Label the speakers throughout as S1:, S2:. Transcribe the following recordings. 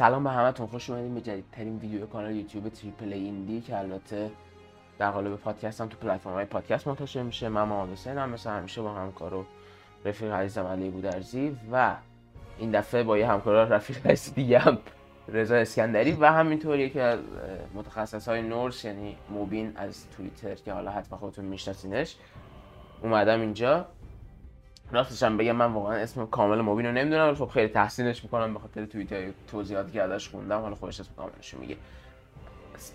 S1: سلام به همتون خوش اومدین به جدیدترین ویدیو کانال یوتیوب تریپل ایندی که البته در قالب پادکست هم تو پلتفرم های پادکست منتشر میشه. من محمد حسین هم مثل همیشه با همکار و رفیق عزیزم علی بودرزی و این دفعه با یه همکار رفیق عزیز دیگه هم رضا اسکندری و همینطور یکی از متخصص های نورس یعنی موبین از توییتر که حالا حتما خودتون میشناسینش. اومدم اینجا. راستش هم بگم من واقعا اسم کامل موبین رو نمی‌دونم خب خیلی تحسینش می‌کنم به خاطر توییت های توضیحاتی که ازش خوندم. حالا خودش اسم کاملش میگه.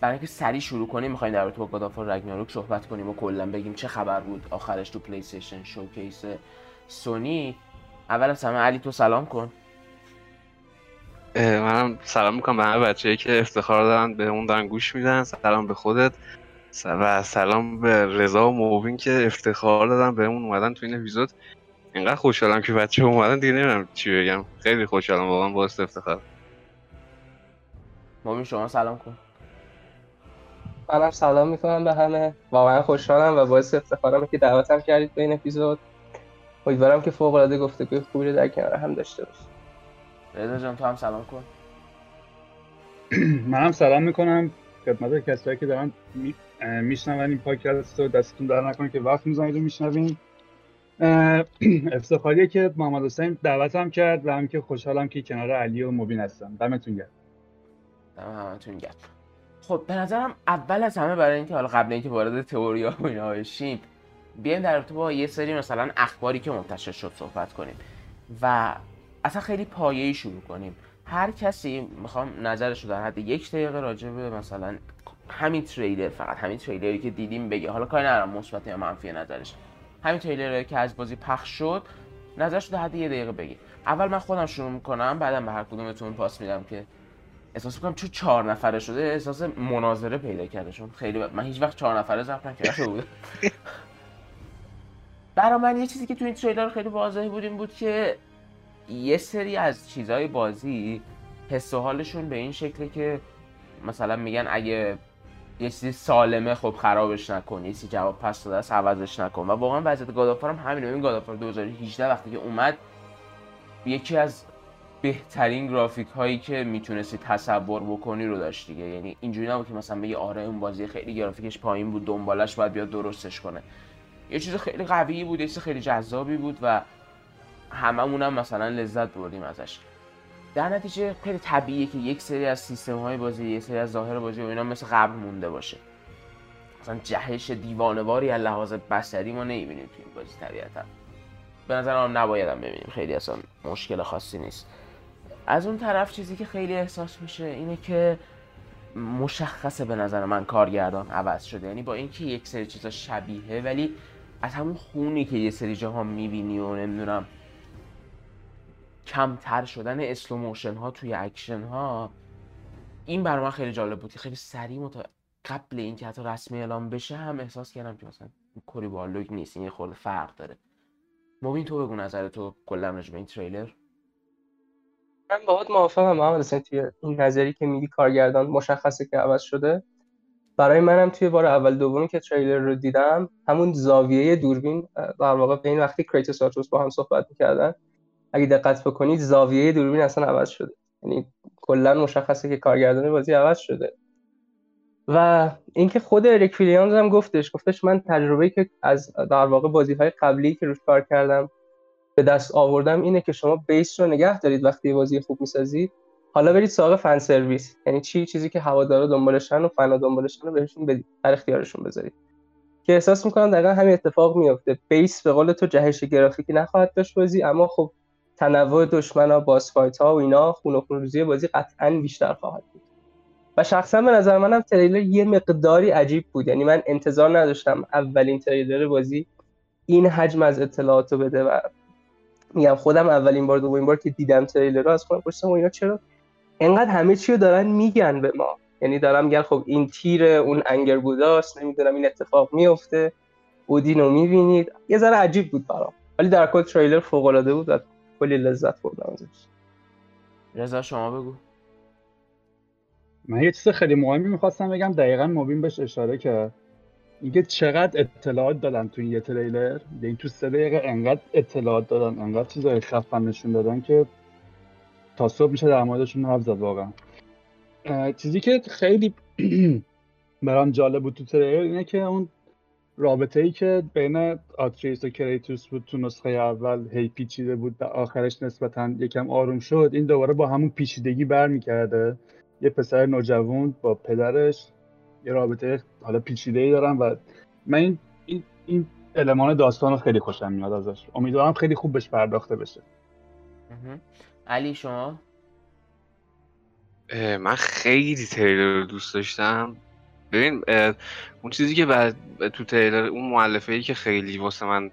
S1: برای اینکه سریع شروع کنیم می‌خوایم در رابطه با God of War Ragnarok صحبت کنیم و کلا بگیم چه خبر بود آخرش تو PlayStation Showcase سونی اول از همه علی تو سلام کن.
S2: منم سلام می‌کنم به همه بچه‌ای که افتخار دارن به اون دارن گوش میدن. سلام به خودت. و سلام به رضا و موبین که افتخار دادن به اون اومدن تو این اپیزود. اینقدر خوشحالم که بچه اومدن دیگه نمی‌دونم چی بگم. خیلی خوشحالم واقعا با افتخار
S1: موبین شما سلام کن.
S3: منم سلام می‌کنم به همه. واقعا خوشحالم و باعث افتخارم که دعوتم کردید به این اپیزود. امیدوارم که فوق العاده گفتگوی خوبی رو در کنار هم داشته باشیم
S1: رضا جان تو هم سلام کن.
S4: منم سلام می‌کنم. خدمت کسایی که دارن میشنون این پادکست رو دستتون در نکنه که وقت می‌زنید و میشنوین. افتخاریه که محمد حسین دعوتم کرد و هم که خوشحالم که کنار علی و مبین هستم. دمتون گرم.
S1: دم همتون گرم. خب به نظرم اول از همه برای اینکه حالا قبل اینکه وارد تئوریا و اینا بشیم بیایم در رابطه با یه سری مثلا اخباری که منتشر شد صحبت کنیم و اصلا خیلی پایه‌ای شروع کنیم. هر کسی می‌خوام نظرش رو در حد یک دقیقه راجع به مثلا همین تریلر فقط همین تریلری که دیدیم بگه حالا کاری ندارم مثبت یا منفی نظرش. همین تریلری که از بازی پخش شد نظرش در حد یه دقیقه بگی اول من خودم شروع می‌کنم بعدم به هر کدومتون پاس میدم که احساس می‌کنم چون چهار نفره شده احساس مناظره پیدا کرده. چون خیلی ب... من هیچ وقت چهار نفره ضبط نکرده بود برای من یه چیزی که تو این تریلر خیلی واضح بود این بود که یه سری از چیزهای بازی حس و حالشون به این شکله که مثلا میگن اگه یه چیزی سالمه خب خرابش نکن. یه چیزی جواب پس داده است عوضش نکن. و واقعا وضعیت گادافار هم همینه. این گادافار 2018 وقتی که اومد یکی از بهترین گرافیک هایی که می‌تونستی تصور بکنی رو داشت دیگه. یعنی اینجوری نبود که مثلا بگی آره اون بازی خیلی گرافیکش پایین بود دنبالش باید بیاد درستش کنه. یه چیز خیلی قوی بود یه چیز خیلی جذابی بود و هممون هم مثلا لذت بردیم ازش. در نتیجه خیلی طبیعیه که یک سری از سیستم های بازی یک سری از ظاهر بازی و اینا مثل قبل مونده باشه. مثلا جهش دیوانواری از لحاظ بصری ما نمی‌بینیم تو این بازی طبیعتا. به نظر هم نباید هم ببینیم. خیلی اصلا مشکل خاصی نیست. از اون طرف چیزی که خیلی احساس میشه اینه که مشخصه به نظر من کارگردان عوض شده. یعنی با اینکه یک سری چیزا شبیه ولی از همون خونی که یه سری جاها می‌بینی و نمی‌دونم کمتر شدن slow motion ها توی اکشن ها این برای من خیلی جالب بود که خیلی سریع مت... قبل اینکه حتی رسمی اعلام بشه هم احساس کردم که مثلا کوری بالوگ نیست این خورده فرق داره. مبین تو بگو نظر تو کلا راجع به این تریلر.
S3: من باهات موافقم محمد حسین توی این نظری که میگی کارگردان مشخصه که عوض شده. برای منم توی بار اول دومی که تریلر رو دیدم همون زاویه دوربین در واقع به این وقتی کریتوس آتروس با هم صحبت می‌کردن اگه دقت بکنید زاویه دوربین اصلا عوض شده. یعنی کلا مشخصه که کارگردان بازی عوض شده. و اینکه خود اریک ویلیامز هم گفتش گفتش من تجربه که از در واقع بازی های قبلی که روش کار کردم به دست آوردم اینه که شما بیس رو نگه دارید وقتی بازی خوب می‌سازید. حالا برید سراغ فن سرویس. یعنی چی؟ چیزی که هوادارا دنبالشن و فنا دنبالشن رو بهشون بدید. در اختیارشون بذارید. که احساس می‌کنم دقیقا همین اتفاق میفته بیس به قول تو جهش گرافیکی نخواهد داشت بازی اما خب تنوع دشمن ها باس فایت ها و اینا خون و خونریزی بازی قطعا بیشتر خواهد بود. و شخصا به نظر منم تریلر یه مقداری عجیب بود. یعنی من انتظار نداشتم اولین تریلر بازی این حجم از اطلاعات رو بده و میگم خودم اولین بار دومین بار که دیدم تریلر رو از خودم پرسیدم اینا چرا؟ انقدر همه چی رو دارن میگن به ما. یعنی دارم میگن خب این تیر اون انگر بوداست نمی‌دونم این اتفاق میفته اودین رو می‌بینید. یه ذره عجیب بود برام. ولی در کل تریلر فوق العاده بود کلی لذت بردم ازش.
S1: رضا شما بگو.
S4: من یه چیز خیلی مهمی می‌خواستم بگم دقیقا مبین بهش اشاره کرد. اینکه چقدر اطلاعات دادن تو یه تریلر؟ این تو سه دقیقه انقدر اطلاعات دادن انقدر چیزای خفن نشون دادن که تا صبح میشه در موردشون حرف زد واقعا. چیزی که خیلی برام جالب بود تو تریلر اینه که اون رابطه ای که بین آترئوس و کریتوس بود تو نسخه اول هی پیچیده بود و آخرش نسبتا یکم آروم شد این دوباره با همون پیچیدگی برمیگرده. یه پسر نوجوان با پدرش یه رابطه حالا پیچیده ای دارن و من این این, این المان داستان رو خیلی خوشم میاد ازش. امیدوارم خیلی خوب بهش پرداخته بشه.
S1: علی شما؟
S2: من خیلی تریلر رو دوست داشتم. ببین اون چیزی که بعد تو تریلر اون معلفه ای که خیلی واسه من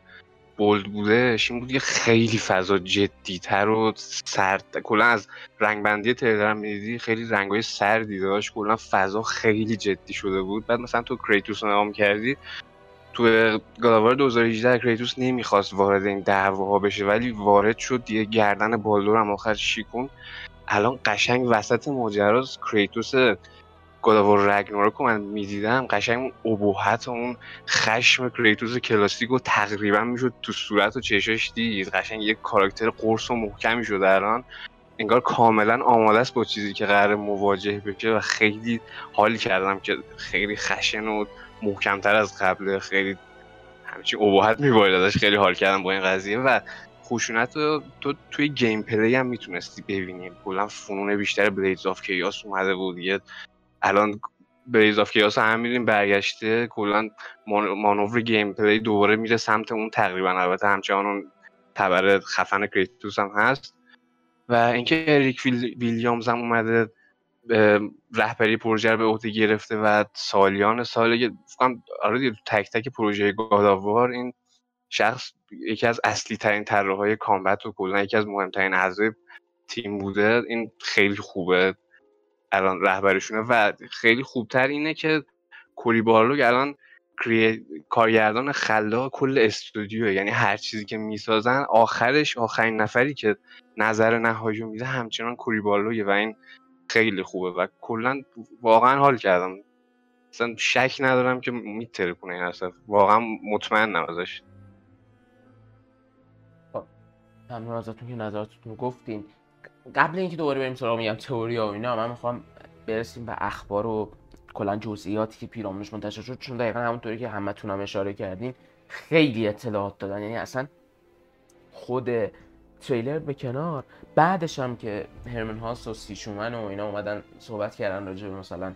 S2: بولد بوده این بود که خیلی فضا جدی تر و سرد. کلا از رنگ بندی تریلر می‌دیدی خیلی رنگای سردی داشت. کلا فضا خیلی جدی شده بود. بعد مثلا تو کریتوس رو نگاه کردی تو God of War 2018 کریتوس نمی‌خواست وارد این دعواها بشه ولی وارد شد دیگه گردن بالدور هم آخر شیکوند الان قشنگ وسط ماجراست. کریتوس God of War Ragnarok رو من می‌دیدم قشنگ ابهت اون خشم کریتوس کلاسیک رو تقریبا می‌شد تو صورت و چشاش دید. قشنگ یک کاراکتر قرص و محکمی شده الان. انگار کاملا آماده است با چیزی که قرار مواجه بشه و خیلی حال کردم که خیلی خشن و محکمتر از قبل خیلی همچین ابهت میباره ازش. خیلی حال کردم با این قضیه و خشونت رو تو توی gameplay هم می‌تونستی ببینی. کلا فنون بیشتر Blades of Chaos اومده بود. یه الان Blades of Chaos هم میریم برگشته کلا مانور gameplay دوباره میره سمت اون تقریبا البته همچنان اون تبر خفن کریتوس هم هست. و اینکه اریک ویلیامز هم اومده رهبری پروژه رو به عهده گرفته و سالیان سال فکرم آره تو تک تک پروژه گاداوار این شخص یکی از اصلی ترین طراحهای کامبت و کلا یکی از مهمترین اعضای تیم بوده. این خیلی خوبه. الان رهبرشونه و خیلی خوبتر اینه که کوری بارلوگ الان کارگردان خلاق کل استودیو یعنی هر چیزی که می‌سازن آخرش آخرین نفری که نظر نهایی میده همچنان کوری و این خیلی خوبه و کلا واقعا حال کردم. اصلا شک ندارم که میتره کنه این اصلا. واقعا مطمئنم ازش.
S1: خب، ممنون ازتون که نظراتتون گفتین. قبل اینکه دوباره بریم سراغ میگم تئوری و اینا من می‌خوام برسیم به اخبار و کلا جزئیاتی که پیرامونش منتشر شد چون دقیقا همونطوری که همتون هم اشاره کردین خیلی اطلاعات دادن. یعنی اصلا خود تریلر به کنار. بعدش هم که هرمن هاست و سیشومن و اینا اومدن صحبت کردن راجع به مثلا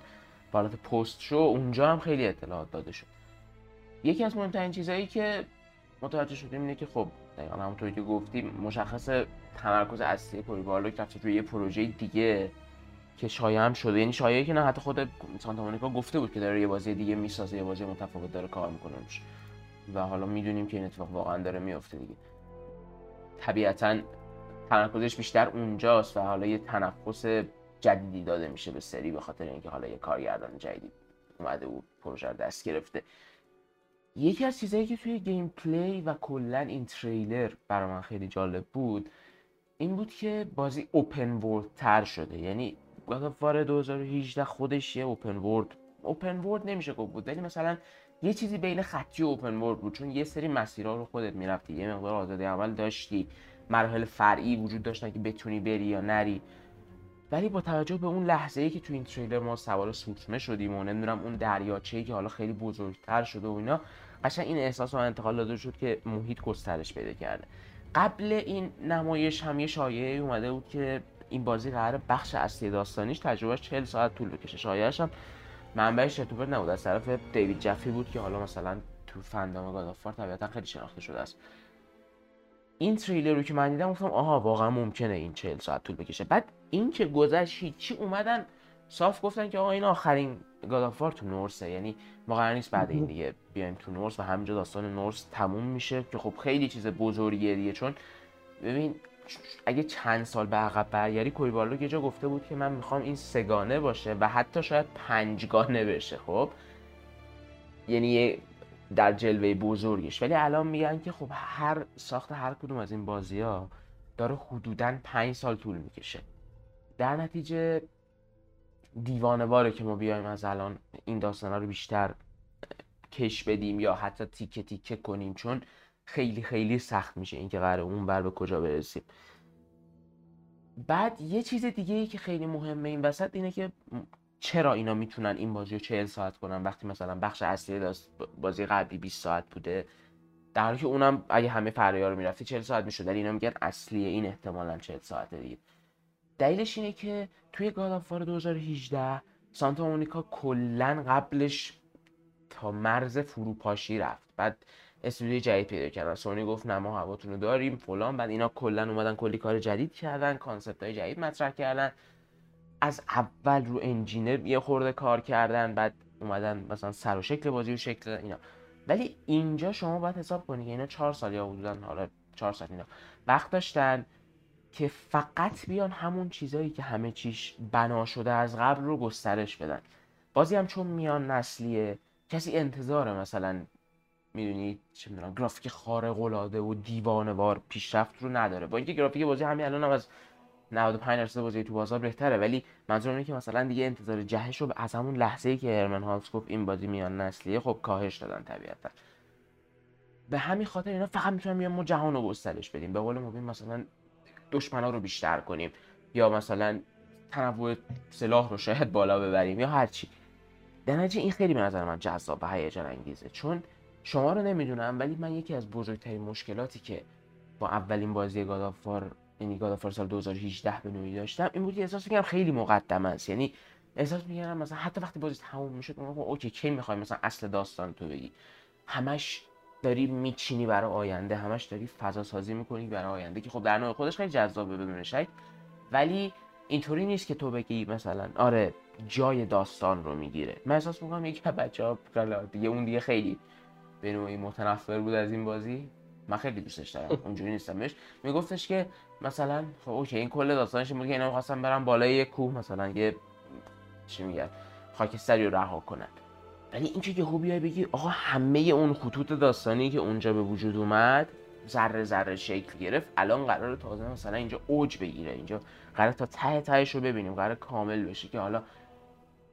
S1: حالت پست شو اونجا هم خیلی اطلاعات داده شد. یکی از مهمترین چیزهایی که متوجه شدیم اینه که خب دقیقا همونطوری که گفتیم مشخص تمرکز اصلی کوری بارلوک رفته توی یه پروژه دیگه که شایع هم شده. یعنی شایعه که نه حتی خود سانتا مونیکا گفته بود که داره یه بازی دیگه می‌سازه یه بازی متفاوت داره کار می‌کنه و حالا می‌دونیم که این اتفاق واقعا داره میفته دیگه. طبیعتا تمرکزش بیشتر اونجاست و حالا یه تنفس جدیدی داده میشه به سری به خاطر اینکه حالا یه کارگردان جدیدی اومده بود پروژه رو دست گرفته. یکی از چیزهایی که توی گیم پلی و کلا این تریلر برای من خیلی جالب بود این بود که بازی اوپن ورد تر شده. یعنی گادافار 2018 خودش یه اوپن ورد اوپن ورد نمیشه گفت بود. ولی مثلا یه چیزی بین خطی و اوپن ورد بود. چون یه سری مسیرها رو خودت می‌رفتی. یه مقدار آزادی اول داشتی. مراحل فرعی وجود داشتن که بتونی بری یا نری. ولی با توجه به اون لحظه ای که تو این تریلر ما سوار سوتمه شدیم و نمی‌دونم اون دریاچه که حالا خیلی بزرگتر شده و اینا قشنگ این احساس رو انتقال داده شد که محیط گسترش پیدا کرده. قبل این نمایش هم یه شایعه اومده بود که این بازی قرار بخش اصلی داستانیش تجربهش 40 ساعت طول بکشه. شایعش هم منبعش یوتیوبر نبود. از طرف دیوید جفی بود که حالا مثلا تو فندام گادافار طبیعتا خیلی شناخته شده است. این تریلر رو که من دیدم گفتم آها واقعا ممکنه این 40 ساعت طول بکشه. بعد این که گذشت هیچی اومدن صاف گفتن که آقا این آخرین گادافار تو نورسه. یعنی ما قرار نیست بعد این دیگه بیایم تو نورس و همینجا داستان نورس تموم میشه که خب خیلی چیز بزرگیه دیگه. چون ببین اگه چند سال به عقب برگردی کویبارلو یه جا گفته بود که من می‌خوام این سگانه باشه و حتی شاید پنجگانه بشه خب؟ یعنی در جلوه بزرگش ولی الان میگن که خب هر ساخت هر کدوم از این بازی ها داره حدودا پنج سال طول می‌کشه. در نتیجه دیوانه باره که ما بیایم از الان این داستان رو بیشتر کش بدیم یا حتی تیکه تیکه کنیم چون خیلی خیلی سخت میشه اینکه قرار اون بر به کجا برسیم. بعد یه چیز دیگه ای که خیلی مهمه این وسط اینه که چرا اینا می‌تونن این بازی رو 40 ساعت کنن؟ وقتی مثلا بخش اصلی بازی قبلی 20 ساعت بوده در حالی که اونم اگه همه فریا رو می‌رفتی 40 ساعت می‌شد ولی اینا میگن اصلیه این احتمالا 40 ساعته دیگه. دلیلش اینه که توی گادافار 2018 سانتا مونیکا کلا قبلش تا مرز فروپاشی رفت. بعد استودیوی جدید پیدا کردن. سونی گفت نه ما هواتون رو داریم فلان. بعد اینا کلا اومدن کلی کار جدید کردن concept های جدید مطرح کردن. از اول رو engine یه خورده کار کردن بعد اومدن مثلا سر و شکل بازی و شکل اینا. ولی اینجا شما باید حساب کنید که اینا چهار سال یا حدودا حالا چهار سال اینا. وقت داشتن. که فقط بیان همون چیزایی که همه چیش بنا شده از قبل رو گسترش بدن. بازی هم چون میان نسلیه کسی انتظاره مثلا می‌دونی چه می‌دونم گرافیک خارق العاده و دیوانوار پیشرفت رو نداره. با اینکه گرافیک بازی همین الان هم از 95 درصد بازی تو بازار بهتره ولی منظور اینه که مثلا دیگه انتظار جهش رو از همون لحظه ای که هرمن هالس گفت این بازی میان نسلیه خب کاهش دادن طبیعتا. به همین خاطر اینا فقط می‌تونن میان ما جهان رو گسترش بدیم. به قول مبین مثلا دشمنا رو بیشتر کنیم. یا مثلا تنوع سلاح رو شاید بالا ببریم یا هر چی. در این خیلی به نظر من جذاب و هیجان انگیزه. چون شما رو نمی‌دونم ولی من یکی از بزرگترین مشکلاتی که با اولین بازی گادافار یعنی گادافار سال 2018 به نوعی داشتم این بود که احساس می‌کردم خیلی مقدم است. یعنی احساس می‌کردم مثلا حتی وقتی بازی تموم می‌شد میگم اوکی کی می‌خوای مثلا اصل داستان تو بگی؟ همش داری میچینی برای آینده. همش داری فضا سازی می‌کنی برای آینده که خب در نوع خودش خیلی جذابه بدون شک. ولی اینطوری نیست که تو بگی مثلا آره جای داستان رو می‌گیره. من احساس می‌کنم یکی بچه ها دیگه اون دیگه خیلی به نوعی متنفر بود از این بازی. من خیلی دوستش دارم اونجوری نیستمش میگفتش که مثلا خب اوکی این کل داستانش بود که اینا می‌خواستن برن بالای یه کوه مثلا یه چی میگن خاکستری رو رها کنن. ولی اینکه یهو بیای بگی آقا همه اون خطوط داستانی که اونجا به وجود اومد ذره ذره شکل گرفت الان قرار تازه مثلا اینجا اوج بگیره اینجا قرار تا ته تهش رو ببینیم قرار کامل بشه که حالا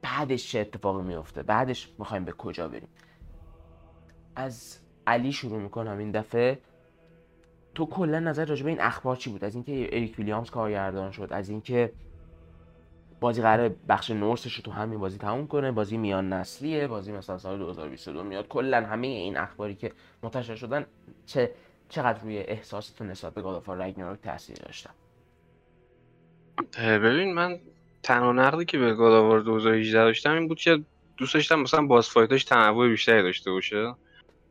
S1: بعدش چه اتفاقی میفته بعدش می‌خوایم به کجا بریم. از علی شروع می‌کنم این دفعه. تو کلا نظر راجبه این اخبار چی بود؟ از اینکه اریک ویلیامز کارگردان شد از اینکه بازی قرار بخش نورسش رو تو همین بازی تموم کنه. بازی میان نسلیه. بازی مثلا سال 2022 میاد. کلا همه این اخباری که منتشر شدن چه چقدر روی احساستون نسبت به God of War Ragnarok تاثیر داشتن
S2: ببین من تنها نقدی که به God of War 2018 داشتم این بود که دوست داشتم مثلا باز fight اش تنوع بیشتری داشته باشه.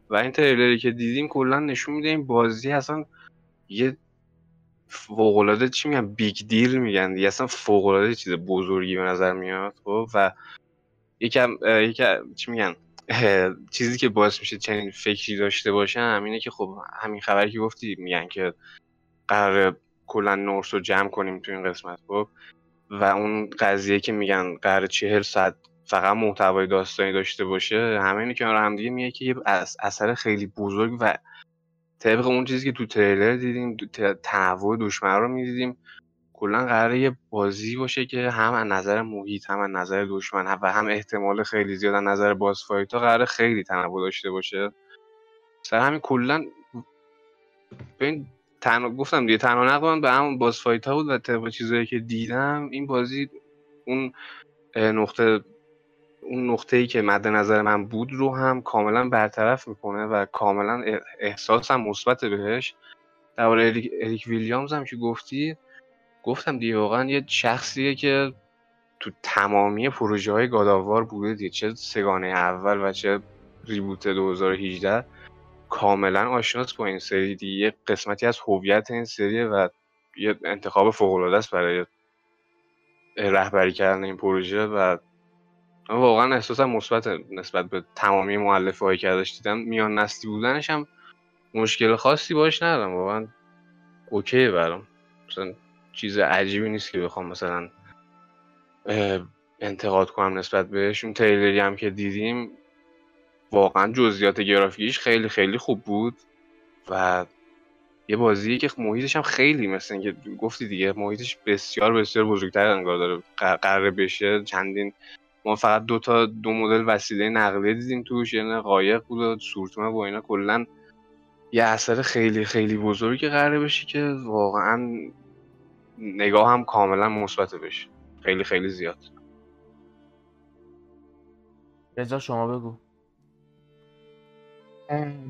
S2: و این تریلری که دیدیم کلا نشون میده این بازی اصلا یه فوق چی میگن؟ big deal میگن دیگه. اصلا فوق چیز بزرگی به نظر میاد خب؟ و یکم یکم چی میگن؟ چیزی که باعث میشه چنین فکری داشته باشم همینه که خب همین خبری که گفتی میگن که قرار کلا نورس رو جمع کنیم تو این قسمت خب؟ و اون قضیه که میگن قرار چهل ساعت فقط محتوای داستانی داشته باشه همه اینو کنار هم دیگه میگه که یه اثر خیلی بزرگ و طبق اون چیزی که تو تریلر دیدیم تنوع دشمن رو می‌دیدیم. کلا قراره یه بازی باشه که هم از نظر محیط هم از نظر دشمن و هم احتمال خیلی زیاد از نظر باز فایت ها قراره خیلی تنوع داشته باشه. سر همین کلا این تنها گفتم دیگه تنها نقدم به همون باز فایت ها بود و طبق چیزایی که دیدم این بازی اون نقطه اون نقطه ای که مد نظر من بود رو هم کاملا برطرف می‌کنه و کاملا احساسم مثبت بهش. درباره اریک, اریک ویلیامز هم که گفتی گفتم دیگه واقعا یه شخصیه که تو تمامی پروژه های گاداوار بوده دیگه. چه سگانه اول و چه ریبوت 2018 کاملا آشناس با این سری دیگه. قسمتی از هویت این سریه و یه انتخاب فوق است برای رهبری کردن این پروژه و واقعا احساسم مثبت نسبت به تمامی مؤلفه هایی که ازش دیدم میان نسلی بودنش هم مشکل خاصی باش ندارم. واقعا اوکی برام. مثلا چیز عجیبی نیست که بخوام مثلا انتقاد کنم نسبت بهش اون تریلری هم که دیدیم واقعا جزئیات گرافیکیش خیلی خیلی خوب بود و یه بازی که محیطش هم خیلی مثل اینکه گفتی دیگه محیطش بسیار بسیار بزرگتر انگار داره. قرار بشه چندین ما فقط دو تا دو مدل وسیله نقلیه دیدیم توش یعنی قایق بود و سورتمه با اینا کلا یه اثر خیلی خیلی بزرگی قراره بشه که واقعا نگاه هم کاملا مثبت بشه. خیلی خیلی زیاد.
S1: رضا شما بگو.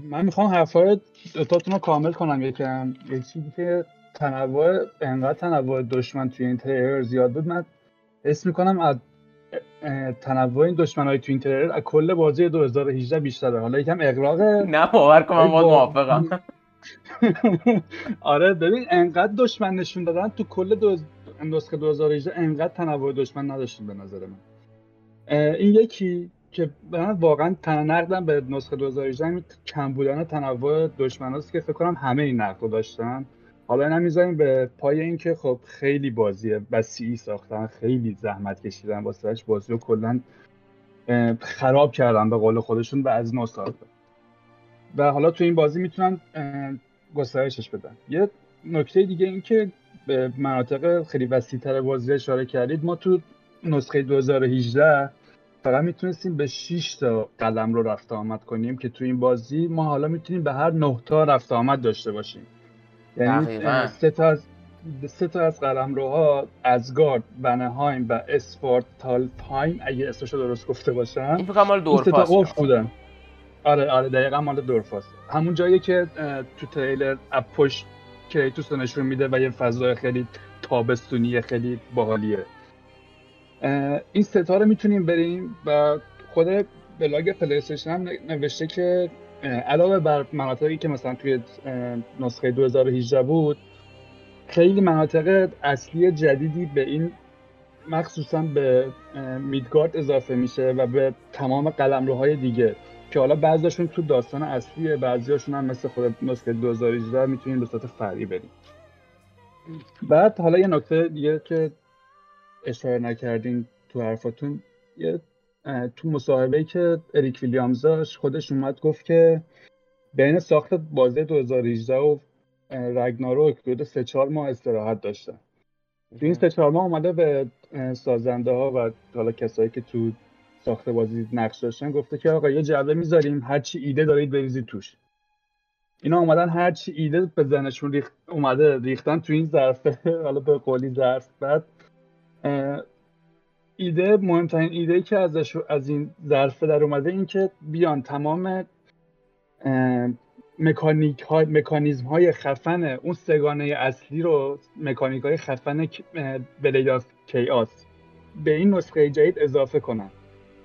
S4: من می‌خوام حرفای دوتاتون رو کامل کنم. یکم یه چیزی که تنوع انقدر تنوع دشمن توی این تریر زیاد بود. من اسم می‌کنم از تنوع این دشمن های توی این از کل بازی 2018 بیشتره. حالا یکم اقراقه
S1: نه باور کن من موافقم.
S4: آره ببین انقدر دشمن نشون دادن تو کل دو... نسخه 2018 انقدر تنوع دشمن نداشتیم به نظر من. این یکی که من واقعا نقدم به نسخه 2018 کم بودن تنوع دشمن هاست که فکر کنم همه این نقد داشتن. حالا اینا می‌ذاریم به پای اینکه خب خیلی بازی وسیعی ساختن خیلی زحمت کشیدن واسهش بازی رو کلا خراب کردن به قول خودشون و از نو ساختن و حالا تو این بازی می‌تونن گسترشش بدن. یه نکته دیگه این که به مناطق خیلی وسیعتر بازی اشاره کردید ما تو نسخه 2018 فقط می‌تونستیم به 6 تا قلم رو رفت آمد کنیم که تو این بازی ما حالا می‌تونیم به هر 9 تا رفت آمد داشته باشیم. یعنی سه تا از سه تا از قلمروها ازگارد ونهایم و اسپارتالپاین اگه اسمشو درست گفته باشم
S1: این فقط مال دورفاست
S4: بودن. آره آره دقیقا مال dwarf هاست همون جایی که تو تریلر از پشت کریتوس رو نشون میده و یه فضای خیلی تابستونی خیلی باحالیه. این ستاره می‌تونیم بریم و خود blog PlayStation هم نوشته که علاوه بر مناطقی که مثلا توی نسخه 2018 بود خیلی مناطق اصلی جدیدی به این مخصوصا به میدگارد اضافه میشه و به تمام قلمروهای دیگه که حالا بعضیشون تو داستان اصلیه بعضیاشون هم مثل خود نسخه 2018 می‌تونیم به صورت فرعی بریم. بعد حالا یه نکته دیگه که اشاره نکردین تو حرفاتون یه تو مصاحبه که اریک ویلیامز داشت خودش اومد گفت که بین ساخت بازی 2018 و رگناروک حدود سه چهار ماه استراحت داشتن. تو این سه چهار ماه اومده به سازنده ها و حالا کسایی که تو ساخت بازی نقش داشتن گفته که آقا یه جعبه می‌ذاریم هرچی ایده دارید بریزید توش. اینا اومدن هرچی ایده به زنشون ریخت اومده ریختن تو این ظرفه حالا به قولی ظرف بعد ایده مهمترین ایده که ازش از این ظرفه در اومده این که بیان تمام مکانیک های مکانیزم های خفن اون سگانه اصلی رو مکانیک های خفن Blade of Chaos به این نسخه جدید اضافه کنن.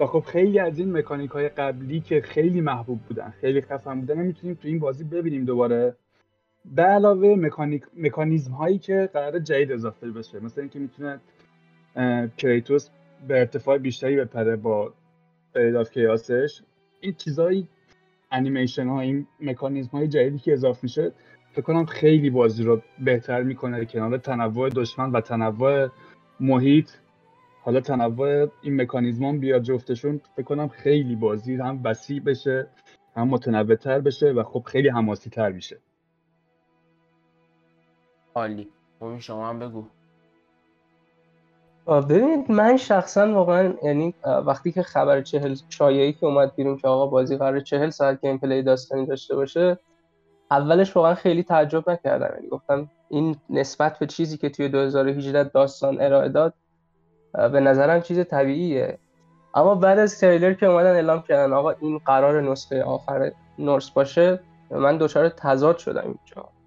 S4: و خب خیلی از این مکانیک های قبلی که خیلی محبوب بودن خیلی خفن بودن می‌تونیم تو این بازی ببینیم دوباره. به علاوه مکانیک مکانیزم هایی که قرار جدید اضافه بشه مثلا اینکه می‌تونه کریتوس به ارتفاع بیشتری بپره با Blade Chaos ش این چیزایی انیمیشن ها این مکانیزم های جدیدی که اضافه میشه فکر کنم خیلی بازی رو بهتر می‌کنه کنار تنوع دشمن و تنوع محیط. حالا تنوع این مکانیزم ها بیاد جفتشون فکر کنم خیلی بازی هم وسیع بشه هم متنوع تر بشه و خب خیلی حماسی تر میشه.
S1: عالی. شما هم بگو.
S3: ببینید من شخصا واقعا یعنی وقتی که خبر چهل شایعی که اومد بیرون که آقا بازی قرار چهل ساعت گیم پلی داستانی داشته باشه اولش واقعا خیلی تعجب نکردم. یعنی گفتم این نسبت به چیزی که توی 2018 داستان ارائه داد به نظرم چیز طبیعیه. اما بعد از تریلر که اومدن اعلام کردن آقا این قرار نسخه آخر نورس باشه من دچار تضاد شدم اینجا.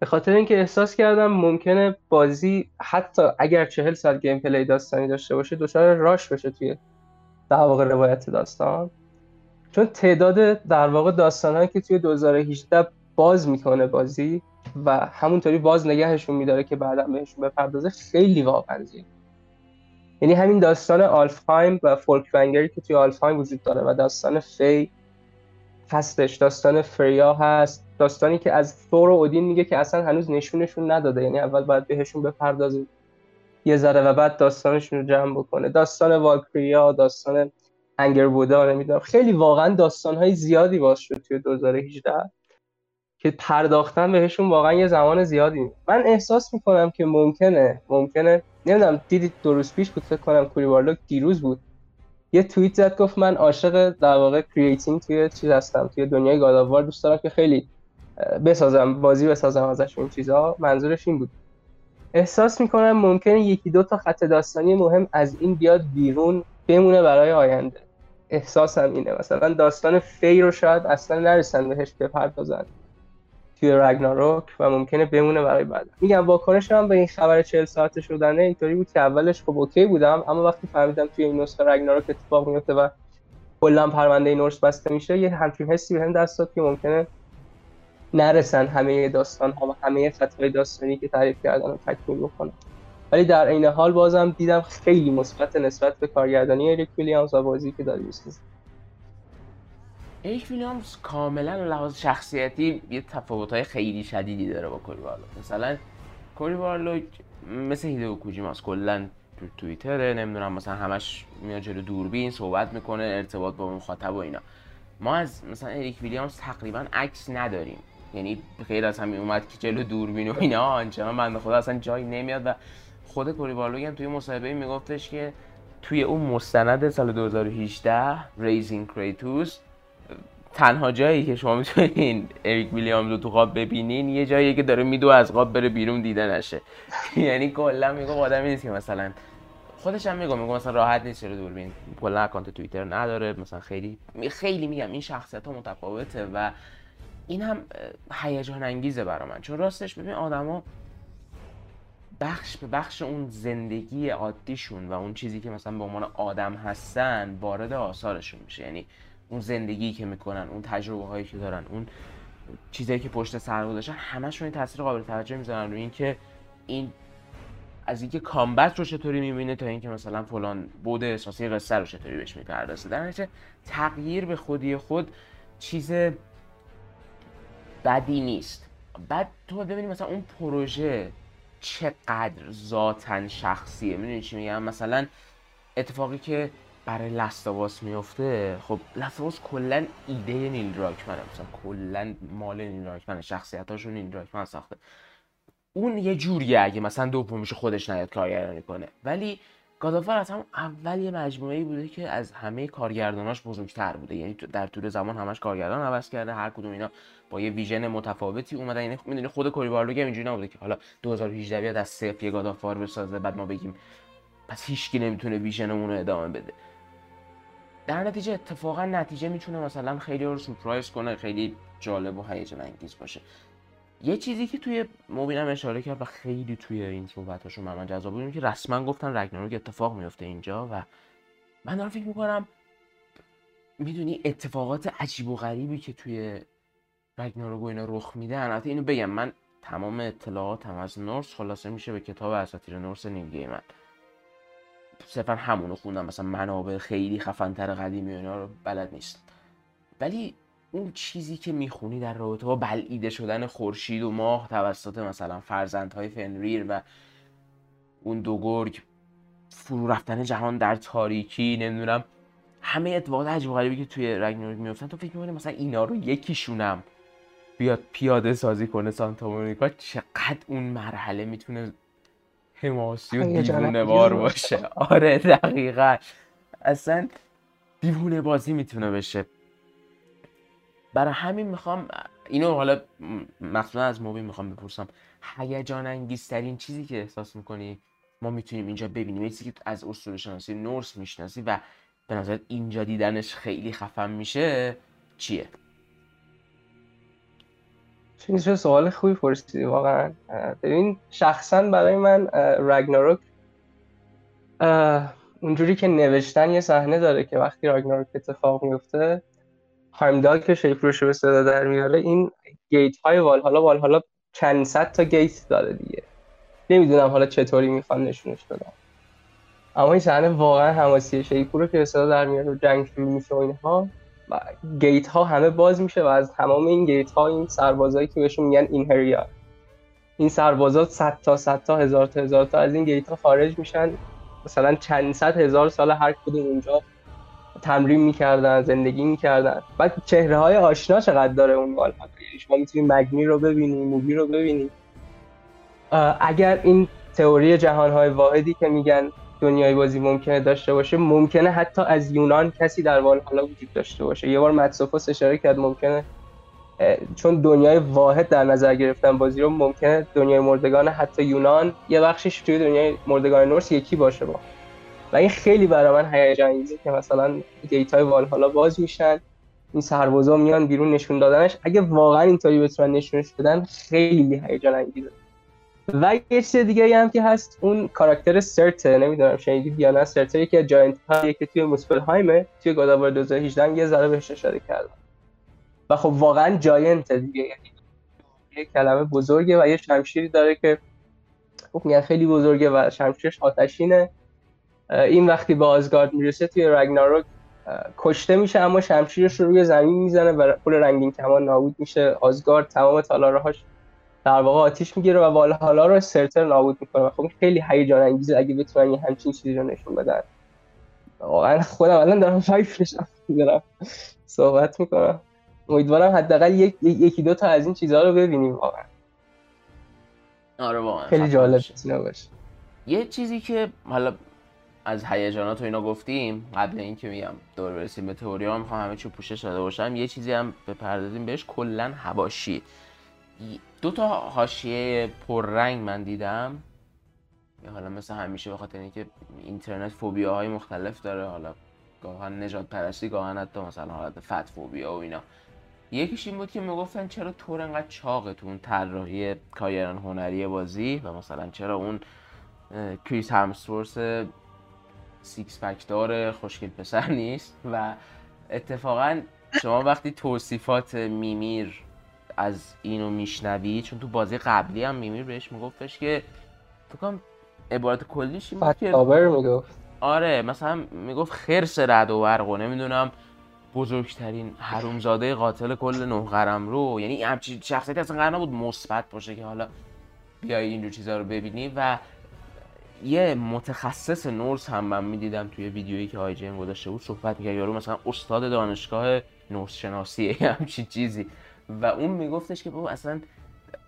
S3: به خاطر اینکه احساس کردم ممکنه بازی حتی اگر چهل سال گیم پلی داستانی داشته باشه دچار راش بشه توی در واقع روایت داستان. چون تعداد در واقع داستانهایی که توی 2018 باز می‌کنه بازی و همونطوری باز نگهشون میداره که بعدا بهشون بپردازه خیلی واقعا یعنی همین داستان آلفهایم و فولکوانگری که توی آلفهایم وجود داره و داستان فی هستش داستان فریا هست. داستانی که از ثور و اودین میگه که اصلا هنوز نشونشون نداده. یعنی اول باید بهشون بپردازه یه ذره و بعد داستانشون رو جمع بکنه. داستان والکریا داستان انگر بودا نمی‌دونم. خیلی واقعا داستانهای زیادی باز شد توی 2018 که پرداختن بهشون واقعا یه زمان زیادی من احساس می‌کنم که ممکنه ممکنه نمی‌دونم دیدید دو روز پیش بود فکر کنم کوری دیروز بود. یه توییت زد گفت من عاشق در واقع کرییتینگ توی چیز هستم توی دنیای گاداوار دوست دارم که خیلی بسازم بازی بسازم ازش این چیزها منظورش این بود. احساس می‌کنم ممکنه یکی دو تا خط داستانی مهم از این بیاد بیرون بمونه برای آینده. احساسم اینه. مثلا داستان فی رو شاید اصلا نرسن بهش بپردازن. توی رگناروک و ممکنه بمونه برای بعد. میگم واکنش من به این خبر 40 ساعته شدنه اینطوری بود که اولش خب اوکی بودم اما وقتی فهمیدم توی این نسخه رگناروک اتفاق میفته و کلا پرونده نورس بسته میشه یه همچین حسی بهم دست داد که ممکنه نرسن همه داستان ها و همه خطای داستانی که تعریف کردن رو تکمیل بکنن. ولی در عین حال بازم دیدم خیلی مثبت نسبت به کارگردانی اریک ویلیامز و بازی که داری می‌سازه
S1: اریک ویلیامز کاملا لحاظ شخصیتی یه تفاوت‌های خیلی شدیدی داره با کوری بارلو مثلا کوری بارلو مثل هیدو کوجیماست کلا تو توییتره نمی‌دونم مثلا همش میاد جلو دوربین صحبت می‌کنه ارتباط با مخاطب و اینا. ما از مثلا اریک ویلیامز تقریبا عکس نداریم. یعنی غیر از همین اومد که جلو دوربین و اینا. آنچنان بنده خدا اصلا جایی نمیاد. و خود کوری بارلو هم توی مصاحبه میگفتش که توی اون مستند سال 2018 Raising Kratos تنها جایی که شما می‌تونین اریک ویلیامز رو تو قاب ببینین یه جایی که داره میدو از قاب بره بیرون دیده نشه. یعنی کلا میگه آدمی نیست که مثلا خودش هم میگه میگه مثلا راحت نیست جلو دوربین. کلا اکانت توییتر نداره. مثلا خیلی خیلی میگم این شخصیت ها متفاوته و این هم هیجان انگیزه برا من. چون راستش ببین آدما بخش به بخش اون زندگی عادیشون و اون چیزی که مثلا به عنوان آدم هستن وارد آثارشون میشه. یعنی اون زندگی که می‌کنن اون تجربه هایی که دارن اون چیزایی که پشت سر گذاشتن همشون این تاثیر قابل توجه می‌ذارن. روی اینکه این از اینکه کامبت رو چطوری می‌بینه تا اینکه مثلا فلان بود احساسی قصه رو چطوری بهش می‌پردازه. در نتیجه تغییر به خودی خود چیز بدی نیست. بعد تو ببینی مثلا اون پروژه چقدر ذاتن شخصیه. می‌دونی چی میگم؟ مثلا اتفاقی که برای لستاواس میفته خب لستاواس کلا ایده نیل راکمنه. مثلا کلا مال نیل راکمنه. شخصیتاشون نیل راکمن ساخته. اون یه جوریه اگه مثلا دومیش خودش نیاد کارگردانی کنه. ولی گادافار از هم اول یه مجموعه ای بوده که از همه کارگرداناش بزرگتر بوده. یعنی در طول زمان همش کارگردان عوض کرده هر کدوم اینا با یه ویژن متفاوتی اومدن. یعنی می‌دونی خود کوری بارلوگ اینجوری نبوده که حالا 2018 بیاد از صفر یه گادافار بسازه بعد ما بگیم پس هیچکی نمی‌تونه ویژنمون رو ادامه بده. در نتیجه اتفاقا نتیجه می‌تونه مثلا خیلی رو سورپرایز کنه خیلی جالب و هیجان انگیز باشه. یه چیزی که توی موبینم اشاره کرد و خیلی توی این صحبتاشون من جذاب بود که رسما گفتن رگناروک اتفاق میفته اینجا و من دارم فکر می‌کنم می‌دونی اتفاقات عجیب و غریبی که توی رگناروک اینا رخ میده البته اینو بگم من تمام اطلاعاتم از نورس خلاصه میشه به کتاب اساطیر نورس نیل گیمن صرفا همونو خوندم. مثلا منابع خیلی خفنتر قدیمی اینا رو بلد نیست. ولی اون چیزی که می‌خونی در رابطه با بلعیده شدن خورشید و ماه توسط مثلا فرزندهای فنریر و اون دو گرگ فرو رفتن جهان در تاریکی نمی‌دونم همه اتفاقات عجیب غریبی که توی رگناروک میفتن تو فکر می‌کنی مثلا اینا رو یکیشونم بیاد پیاده سازی کنه سانتا مونیکا چقدر اون مرحله می‌تونه حماسی و دیوونه بار باشه. آره دقیقا. اصلا دیوونه بازی می‌تونه بشه. برای همین می‌خوام اینو حالا مخصوصا از موبی می‌خوام بپرسم. هیجان انگیزترین چیزی که احساس می‌کنی؟ ما می‌تونیم اینجا ببینیم. چیزی که از اصول شناسی نورس می‌شناسی و به نظر اینجا دیدنش خیلی خفن میشه چیه؟
S3: چه سوال خوبی پرسیدی واقعا. ببین شخصا برای من رگناروک اونجوری که نوشتن یه صحنه داره که وقتی راگناروک اتفاق میفته هایمدال که شیپروش به صدا در میاره این gate های والهالا والهالا چند صد تا gate داره دیگه. نمی‌دونم حالا چطوری می‌خوان نشونش بدن اما این صحنه واقعا حماسی شیپور رو که صدا در میاره و جنگ شروع میشه و اینها. gate ها همه باز میشه و از تمام این gate ها این سربازایی که بهشون میگن اینهریا این سربازا صد تا صد تا هزار تا هزار تا از این gate ها خارج میشن. مثلا چند صد هزار سال هر کدوم اونجا تمرین می‌کردن زندگی می‌کردن. بعد چهره های آشنا چقدر داره اون یعنی شما می‌تونید مگنی رو ببینید مودی رو ببینید اگر این تئوری جهان های واحدی که میگن دنیای بازی ممکنه داشته باشه ممکنه حتی از یونان کسی در حالا وجود داشته باشه. یه بار متسوفوس اشاره کرد ممکنه چون دنیای واحد در نظر گرفتن بازی رو ممکنه دنیای مردگان حتی یونان یه بخشش توی دنیای مردگان نورس یکی باشه با. و این خیلی برای من هیجان انگیزه که مثلا دیتای والهالا باز میشن این سربازا میان بیرون نشون دادنش. اگه واقعا اینطوری بتونن نشونش بدن خیلی هیجان انگیزه و یه چیز دیگه هم که هست اون کاراکتر سرت نمی‌دونم شنیدید یا نه سرت یکی از جاینت هایی که توی هایمه توی گاداوار 2018 یه ذره بهش اشاره کردم. و خب واقعا جاینت دیگه یعنی یه کلمه بزرگه و یه شمشیری داره که خب میگن خیلی بزرگه و شمشیرش آتشینه. این وقتی به آزگارد می‌رسه توی رگناروک کشته میشه اما شمشیرش رو روی زمین می‌زنه و پول رنگین کمان نابود میشه. آزگارد تمام تالارهاش در واقع آتیش می‌گیره و والهالا رو سرتر نابود می‌کنه خب خیلی هیجان انگیزه اگه بتونن یه همچین چیزی رو نشون بدن. واقعا خودم الان دارم فایفش دارم صحبت می‌کنم. امیدوارم حداقل یک یکی دو تا از این چیزها رو ببینیم واقعا.
S1: آره واقعا.
S3: خیلی جالب باشه.
S1: یه چیزی که حالا از هیجانات و اینا گفتیم قبل اینکه میگم دور برسیم به تئوری می‌خوام همه چی پوشش داده باشم یه چیزی هم بپردازیم بهش کلا هواشی. دو تا حاشیه پررنگ من دیدم. حالا مثل همیشه به خاطر اینکه اینترنت phobia های مختلف داره حالا گاهن نژاد پرستی گاهن حتی مثلا حالت fat phobia و اینا. یکیش این بود که می‌گفتن چرا ثور انقدر چاقه تو اون طراحی کایران هنری بازی و مثلا چرا اون کریس همسورث six pack داره خوشگل پسر نیست. و اتفاقا شما وقتی توصیفات میمیر از اینو میشنوی؟ چون تو بازی قبلی هم میمیر بهش میگفتش که فکرم عبارت کلیش این
S3: که می‌گفت.
S1: آره مثلا می‌گفت خرس رد و برق و نمی‌دونم بزرگترین حرومزاده قاتل کل نه قرم رو. یعنی همچین شخصیتی اصلا قرار نبود مثبت باشه که حالا بیای اینجور چیزها رو ببینی. و یه متخصص نورس هم من می‌دیدم توی ویدیویی که آی جیم گذاشته بود صحبت می‌کرد. یارو مثلا استاد دانشگاه نورس شناسیه همچین چیزی. و اون میگفتش که بابا اصلا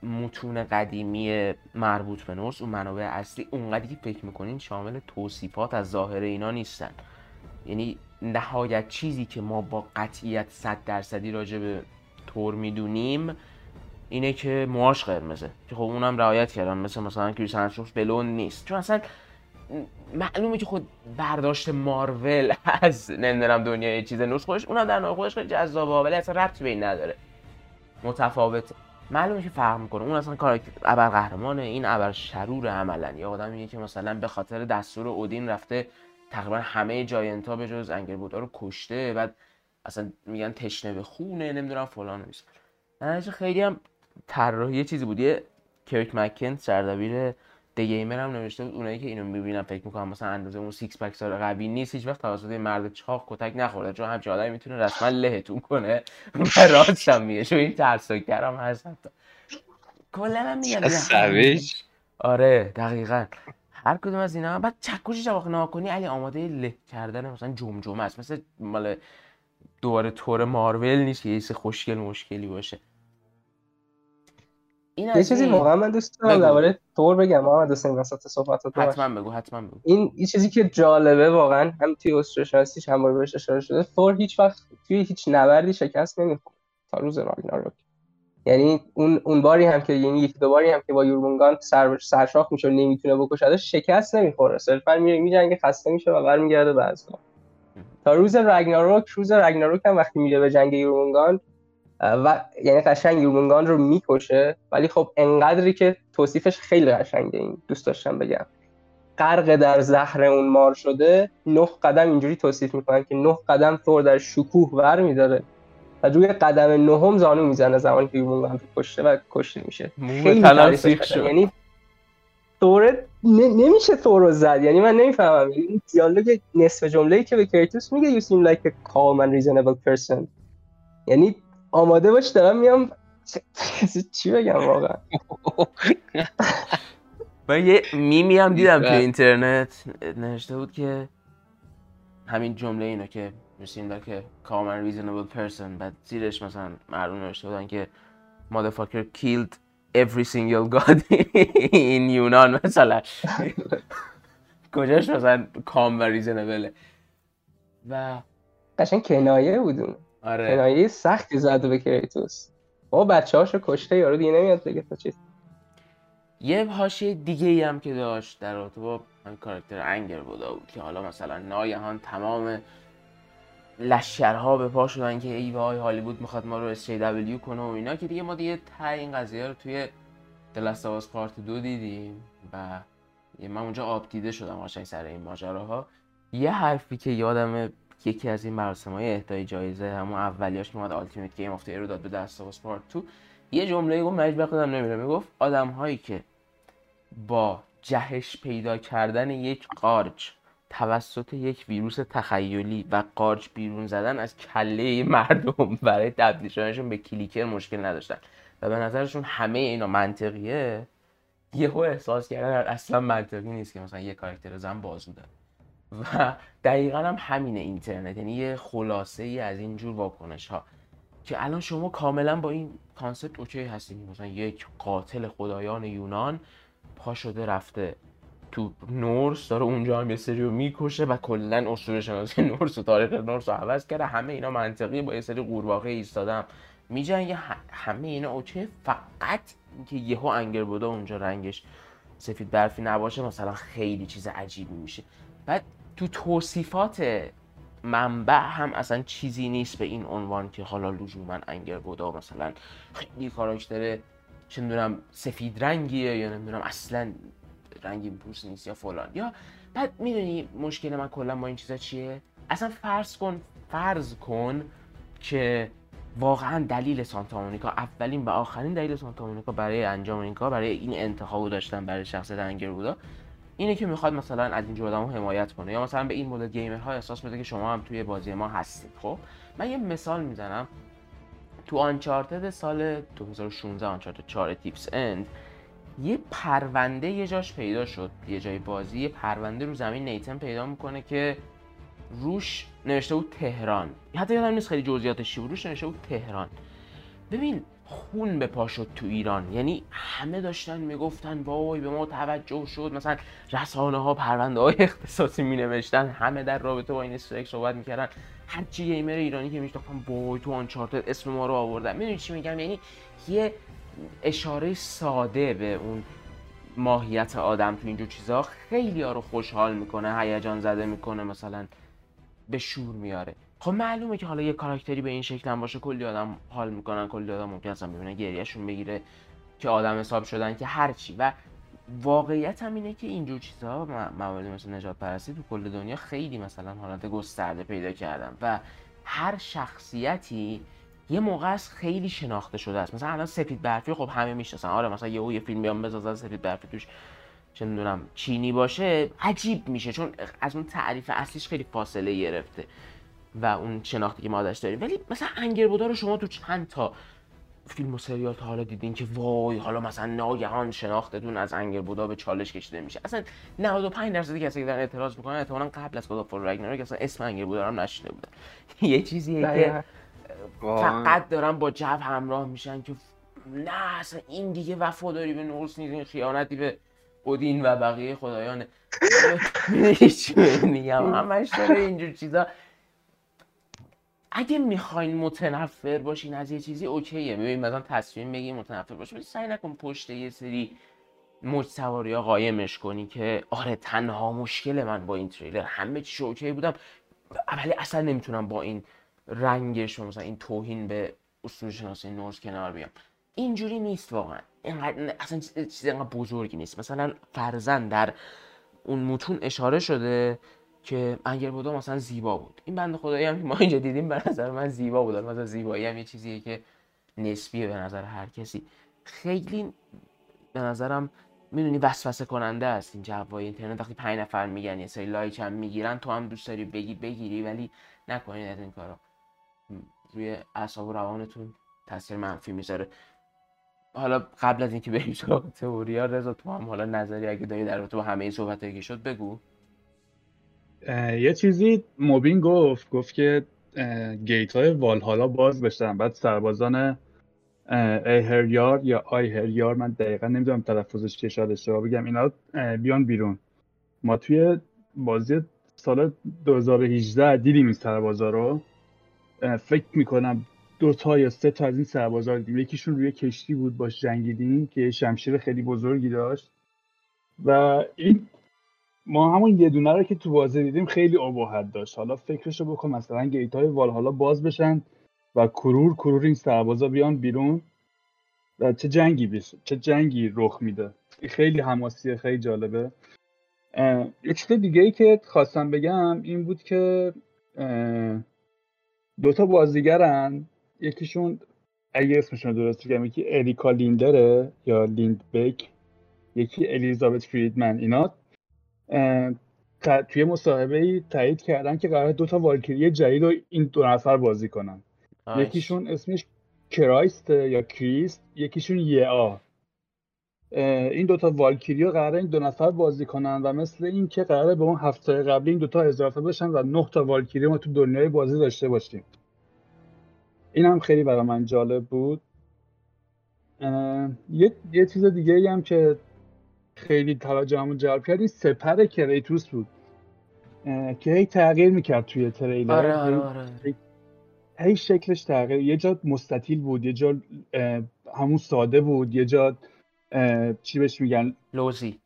S1: متون قدیمی مربوط به نورس اون منابع اصلی اونقدری که فکر می‌کنین شامل توصیفات از ظاهر اینا نیستن. یعنی نهایت چیزی که ما با قطعیت صد درصدی راجع به تور می‌دونیم اینه که موهاش قرمزه. که خب اونم رعایت کردن. مثل مثلا کریس هنسروف بلون نیست. چون اصلا معلومه که خود برداشت مارول از نمی‌دونم دنیای چیز نوش خودش اونم در نوع خودش خیلی جذابه ولی اصلا ربطی به این نداره. متفاوته معلومه که فرق می‌کنه. اون اصلا کاراکتر ابر قهرمانه این ابر شرور عملا یا آدمیه که مثلا به خاطر دستور اودین رفته تقریبا همه جاینتا به جز انگل بودا رو کشته. بعد اصلا میگن تشنه به خونه نمی‌دونم فلان نیست خیلی هم طراحی چیزی بود. یه کرک مکن سردبیر گیمر هم نوشته بود اونایی که اینو می‌بینن فکر می‌کنم مثلا اندازه اون سیکس پک سال قوی نیست هیچ وقت توسط مرد چاق کتک نخورده چون همچین آدمی می‌تونه رسما لهتون کنه. و هم میگه چون این ترساکر هم هست حتی. کلا هم میگن آره دقیقا. هر کدوم از اینا. بعد چکوش جواخ ناکنی علی آماده له کردن مثلا جمجمه است. مثل مال دوباره تور مارول نیست که یه خوشگل مشکلی باشه.
S3: این یه چیزی واقعا من دوست دارم درباره تور بگم. محمد حسین وسط صحبتات
S1: حتما بگو حتما بگو.
S3: این یه چیزی که جالبه واقعا هم توی چند بار بهش اشاره شده تور هیچ وقت توی هیچ نبردی شکست نمی‌خورد تا روز راگناروک. یعنی اون اون باری هم که یعنی یک دو باری هم که با یورمونگان سر سرشاخ میشه نمی‌تونه بکشدش شکست نمی‌خوره. صرفا میره میجنگه خسته میشه و برمیگرده به تا روز رگناروک روز رگناروک هم وقتی میره به جنگ یورمونگان و یعنی قشنگ یورمونگان رو می‌کشه ولی خب انقدری که توصیفش خیلی قشنگه این دوست داشتم بگم. غرق در زهر اون مار شده نه قدم اینجوری توصیف می‌کنن که نه قدم ثور در شکوه ور میداره. و روی قدم نهم زانو می‌زنه زمانی که یورمونگان رو کشته و کشته میشه.
S1: خیلی شد.
S3: یعنی ثور نمیشه ثور رو زد. یعنی من نمی‌فهمم. این دیالوگ نصف جمله که به کریتوس میگه you seem like a calm and reasonable person. یعنی آماده باش دارم میام. چی بگم واقعا؟
S1: من یه میمی هم دیدم تو اینترنت. نوشته بود که همین جمله اینو که میسین که common reasonable person بعد زیرش مثلا مردم نوشته بودن که motherfucker killed every single god in یونان مثلا. کجاش مثلا کام و ریزنبله و
S3: قشنگ کنایه بودون
S1: آره.
S3: کنایه سختی زده به کریتوس. بابا بچه هاشو کشته یارو دیگه نمیاد بگه تا چیز.
S1: یه حاشیه دیگه ای هم که داشت در رابطه با کاراکتر انگر بودا بود که حالا مثلا ناگهان تمام لشکرها به پا شدن که ای وای هالیوود می‌خواد ما رو اس دبلیو کنه و اینا که دیگه ما دیگه ته این قضیه رو توی دلستاواز پارت دو دیدیم و من اونجا آبدیده شدم قشنگ سر این ماجراها. یه حرفی که یادم یکی از این مراسم های اهدای جایزه همون اولیاش که اومد Ultimate Game of رو داد به Last Part 2 یه جمله گفت مجبور خودم نمیره می‌گفت آدم هایی که با جهش پیدا کردن یک قارچ توسط یک ویروس تخیلی و قارچ بیرون زدن از کله مردم برای تبدیل شدنشون به clicker مشکل نداشتن و به نظرشون همه اینا منطقیه یهو احساس کردن اصلا منطقی نیست که مثلا یه کاراکتر زن بازو داره. و دقیقا هم همینه اینترنت. یعنی یه خلاصه ای از اینجور واکنش ها که الان شما کاملا با این concept OK هستین. مثلا یک قاتل خدایان یونان پا شده رفته تو نورس داره اونجا هم یه سری رو می‌کشه و کلا اسطوره شناسی نورس و تاریخ نورس رو عوض کرده. همه اینا منطقی با یه سری قورباغه ایستادم میجنگه. همه اینا اوکی. فقط اینکه یهو انگر بوده اونجا رنگش سفید برفی نباشه مثلا خیلی چیز عجیبی میشه. بعد تو توصیفات منبع هم اصلا چیزی نیست به این عنوان که حالا من انگر بودا مثلا خیلی کاراکتر چه می‌دونم سفید رنگیه یا نمی‌دونم اصلا رنگی پوست نیست یا فلان. یا بعد می‌دونی مشکل من کلا با این چیزا چیه؟ اصلا فرض کن فرض کن که واقعا دلیل سانتا مونیکا اولین و آخرین دلیل سانتا مونیکا برای انجام این کار برای این انتخابو داشتن برای شخص انگر بودا. اینه که می‌خواد مثلا از اینجور آدمو حمایت کنه یا مثلا به این مدل گیمرها احساس بده که شما هم توی بازی ما هستید. خب من یه مثال می‌زنم. تو آنچارتد سال 2016 آنچارتد 4 تیپس اند یه پرونده یه جاش پیدا شد. یه جای بازی یه پرونده رو زمین نیتن پیدا می‌کنه که روش نوشته بود تهران. حتی یادم نیست خیلی جزئیاتش چی بود روش نوشته بود تهران. ببین خون به پا شد تو ایران. یعنی همه داشتن می‌گفتن وای به ما توجه شد. مثلا رسانه ها پرونده های اختصاصی می نوشتن همه در رابطه با این استرک صحبت می‌کردن. هر چی گیمر ایرانی که میشناختن وای تو آنچارتد اسم ما رو آوردن. می‌دونی چی میگم؟ یعنی یه اشاره ساده به اون ماهیت آدم تو اینجور چیزها خیلی ها رو خوشحال می‌کنه هیجان زده می‌کنه مثلا به شور میاره خب معلومه که حالا یه کاراکتری به این شکل هم باشه کلی آدم حال می‌کنن کلی آدم ممکن اصلا ببینن گریهشون بگیره که آدم حساب شدن که هرچی و واقعیت هم اینه که اینجور چیزها مواردی مثل نجات پرستی تو کل دنیا خیلی مثلا حالت گسترده پیدا کردن. و هر شخصیتی یه موقع از خیلی شناخته شده است. مثلا الان سفید برفی خب همه می‌شناسن. آره مثلا یه یه فیلم بیان بسازن سفید برفی توش چه می‌دونم چینی باشه عجیب میشه. چون از اون تعریف اصلیش خیلی فاصله گرفته. و اون شناختی که ما ازش داریم. ولی مثلا انگر بودا رو شما تو چند تا فیلم و سریال تا حالا دیدین که وای حالا مثلا ناگهان شناختتون از انگر بودا به چالش کشیده میشه. اصلا 95 درصد کسی که دارن اعتراض می‌کنن احتمالاً قبل از خدا فور که اصلا اسم انگر بودا رو نشیده بودن. یه چیزیه که فقط دارن با جو همراه میشن که نه اصلا این دیگه وفاداری به نورس نیست این خیانتی به اودین و بقیه خدایانه. میگم همش داره اینجور چیزا. اگه می‌خواین متنفر باشین از یه چیزی اوکیه. ببین مثلا تصمیم بگی متنفر باشی ولی سعی نکن پشت یه سری موج سواری ها قایمش کنی که آره تنها مشکل من با این تریلر همه چی اوکی بودم. ولی اصلا نمی‌تونم با این رنگش و مثلا این توهین به اصول شناسی نورس کنار بیام. اینجوری نیست واقعا. اینقدر اصلا چیز اینقدر بزرگی نیست. مثلا فرزن در اون متون اشاره شده که انگر بودا مثلا زیبا بود. این بند خدایی هم ما اینجا دیدیم به نظر من زیبا بود. مثلا زیبایی هم یه چیزیه که نسبیه به نظر هر کسی. خیلی به نظرم می‌دونی وسوسه کننده است این جوای اینترنت. وقتی پنج نفر میگن یه سری لایک هم می‌گیرن تو هم دوست داری بگی بگیری ولی نکنید از این کارا. روی اعصاب و روانتون تاثیر منفی می‌ذاره. حالا قبل از اینکه بریم سراغ تئوریا رضا تو هم حالا نظری اگه داری در رابطه با همه این صحبت که شد بگو.
S4: یه چیزی موبین گفت گفت که گیت های والهالا باز بشن. بعد سربازان ایهریار یا آیهریار من دقیقا نمی‌دونم تلفظش چه شاید اشتباه بگم اینا بیان بیرون. ما توی بازی سال 2018 دیدیم این سربازا رو. فکر می‌کنم دو تا یا سه تا از این سربازا دیدیم. یکیشون روی کشتی بود باش جنگیدیم که شمشیر خیلی بزرگی داشت. و این ما همون یه دونه رو که تو بازی دیدیم خیلی ابهت داشت. حالا فکرشو بکن مثلا گیت های حالا باز بشن و کرور کرور این سربازا بیان بیرون و چه جنگی بشه چه جنگی رخ میده. خیلی حماسیه خیلی جالبه. یه چیز دیگه ای که خواستم بگم این بود که دوتا بازیگرن. یکیشون اگه اسمشون درست بگم یکی اریکا لیندره یا لیندبک یکی الیزابت فریدمن. اینا توی مصاحبه ای تایید کردن که قرار دوتا والکیری جدید رو این دو نفر بازی کنن. یکیشون اسمش کرایست یا کریست یکیشون یه آ. این دوتا والکیریو قراره این دو نفر بازی کنن و مثل این که قراره به اون هفته قبلی این دوتا اضافه بشن و نه تا والکیری ما تو دنیای بازی داشته باشیم. این هم خیلی برای من جالب بود. یه, یه چیز دیگه ای هم که خیلی توجهمون جلب کرد. این سپر کریتوس بود. که هی تغییر می‌کرد توی تریلر.
S1: آره آره آره.
S4: هی شکلش تغییر یه جا مستطیل بود یه جا همون ساده بود یه جا چی بهش میگن؟
S1: لوزی.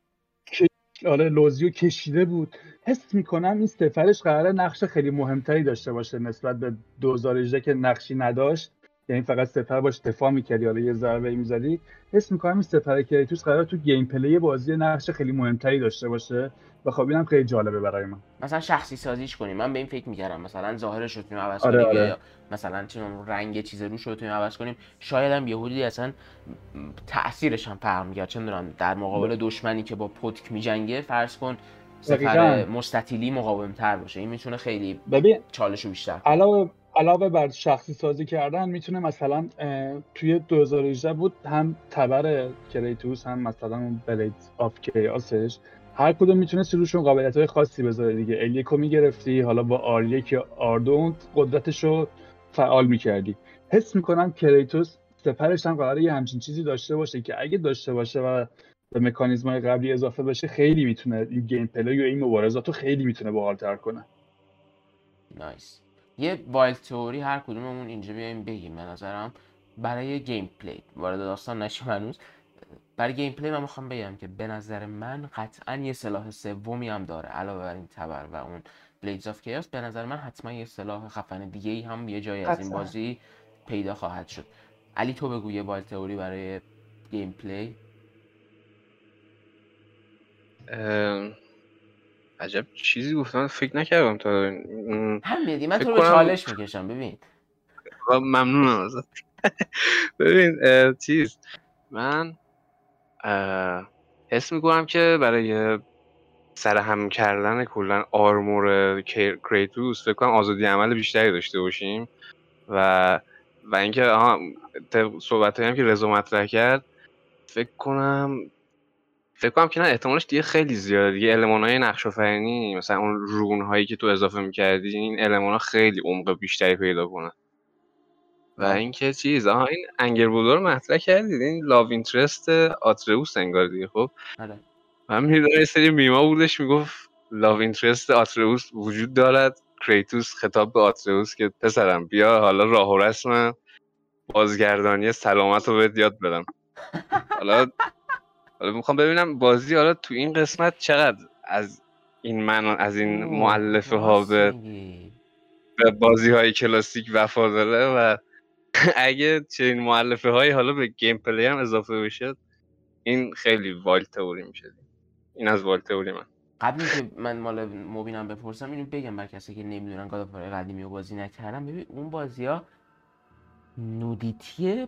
S4: آره لوزیو کشیده بود. حس می‌کنم این سپرش قراره نقش خیلی مهمتری داشته باشه نسبت به 2018 که نقشی نداشت. یعنی فقط سپر باش دفاع می‌کردی حالا یه ضربه می‌زدی. حس می‌کنم این سپر کریتوس قرار تو gameplay بازی نقش خیلی مهمتری داشته باشه و خب اینم خیلی جالبه برای من.
S1: مثلا شخصی سازیش کنیم من به این فکر می‌کردم مثلا ظاهرش رو عوض
S4: آره
S1: کنیم
S4: آره.
S1: یا مثلا چون رنگ چیز روش رو عوض کنیم. شاید هم یهویی اصلا تاثیرش هم فرق می‌کرد. چه می‌دونم در مقابل دشمنی که با پتک میجنگه فرض کن
S4: سپر.
S1: مستطیلی مقاوم تر باشه. این می‌تونه خیلی
S4: ببین
S1: چالشو بیشتر کنه.
S4: علاوه علاوه بر شخصی سازی کردن می‌تونه مثلا توی 2018 بود هم تبر کریتوس هم مثلا Blade of Chaos ش هر کدوم می‌تونست روشون قابلیت های خاصی بذاره دیگه. L یکو می‌گرفتی حالا با R یک R1 قدرتش رو فعال می‌کردی. حس می‌کنم کریتوس سپرش هم قراره یه همچین چیزی داشته باشه که اگه داشته باشه و به مکانیزم های قبلی اضافه بشه خیلی می‌تونه این gameplay و این مبارزات رو خیلی می‌تونه باحالتر کنه.
S1: nice یه wild theory هر کدوممون اینجا بیایم بگیم. به نظرم برای gameplay وارد داستان نشیم هنوز. برای gameplay من می‌خوام بگم که به نظر من قطعا یه سلاح سومی هم داره. علاوه بر این تبر و اون Blades of Chaos به نظر من حتما یه سلاح خفن دیگه ای هم یه جایی از این. بازی پیدا خواهد شد. علی تو بگو یه wild theory برای
S2: gameplay. عجب چیزی گفتم فکر نکردم تا
S1: هم میدی؟ من تو رو به چالش می‌کشم ببین.
S2: ممنونم ازت. ببین چیز من حس می‌کنم که برای سرهم کردن کلا آرمور کریتوس فکر کنم آزادی عمل بیشتری داشته باشیم و و اینکه صحبت هم که رضا مطرح کرد فکر کنم فکر کنم که نه احتمالش دیگه خیلی زیاده. دیگه المانهای های نقش آفرینی مثلا اون رون هایی که تو اضافه می‌کردی این المان ها خیلی عمق بیشتری پیدا کنن. و
S1: آه.
S2: اینکه چیز آها این انگر رو مطرح کردید این لاو اینترست آتروس انگار دیگه خب.
S1: آره
S2: من می‌دونم یه سری میما بودش می‌گفت لاو اینترست آتروس وجود دارد کریتوس خطاب به آتروس که پسرم بیا حالا راه و رسم بازگردانی سلامت رو بهت یاد بدم. حالا حالا می‌خوام ببینم بازی حالا تو این قسمت چقدر از این من از این
S1: اوه،
S2: معلفه ها به. به بازی های کلاسیک وفاداره و اگه چنین مؤلفه هایی حالا به gameplay هم اضافه بشه این خیلی wild theory میشه. این از wild theory من.
S1: قبل اینکه من مال مبینم بپرسم اینو بگم بر کسی که نمی‌دونن God قدیمی رو بازی نکردم ببین اون بازی ها nudity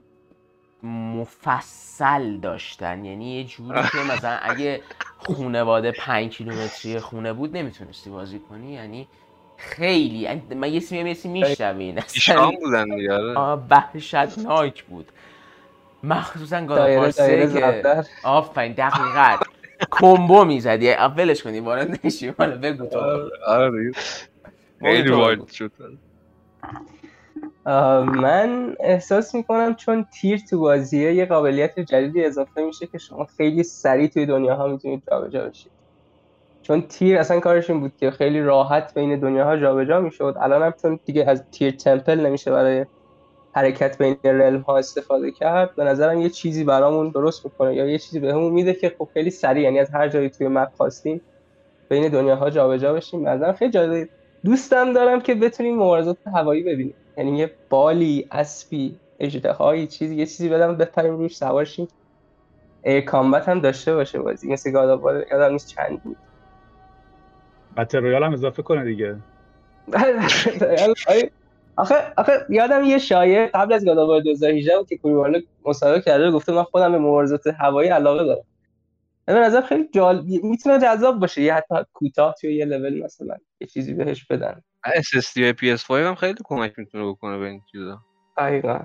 S1: مفصل داشتن. یعنی یه جوری که مثلا اگه خونواده پنج کیلومتری خونه بود نمی‌تونستی بازی کنی. یعنی خیلی. من یه سی یه سی میشنوین
S2: ایشان بودن دیگه آره.
S1: وحشتناک بود. مخصوصا گاد
S3: دایره
S1: آف
S3: دایره
S1: سه که آفرین دقیقا. کمبو می‌زدی. ولش کنی وارد نشیم حالا بگو تو.
S2: آره آره خیلی وایلد
S1: بگو.
S2: شد.
S3: من احساس می‌کنم چون تیر تو بازیه یه قابلیت جدیدی اضافه میشه که شما خیلی سریع توی دنیاها می‌تونید جابجا بشید. چون تیر اصلا کارش این بود که خیلی راحت بین دنیاها جابجا می‌شد. الان هم چون دیگه از تیر تمپل نمیشه برای حرکت بین رلم ها استفاده کرد به نظرم یه چیزی برامون درست می‌کنه یا یه چیزی بهمون میده که خب خیلی سریع یعنی از هر جایی توی مپ خواستیم بین دنیاها جابجا بشیم. نظرم خیلی جالب. دوستم دارم که بتونیم مبارزات هوایی ببینیم. یعنی یه بالی اسبی اژدهایی چیزی یه چیزی بدم بپریم روش سوارشیم air combat هم داشته باشه بازی. مثل God of War یادم نیست چند بود.
S4: battle royale هم اضافه کنه دیگه.
S3: آخه آخه یادم یه شایعه قبل از God of War 2018 بود که کوریوانو مصاحبه کرده گفته من خودم به مبارزات هوایی علاقه دارم. به نظر خیلی جالب می‌تونه جذاب باشه. یه حتی کوتاه توی یه لول مثلا. یه چیزی بهش بدن.
S2: SSD PS5 هم خیلی کمک می‌تونه بکنه به این چیزا
S3: دقیقاً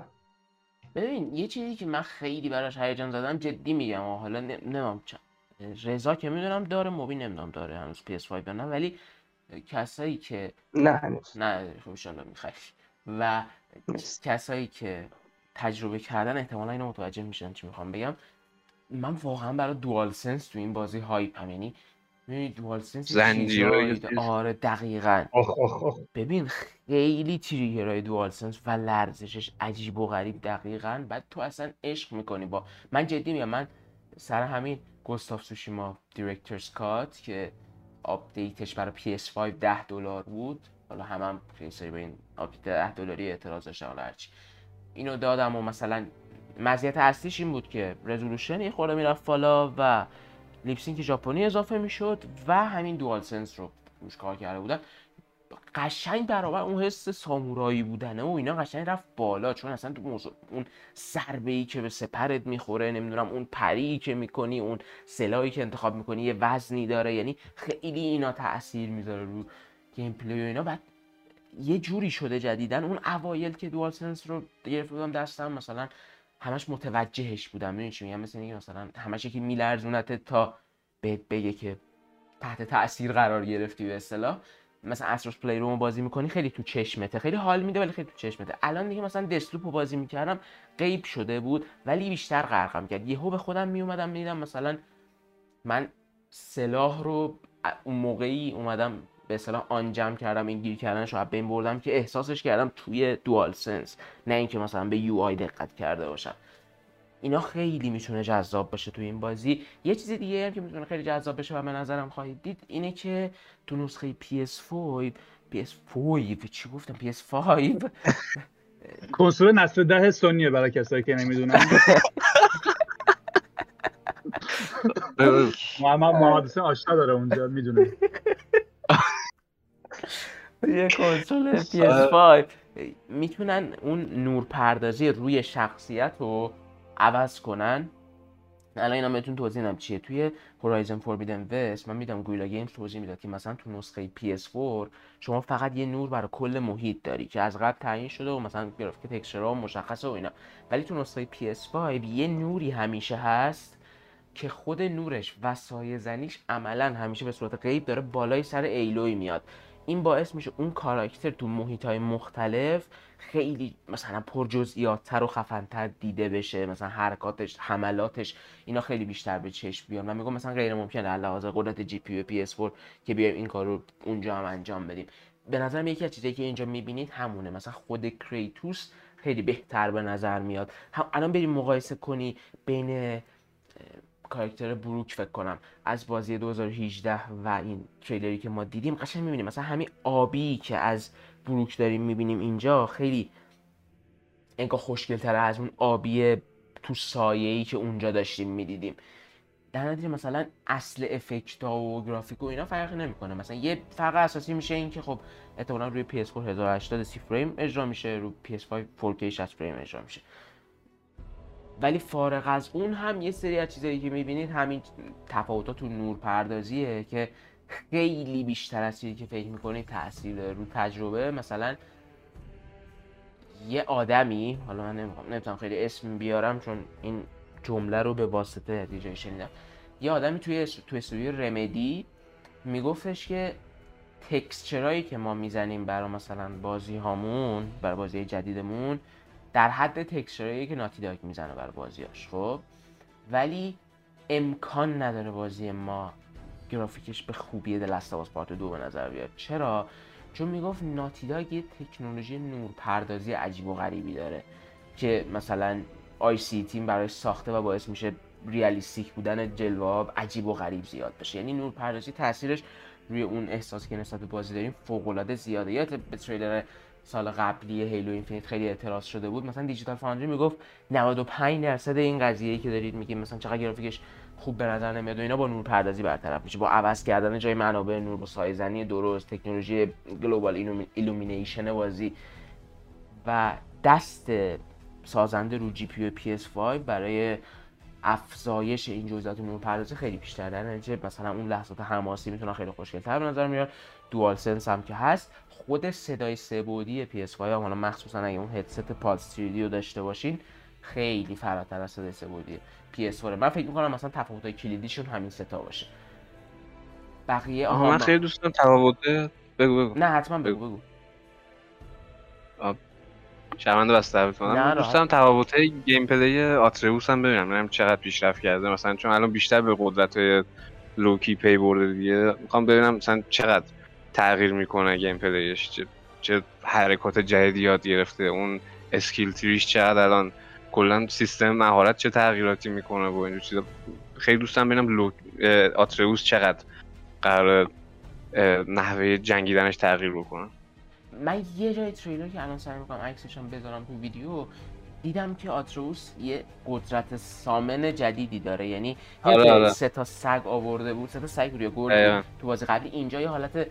S1: ببین یه چیزی که من خیلی براش هیجان زدم جدی میگم و حالا نمام رضا که می‌دونم داره موبی نمی‌دونم داره هنوز PS5 یا نه ولی کسایی که
S3: نه هنوز.
S1: نه خوشحال می‌خوای. و کسایی که تجربه کردن احتمالا اینو متوجه میشن چی می‌خوام بگم. من واقعا برای دوال سنس تو این بازی هایپم یعنی سنس آره دقیقا.
S4: آخ آخ آخ.
S1: ببین خیلی trigger های DualSense و لرزشش عجیب و غریب دقیقا. بعد تو اصلا عشق می‌کنی با من جدی میگم من سر همین Ghost of Tsushima Director's Cut که update ش برای PS5 ده دلار بود. حالا هم یه سری به این update 10 دلاری اعتراض داشتن حالا هرچی. اینو دادم و مثلا مزیت اصلیش این بود که resolution یه خورده می‌رفت بالا و lip sync ژاپنی اضافه می‌شد و همین DualSense رو روش کار کرده بودن. قشنگ برابر اون حس سامورایی بودنه و اینا قشنگ رفت بالا چون اصلا تو موضوع اون ضربه ای که به سپرت می‌خوره نمی‌دونم اون parry ی که می‌کنی اون سلاحی که انتخاب می‌کنی یه وزنی داره یعنی خیلی اینا تاثیر می‌ذاره رو gameplay و اینا. بعد یه جوری شده جدیدن اون اوایل که DualSense رو گرفته بودم دستم مثلا همش متوجهش بودم می‌دونی چی میگم؟ مثل اینکه مثلا همش یکی میلرزونت تا بهت بگه که تحت تاثیر قرار گرفتی به اصطلاح. مثلا Astro's Play رو بازی می‌کنی خیلی تو چشمته خیلی حال میده ولی خیلی تو چشمته. الان دیگه مثلا Deathloop بازی می‌کردم غیب شده بود ولی بیشتر غرقم کرد. یهو به خودم میومدم می‌دیدم مثلا من سلاح رو اون موقعی اومدم به اصطلاح unjam کردم این گیر کردنشو از بین بردم که احساسش کردم توی DualSense نه اینکه مثلا به UI دقت کرده باشم. اینا خیلی می‌تونه جذاب باشه تو این بازی. یه چیز دیگه هم که می‌تونه خیلی جذاب بشه و به نظرم خواهید دید اینه که تو نسخه PS5 PS5 چی گفتم؟ PS5
S4: کنسول نسل ده سونیه برای کسایی که نمی‌دونن. محمد محمد حسین آشنا داره اونجا می‌دونه.
S1: یه کنسول PS5 می‌تونن اون نور پردازی روی شخصیت رو عوض کنن. الان اینا بهتون توضیح بدم چیه. توی Horizon Forbidden West من دیدم Guerrilla Games توضیح می‌داد که مثلا تو نسخه PS4 شما فقط یه نور برای کل محیط داری که از قبل تعیین شده و مثلا گرافیک texture ها مشخصه و اینا. ولی تو نسخه PS5 یه نوری همیشه هست که خود نورش و سایه زنیش عملا همیشه به صورت غیب داره بالای سر Aloy میاد. این باعث میشه اون کاراکتر تو محیط های مختلف خیلی مثلا پر جزئیاتتر و خفنتر دیده بشه مثلا حرکاتش حملاتش اینا خیلی بیشتر به چشم بیان. من میگم مثلا غیر ممکنه لحاظ قدرت جی پی PS4 که بیایم این کار رو اونجا هم انجام بدیم. به نظرم یکی از چیزایی که اینجا می‌بینید همونه. مثلا خود کریتوس خیلی بهتر به نظر میاد. هم الان بریم مقایسه کنی بین کاراکتر بروک فکر کنم. از بازی 2018 و این تریلری که ما دیدیم قشنگ می‌بینیم. مثلا همین آبی که از بروک داریم می‌بینیم اینجا خیلی انگار خوشگلتره از اون آبی تو سایه ای که اونجا داشتیم می‌دیدیم. در نتیجه مثلا اصل افکت ها و گرافیک و اینا فرقی نمی‌کنه. مثلا یه فرق اساسی میشه این که خب احتمالا روی PS4 1080 30 فریم اجرا میشه روی PS5 4K 60 فریم اجرا میشه. ولی فارغ از اون هم یه سری از چیزایی که می‌بینید همین تفاوتات تو نور پردازیه که خیلی بیشتر از چیزی که فکر می‌کنید تاثیر داره. رو تجربه مثلا یه آدمی حالا من نمی‌تونم خیلی اسم بیارم چون این جمله رو به واسطه دیجای شنیدم. یه آدمی توی توی استودیو رمدی میگفتش که تکسچرایی که ما می‌زنیم برای مثلا بازی هامون برای بازی جدیدمون در حد تکسچرایی که ناتی داگ می‌زنه برای بازیاش خب؟ ولی امکان نداره بازی ما گرافیکش به خوبی دلست پارت دو به نظر بیاد. چرا؟ چون می‌گفت ناتیداگ یه تکنولوژی نورپردازی عجیب و غریبی داره که مثلا آی سی تیم برای ساخته و باعث میشه ریالیستیک بودن جلوه عجیب و غریب زیاد بشه. یعنی نورپردازی تاثیرش روی اون احساسی که نسبت به بازی داریم فوق العاده زیاده. یادت به تریلر سال قبلی Halo Infinite خیلی اعتراض شده بود. مثلا Digital Foundry می‌گفت 95 درصد این قضیه‌ای که دارید میگیم مثلا چقدر گرافیکش خوب به نظر نمیاد و اینا با نور پردازی برطرف میشه. با عوض کردن جای منابع نور با سایه زنی درست تکنولوژی global illumination بازی و دست سازنده رو GPU PS5 برای افزایش این جزئیات نور پردازی خیلی بیشتر. در نتیجه مثلا اون لحظات حماسی می‌تونه خیلی خوشگل‌تر به نظر میاد. DualSense هم که هست. خود صدای پی PS5 هم حالا مخصوصا اگه اون headset Pulse 3 رو داشته باشین خیلی فراتر از صدای سه بعدی PS4 من فکر می‌کنم مثلا تفاوت‌های کلیدیشون همین ستا باشه. بقیه
S2: آها من خیلی دوست دارم تفاوت بگو بگو.
S1: نه حتما بگو بگو.
S2: شرمنده بسته من دوست دارم تفاوت gameplay آتریوس هم ببینم ببینم چقدر پیشرفت کرده. مثلا چون الان بیشتر به قدرت لوکی پی برده دیگه می‌خوام ببینم مثلا چقدر تغییر می‌کنه gameplay ش چه, چه حرکات جدیدی یاد گرفته اون skill tree ش چقدر الان کلا سیستم مهارت چه تغییراتی می‌کنه و اینجور چیزا. خیلی دوستم ببینم لو... آتریوس چقدر قرار نحوه جنگیدنش تغییر بکنه.
S1: من یه جای تریلر که الان سعی می‌کنم عکسشم بذارم تو ویدیو دیدم که آتروس یه قدرت summon جدیدی داره. یعنی آره آره. سه تا سگ آورده بود سه تا سگ روی گرد تو بازی قبلی اینجا یه حالت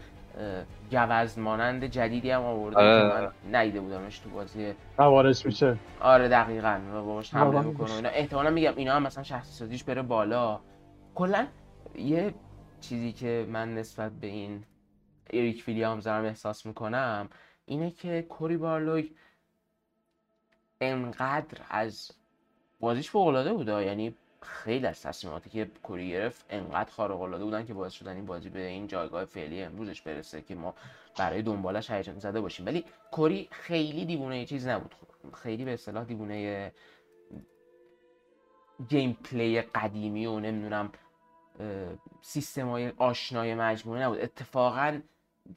S1: گوز مانند جدیدی هم آورده آره. که من نیده بودمش تو بازی.
S4: وارث میشه.
S1: آره دقیقا. و باش حمله می‌کنه اینا. احتمالا میگم اینا هم مثلا شخصی سازیش بره بالا. کلا یه چیزی که من نسبت به این اریک ویلیامز دارم احساس می‌کنم اینه که کوری بارلوگ انقدر از بازیش فوق العاده بوده. یعنی خیلی از تصمیماتی که کوری گرفت انقدر خارق العاده بودن که باعث شدن این بازی به این جایگاه فعلی امروزش برسه که ما برای دنبالش هیجان زده باشیم. ولی کوری خیلی دیوونه چیز نبود. خیلی به اصطلاح دیوونه گیم پلی قدیمی و نمی‌دونم سیستم های آشنای مجموعه نبود. اتفاقا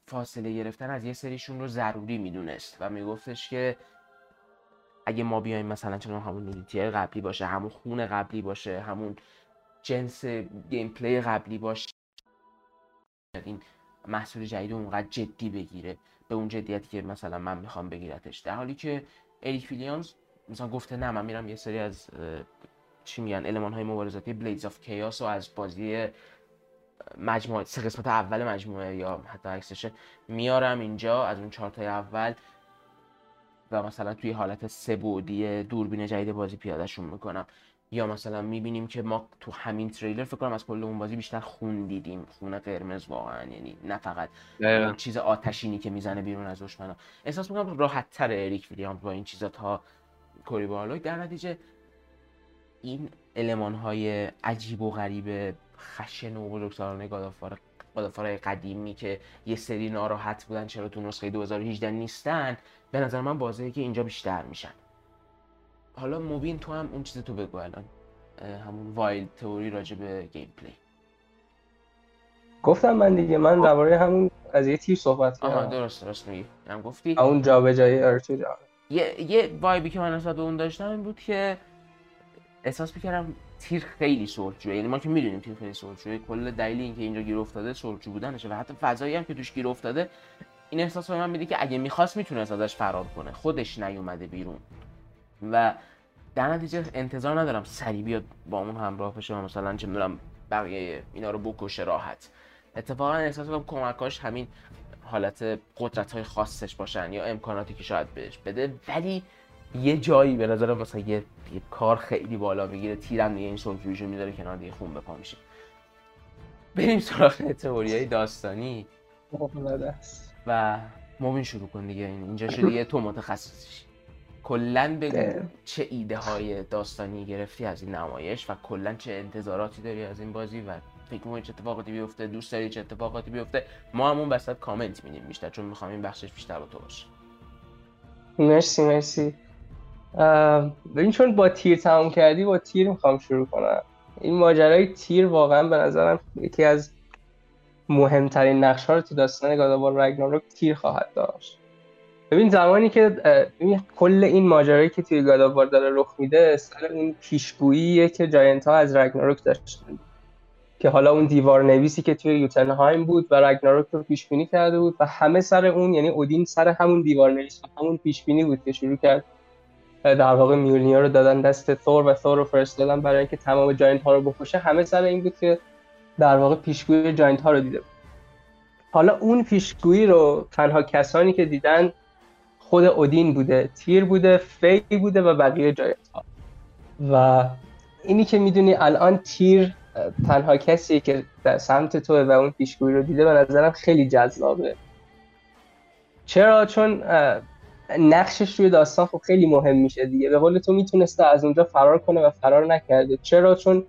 S1: فاصله گرفتن از یه سریشون رو ضروری می‌دونست و میگفتش که اگه ما بیایم مثلا چون همون میلیتیر قبلی باشه همون خون قبلی باشه همون جنس گیم پلی قبلی باشه این محصول جدید اونقدر جدی بگیره به اون جدیتی که مثلا من می‌خوام بگیرتش. در حالی که اریک ویلیامز مثلا گفته نه من میرم یه سری از چی میگن علمان های مبارزاتی بلیدز آف کیاس و از بازی مجموعه سه قسمت اول مجموعه یا حتی عکسش میارم اینجا از اون چارتای اول. و مثلا توی حالت سبودی دوربین جدید بازی پیادهشون می‌کنم. یا مثلا می‌بینیم که ما تو همین تریلر فکر کنم از کل اون بازی بیشتر خون دیدیم. خون قرمز واقعا یعنی نه فقط چیز آتشینی که می‌زنه بیرون از دشمنا احساس می‌کنم راحت تر اریک ویلیامز با این چیزا تا کوری بارلوی در نتیجه این علمان های عجیب و غریب خشن و بزرگسالانه گادافار گادافار قدیمی که یه سری ناراحت بودن چرا تو نسخه 2018 نیستن به نظر من بازی که اینجا بیشتر میشن. حالا موبین تو هم اون چیز تو بگو الان همون وایلد تئوری راجع به گیم پلی.
S3: گفتم من دیگه من درباره همون از یه تیر صحبت
S1: کردم. آها درست درست میگی. هم گفتی؟
S3: اون جابجایی ارتو
S1: یه یه وایبی که من نسبت به اون داشتم این بود که احساس می‌کردم تیر خیلی سرخجوه یعنی ما که می‌دونیم تیر خیلی سرخجوه کل دلیل اینکه اینجا گیر افتاده سرخجو بودنشه و حتی فضایی هم که توش گیر افتاده این احساس به من میده که اگه می‌خواست می‌تونست ازش فرار کنه. خودش نیومده بیرون. و در نتیجه انتظار ندارم سری بیاد با اون همراه بشه و مثلا چه می‌دونم بقیه اینا رو بکشه راحت. اتفاقا احساس کنم کمکاش همین حالت قدرت های خاصش باشن یا امکاناتی که شاید بهش بده. ولی یه جایی به نظر مثلا یه, یه کار خیلی بالا می‌گیره تیرم دیگه این سلطوریشو می‌ذاره کنار دیگه خون بپا میشه. بریم سراغ تئوریای داستانی. و موبین شروع کن دیگه. اینجا شده یه تو متخصصیش کلا بگو چه ایده های داستانی گرفتی از این نمایش و کلا چه انتظاراتی داری از این بازی و فکر می‌کنی چه اتفاقاتی بیفته دوست داری چه اتفاقاتی بیفته. ما همون وسط کامنت میدیم بیشتر چون می‌خوام این بخشش بیشتر با تو باشه.
S3: مرسی مرسی. ببین چون با تیر تموم کردی با تیر می‌خوام شروع کنم. این ماجرای تیر واقعا به نظرم یکی از مهمترین نقش ها رو تو داستان گاداوار رگناروک تیر خواهد داشت. ببین زمانی که ببین کل این ماجرایی که توی گاداوار داره رخ میده سر اون پیشگوییه که جاینت ها از رگناروک داشتن. که حالا اون دیوار نویسی که توی یوتنهایم بود و رگناروک رو پیش بینی کرده بود و همه سر اون یعنی اودین سر همون دیوار نویس همون پیش بینی بود که شروع کرد. در واقع میولنیا رو دادن دست ثور و ثور رو فرستادن برای اینکه تمام جاینت ها رو بکشه. همه سر این بود که در واقع پیشگویی جاینت ها رو دیده بود. حالا اون پیشگویی رو تنها کسانی که دیدن خود اودین بوده تیر بوده فی بوده و بقیه جاینت ها و اینی که می‌دونی الان تیر تنها کسیه که در سمت توه و اون پیشگویی رو دیده به نظرم خیلی جذابه. چرا؟ چون نقشش روی داستان خب خیلی مهم میشه دیگه. به قول تو می‌تونسته از اونجا فرار کنه و فرار نکرده. چرا؟ چون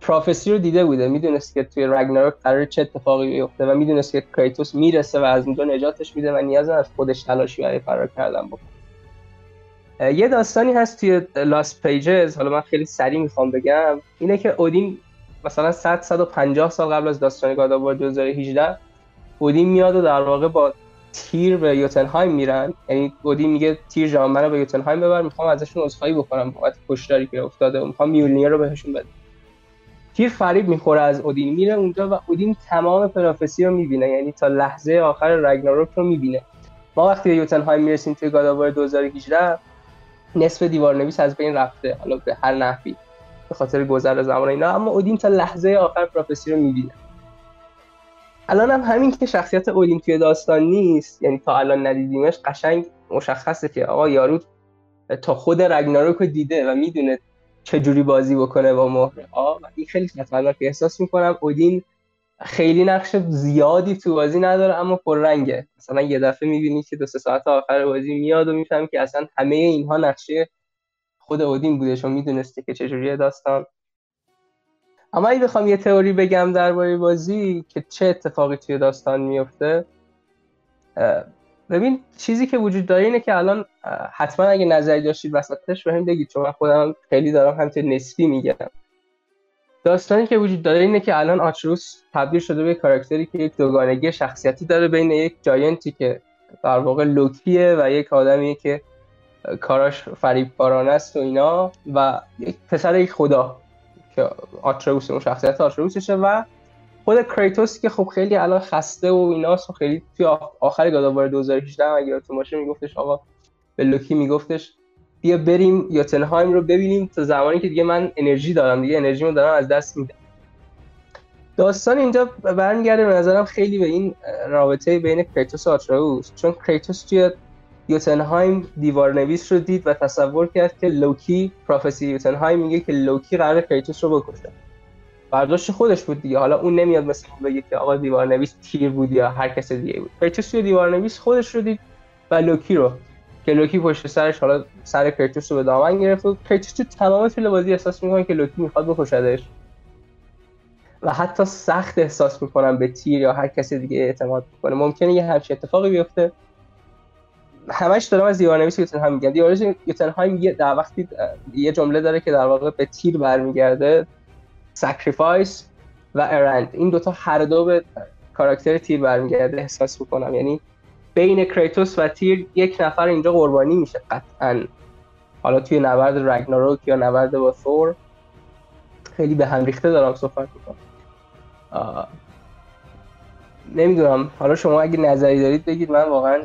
S3: پروفسی رو دیده بوده. می‌دونست که توی رگناروک قرار چه اتفاقی بیفته و می‌دونست که کریتوس می‌رسه و از اونجا نجاتش میده و نیاز از خودش تلاشی برای فرار کردن بکنه. یه داستانی هست توی لاست پیجز حالا من خیلی سریع می‌خوام بگم. اینه که اودین مثلا 100 150 سال قبل از داستان گاداوار 2018 اودین میاد و در واقع با تیر به یوتنهایم میرن. یعنی اودین میگه تیر جان رو به یوتنهایم ببر می‌خوام ازشون عذرخواهی بکنم بابت کشتاری که افتاده و می‌خوام میولنیر رو بهشون بده تیر فریب می‌خوره از اودین میره اونجا و اودین تمام پرافسی رو می‌بینه. یعنی تا لحظه آخر رگناروک رو می‌بینه. ما وقتی به یوتنهایم می‌رسیم توی گاداوار 2018 نصف دیوار نویس از بین رفته. حالا به هر نحوی به خاطر گذر زمان اینا. اما اودین تا لحظه آخر پروفسی رو می‌بینه. الان هم همین که شخصیت اودین توی داستان نیست یعنی تا الان ندیدیمش قشنگ مشخصه که آقا یارو تا خود رگناروک رو دیده و می‌دونه چجوری بازی بکنه با مهره. آ این خیلی خطرناک. احساس می‌کنم اودین خیلی نقش زیادی تو بازی نداره اما پررنگه مثلا یه دفعه می‌بینی که دو سه ساعت آخر بازی میاد و می‌فهمی که اصلا همه اینها نقشه خود اودین بوده چون می‌دونسته که چجوری داستان. اما اگه بخوام یه تئوری بگم درباره بازی که چه اتفاقی توی داستان میفته ببین چیزی که وجود داره اینه که الان حتما اگه نظری داشتید وسطش بهم بگید چون من خودم خیلی دارم همینطور نسبی میگم. داستانی که وجود داره اینه که الان آچروس تبدیل شده به کاراکتری که یک دوگانگی شخصیتی داره بین یک جاینتی که در واقع لوکیه و یک آدمی که کاراش فریبکارانه است و اینا و یک پسر یک خدا. که آتروس اون شخصیت آتروسشه و خود کریتوس که خب خیلی الان خسته و ایناست و خیلی توی آخر God of War 2018 اگه یادتون باشه میگفتش آقا به لوکی میگفتش بیا بریم یوتنهایم رو ببینیم تا زمانی که دیگه من انرژی دارم دیگه انرژی رو دارم از دست میدم. داستان اینجا برمیگرده به نظرم خیلی به این رابطه بین کریتوس و آتروس چون کریتوس توی یوتنهایم دیوار نویس رو دید و تصور کرد که لوکی prophecy یوتنهایم میگه که لوکی قرار کریتوس رو بکشه. برداشت خودش بود دیگه. حالا اون نمیاد مثلا بگه که آقا دیوار نویس تیر بود یا هر کس دیگه بود. کریتوس دیوار نویس خودش رو دید و لوکی رو که لوکی پشت سرش حالا سر کریتوس رو به دامن گرفت و کریتوس تو تمام طول بازی احساس می‌کنه که لوکی می‌خواد بکشدش. و حتی سخت احساس می‌کنم به تیر یا هر کسی دیگه اعتماد کنه ممکنه یه همچین اتفاقی بیفته. همش دارم از دیوارنویس یوتنهایم میگم دیوارنویس یوتنهایم یه در وقتی یه جمله داره که در واقع به تیر برمیگرده. sacrifice و errand این دوتا هر دو به کاراکتر تیر برمیگرده احساس می‌کنم. یعنی بین کریتوس و تیر یک نفر اینجا قربانی میشه قطعا. حالا توی نبرد رگناروک یا نبرد با ثور خیلی به هم ریخته دارم صحبت می‌کنم. نمی‌دونم. حالا شما اگه نظری دارید بگید من واقعا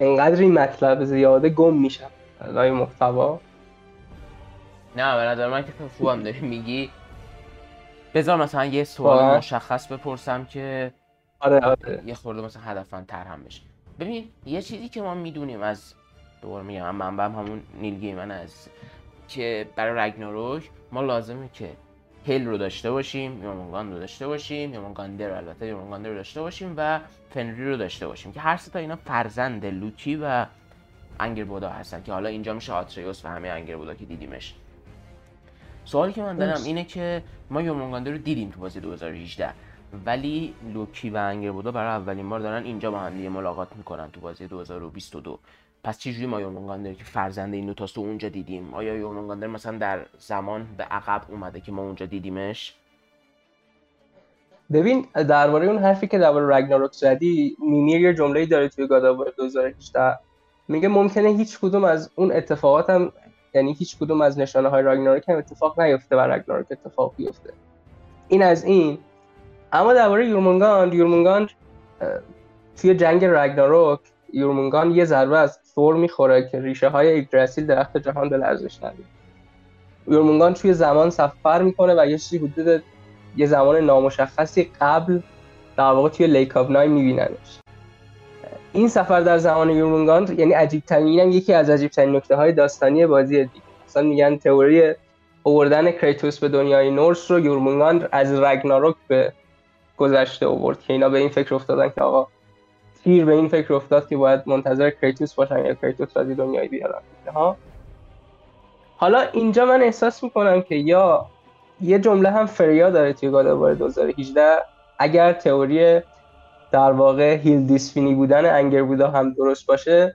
S3: انقدر این مطلب زیاده گم میشم. لای محتوا.
S1: نه به نظر من که خوبم داری میگی. بذار مثلا یه سوال مشخص بپرسم که
S3: آره آره.
S1: یه خورده مثلا هدفن تر هم بشه. ببین یه چیزی که ما می‌دونیم از دوباره میگم منبعم همون نیل گیمن از که برای رگناروک ما لازمه که هل رو داشته باشیم یورمونگان رو داشته باشیم یورمونگاندر البته یورمونگاندر رو داشته باشیم و فنریر رو داشته باشیم که هر تا اینا فرزند لوکی و انگربودا هستن که حالا اینجا میشه آتریوس و هم انگربودا که دیدیمش. سوالی که من دارم اینه که ما یورمونگاندر رو دیدیم تو بازی 2018 ولی لوکی و انگربودا برای اولین بار دارن اینجا با هم ملاقات می‌کنن تو بازی 2022 پس چجوری ما یورمونگاندر که فرزند این دوتاست رو اونجا دیدیم؟ آیا یورمونگاندر مثلا در زمان به عقب اومده که ما اونجا دیدیمش؟
S3: ببین درباره اون حرفی که درباره رگناروک زدی میمیر یه جمله‌ای داره توی گاداوار 2018 میگه ممکنه هیچ کدوم از اون اتفاقات هم یعنی هیچ کدوم از نشانه های راگناروک هم اتفاق نیفته و راگناروک اتفاق بیفته. این از این. اما درباره یورمونگان یورمونگان توی جنگ رگناروک یورمونگان یه ضربه از ثور می‌خوره که ریشه های ایگدرسیل درخت جهان به لرزش ندید یورمونگان توی زمان سفر می‌کنه و یه چیزی حدود یه زمان نامشخصی قبل در واقع توی Lake of Nine میبیننش. این سفر در زمان یورمونگان یعنی عجیب ترین یکی از عجیب ترین نکته های داستانی بازی دیگه. مثلا میگن تئوری آوردن کریتوس به دنیای Norse رو یورمونگان از رگناروک به گذشته آورد که اینا به این فکر افتادن که آقا تیر به این فکر افتاد که باید منتظر کریتوس باشن یا کریتوس از دنیای بیارن. ها حالا اینجا من احساس می‌کنم که یا یه جمله هم فریا داره توی گادوار 2018 اگر تئوری در واقع هیل دیسفینی بودن انگر بودا هم درست باشه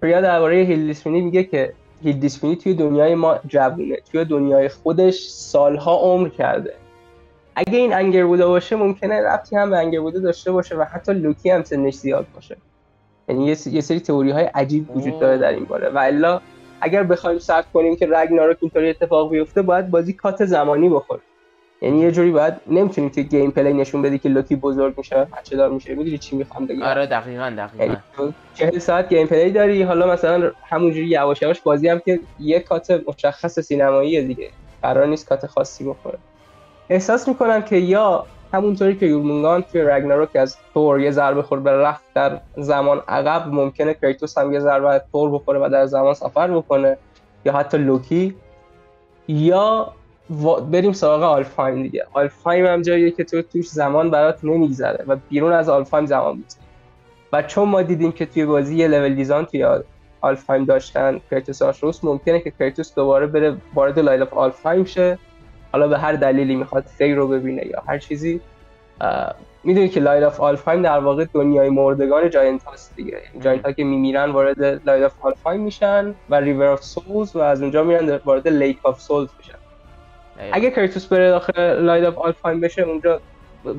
S3: فریا درباره هیل دیسفینی میگه که هیل دیسفینی توی دنیای ما جوونه توی دنیای خودش سالها عمر کرده. اگه این انگر بوده باشه ممکنه ربطی هم به انگر بوده داشته باشه و حتی لوکی هم سنش زیاد باشه. یعنی یه سری تئوری های عجیب وجود داره در این باره. و الا اگر بخوایم search کنیم که رگناروک اینطوری اتفاق بیفته باید بازی کات زمانی بخوره. یعنی یه جوری باید نمی‌تونیم که gameplay نشون بدی که لوکی بزرگ میشه بچه دار میشه می‌دونی چی می‌خوام بگم.
S1: آره دقیقاً دقیقاً.
S3: یعنی 40 ساعت gameplay داری حالا مثلا همونجوری یواش یواش بازی هم که یه کات مشخص سینماییه دیگه. قرار نیست کات خاصی بخوره. احساس می‌کنم که یا همونطوری که یورمونگان توی رگناروک از تور یه ضربه خورد به رفت در زمان عقب ممکنه کریتوس هم یه ضربه از تور بخوره و در زمان سفر بکنه یا حتی لوکی. یا بریم سراغ آلفایم دیگه. آلفایم هم جاییه که تو توش زمان برات نمیگذره و بیرون از آلفایم زمان میگذره. و چون ما دیدیم که توی بازی یه level design توی آلفایم داشتن کریتوس آتریوس ممکنه که کریتوس دوباره بره وارد Light Alfheim شه. حالا به هر دلیلی می‌خواد فی رو ببینه یا هر چیزی می‌دونی که Light of Alfheim در واقع دنیای مردگان giant هاست دیگه. giant ها که میمیرن وارد Light of Alfheim میشن و River of Souls و از اونجا میرن وارد Lake of Souls میشن. اگه کریتوس بره داخل Light of Alfheim بشه اونجا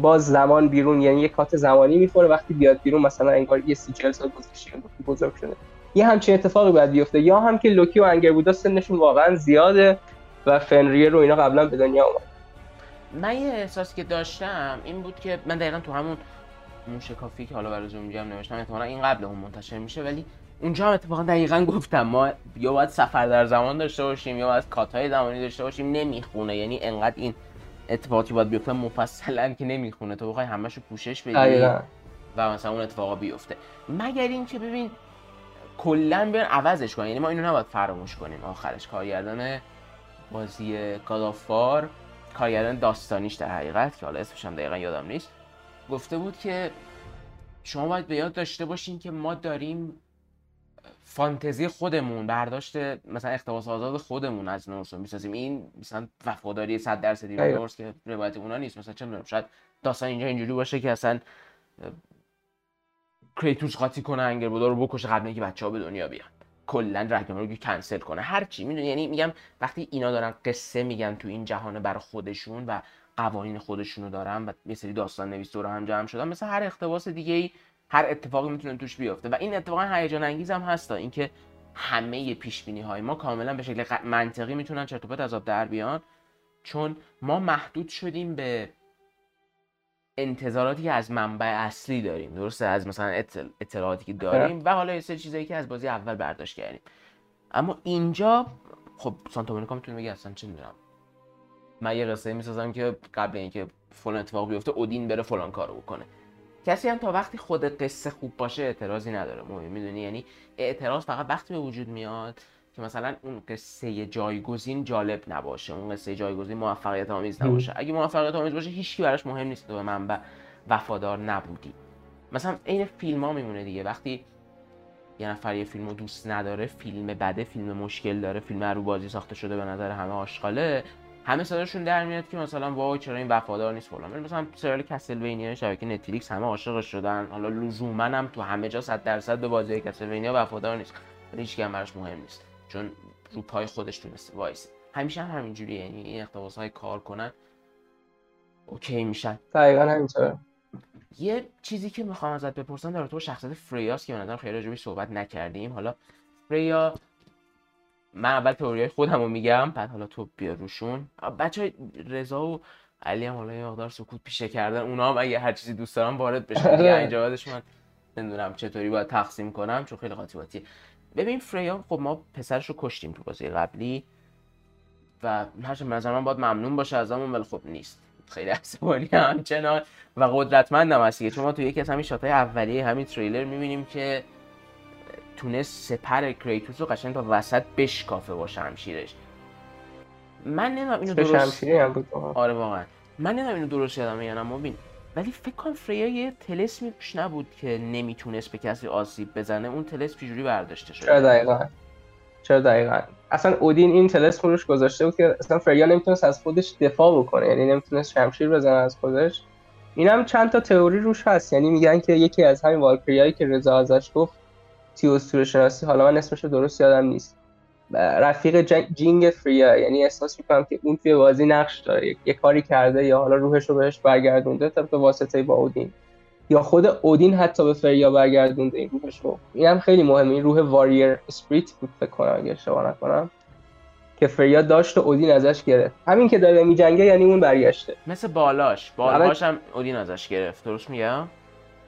S3: باز زمان بیرون یعنی یه کات زمانی می‌خوره وقتی بیاد بیرون مثلا انگار یه سی چل سال گذشته بزرگ شده. یه همچین اتفاقی باید بیفته. یا هم که لوکی و انگربودا سنشون واقعا زیاده. و فنریه رو اینا قبلا به دنیا اومد.
S1: من یه احساسی که داشتم این بود که من دقیقا تو همون موشکافی که حالا برای زوم هم نوشتم احتمالا این قبل اون منتشر میشه ولی اونجا هم اتفاقا دقیقا گفتم ما یا باید سفر در زمان داشته باشیم یا باید کاتای زمانی داشته باشیم نمی‌خونه. یعنی انقدر این اتفاقاتی باید بیفته مفصلا که نمی‌خونه. تو بخوای همشو پوشش بدی و مثلا اون اتفاقا بیفته. مگر اینکه ببین کلا بیان عوضش کنن. یعنی ما اینو نباید فراموش کنیم. آخرش کارگردان بازی گادافار کارگردان داستانیش در حقیقت که حالا اسمش هم دقیقا یادم نیست گفته بود که شما باید به یاد داشته باشین که ما داریم فانتزی خودمون برداشت مثلا اقتباس آزاد خودمون از نورس رو می‌سازیم. این مثلا وفاداری 100 درصدی به نورس که روایت اونا نیست. مثلا چه می‌دونم شاید داستان اینجا اینجوری باشه که اصلا کریتوس قاطی کنه انگر رو بکشه قبل اینکه بچه‌ها به دنیا بیان. کلا رو کنسل کنه. هر چی می‌دونی؟ یعنی میگم وقتی اینا دارن قصه میگن تو این جهان بر خودشون و قوانین خودشونو دارن و یه سری داستان نویس دور هم جمع شدن مثل هر اقتباس دیگه ای هر اتفاقی می‌تونه توش بیفته. و این اتفاقا هیجان انگیز هم هست اینکه همه پیش بینی های ما کاملا به شکل منطقی می‌تونن چرت از آب در بیان. چون ما محدود شدیم به انتظاراتی که از منبع اصلی داریم درسته؟ از مثلا اطلاعاتی که داریم و حالا یه سری چیزایی که از بازی اول برداشت کردیم. اما اینجا خب سانتا مونیکا می‌تونه بگه اصلا چه می‌دونم. من یه قصه می‌سازم که قبل اینکه فلان اتفاق بیفته اودین بره فلان کارو بکنه. کسی هم تا وقتی خود قصه خوب باشه اعتراضی نداره. مهم می‌دونی؟ یعنی اعتراض فقط وقتی به وجود میاد که مثلا اون قصه جایگزین جالب نباشه اون قصه جایگزین موفقیت آمیز نباشه. اگه موفقیت آمیز باشه هیچکی براش مهم نیست تو به منبع وفادار نبودی. مثلا این فیلم ها میمونه دیگه. وقتی یه نفر یه فیلم رو دوست نداره فیلم بده فیلم مشکل داره فیلم رو بازی ساخته شده به نظر همه آشغاله همه صداشون در میاد که مثلا وای چرا این وفادار نیست فلان. مثلا سریال کسلوینیا شبکه نتفلیکس همه عاشقش شدن. حالا لزوما هم تو همه جا 100 درصد به بازی کسلوینیا وفادار نیست. هیچ هم براش مهم نیست. چون رو پای خودش تونسته وایسه. همیشه هم همینجوریه یعنی این اقتباس های کار کنن اوکی میشن.
S3: دقیقا همینطور
S1: یه چیزی که می‌خوام ازت بپرسم در تو شخصیت فریاس که به نظرم خیلی راجبش صحبت نکردیم. حالا فریا من اول تئوری خودم رو میگم بعد حالا تو بیا روشون. بچه رضا و علی هم حالا یه مقدار سکوت پیشه کردن. اونا هم اگه هر چیزی دوست دارن وارد بشن. دیگه اینجا بعدش من نمی‌دونم چطوری باید تقسیم کنم چون خیلی قاطی ببین فریا خب ما پسرش رو کشتیم تو بازی قبلی و هرچند نظر من باید ممنون باشه ازمون ولی خب نیست. خیلی عصبانی همچنان و قدرتمندم هست دیگه چون ما تو یکی از همین شاتای اولیه همین تریلر می‌بینیم که تونست سپر کریتوس رو قشنگ تا وسط بشکافه با شمشیرش. من نمی‌دونم اینو درست
S3: هم بود.
S1: آره واقعا. من نمی‌دونم اینو درست یادمه یا نه. مبین ولی فکر کنم فریا یه تلسمی توش نبود که نمی‌تونست به کسی آسیب بزنه. اون تلسم چجوری برداشته
S3: چرا
S1: شده
S3: دقیقا؟ چرا دقیقا؟ اصلا اودین این تلسم روش گذاشته بود که اصلا فریا نمی‌تونست از خودش دفاع بکنه. یعنی نمی‌تونست شمشیر بزنه از خودش. این هم چند تا تئوری روش هست. یعنی میگن که یکی از همین والکریایی که رضا ازش گفت تیوستور شناسی حالا من اسمش درست یادم نیست. رفیق جینگ فریا. یعنی احساس می‌کنم که اون توی بازی نقش داره. یه- کاری کرده یا حالا روحش رو بهش برگردونده تا به واسطه با اودین. یا خود اودین حتی به فریا برگردونده این روحش رو این هم خیلی مهمه. این روح warrior spirit بود فکر کنم اگه اشتباه نکنم. که فریا داشت و اودین ازش گرفت. همین که داره میجنگه یعنی اون برگشته.
S1: مثل بالاش. بالاش هم اودین ازش گرفت. درست میگم؟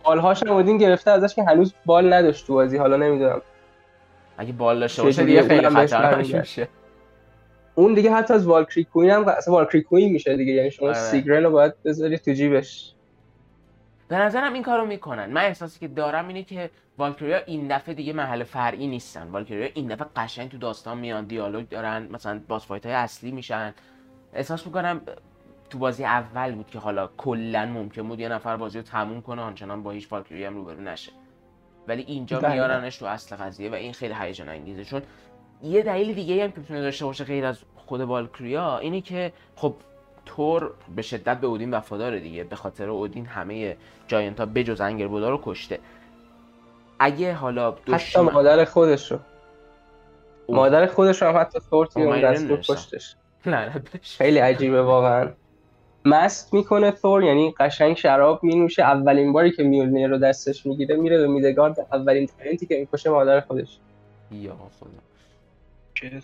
S3: بالهاش هم اودین گرفته ازش که هنوز بال نداشت تو بازی. حالا نمی‌دونم.
S1: اگه بال داشته؟ باشه دیگه خیلی خطرناک. میشه
S3: اون دیگه حتی از Valkyrie Queen هم اصلا Valkyrie Queen میشه دیگه یعنی شما
S1: آره.
S3: سیگرون رو باید بذاری تو جیبش
S1: به نظرم این کارو می‌کنن من احساسی که دارم اینه که والکریا این دفعه دیگه محل فرعی نیستن والکریا این دفعه قشنگ تو داستان میان دیالوگ دارن مثلا باس فایت های اصلی میشن احساس می‌کنم تو بازی اول بود که حالا کلا ممکن بود یه نفر بازی رو تموم کنه آنچنان با هیچ والکری هم روبرو نشه ولی اینجا
S3: دقیقاً.
S1: میارنش تو اصل قضیه و این خیلی هیجان انگیزه چون یه دلیل دیگه هم که می‌تونه داشته باشه غیر از خود والکریا اینه که خب تور به شدت به اودین وفاداره دیگه به خاطر اودین همه جاینت ها بجز انگربودا رو کشته اگه حالا
S3: حتی مادر خودش رو. مادر خودش رو هم حتی تور توی اون دستور. کشتش. خیلی عجیبه واقعا مست می‌کنه ثور یعنی قشنگ شراب مینوشه. اولین باری که میولنیر رو دستش می‌گیره میره به میدگارد اولین ترنتی که می‌کشه مادر خودش.
S1: یا خدا.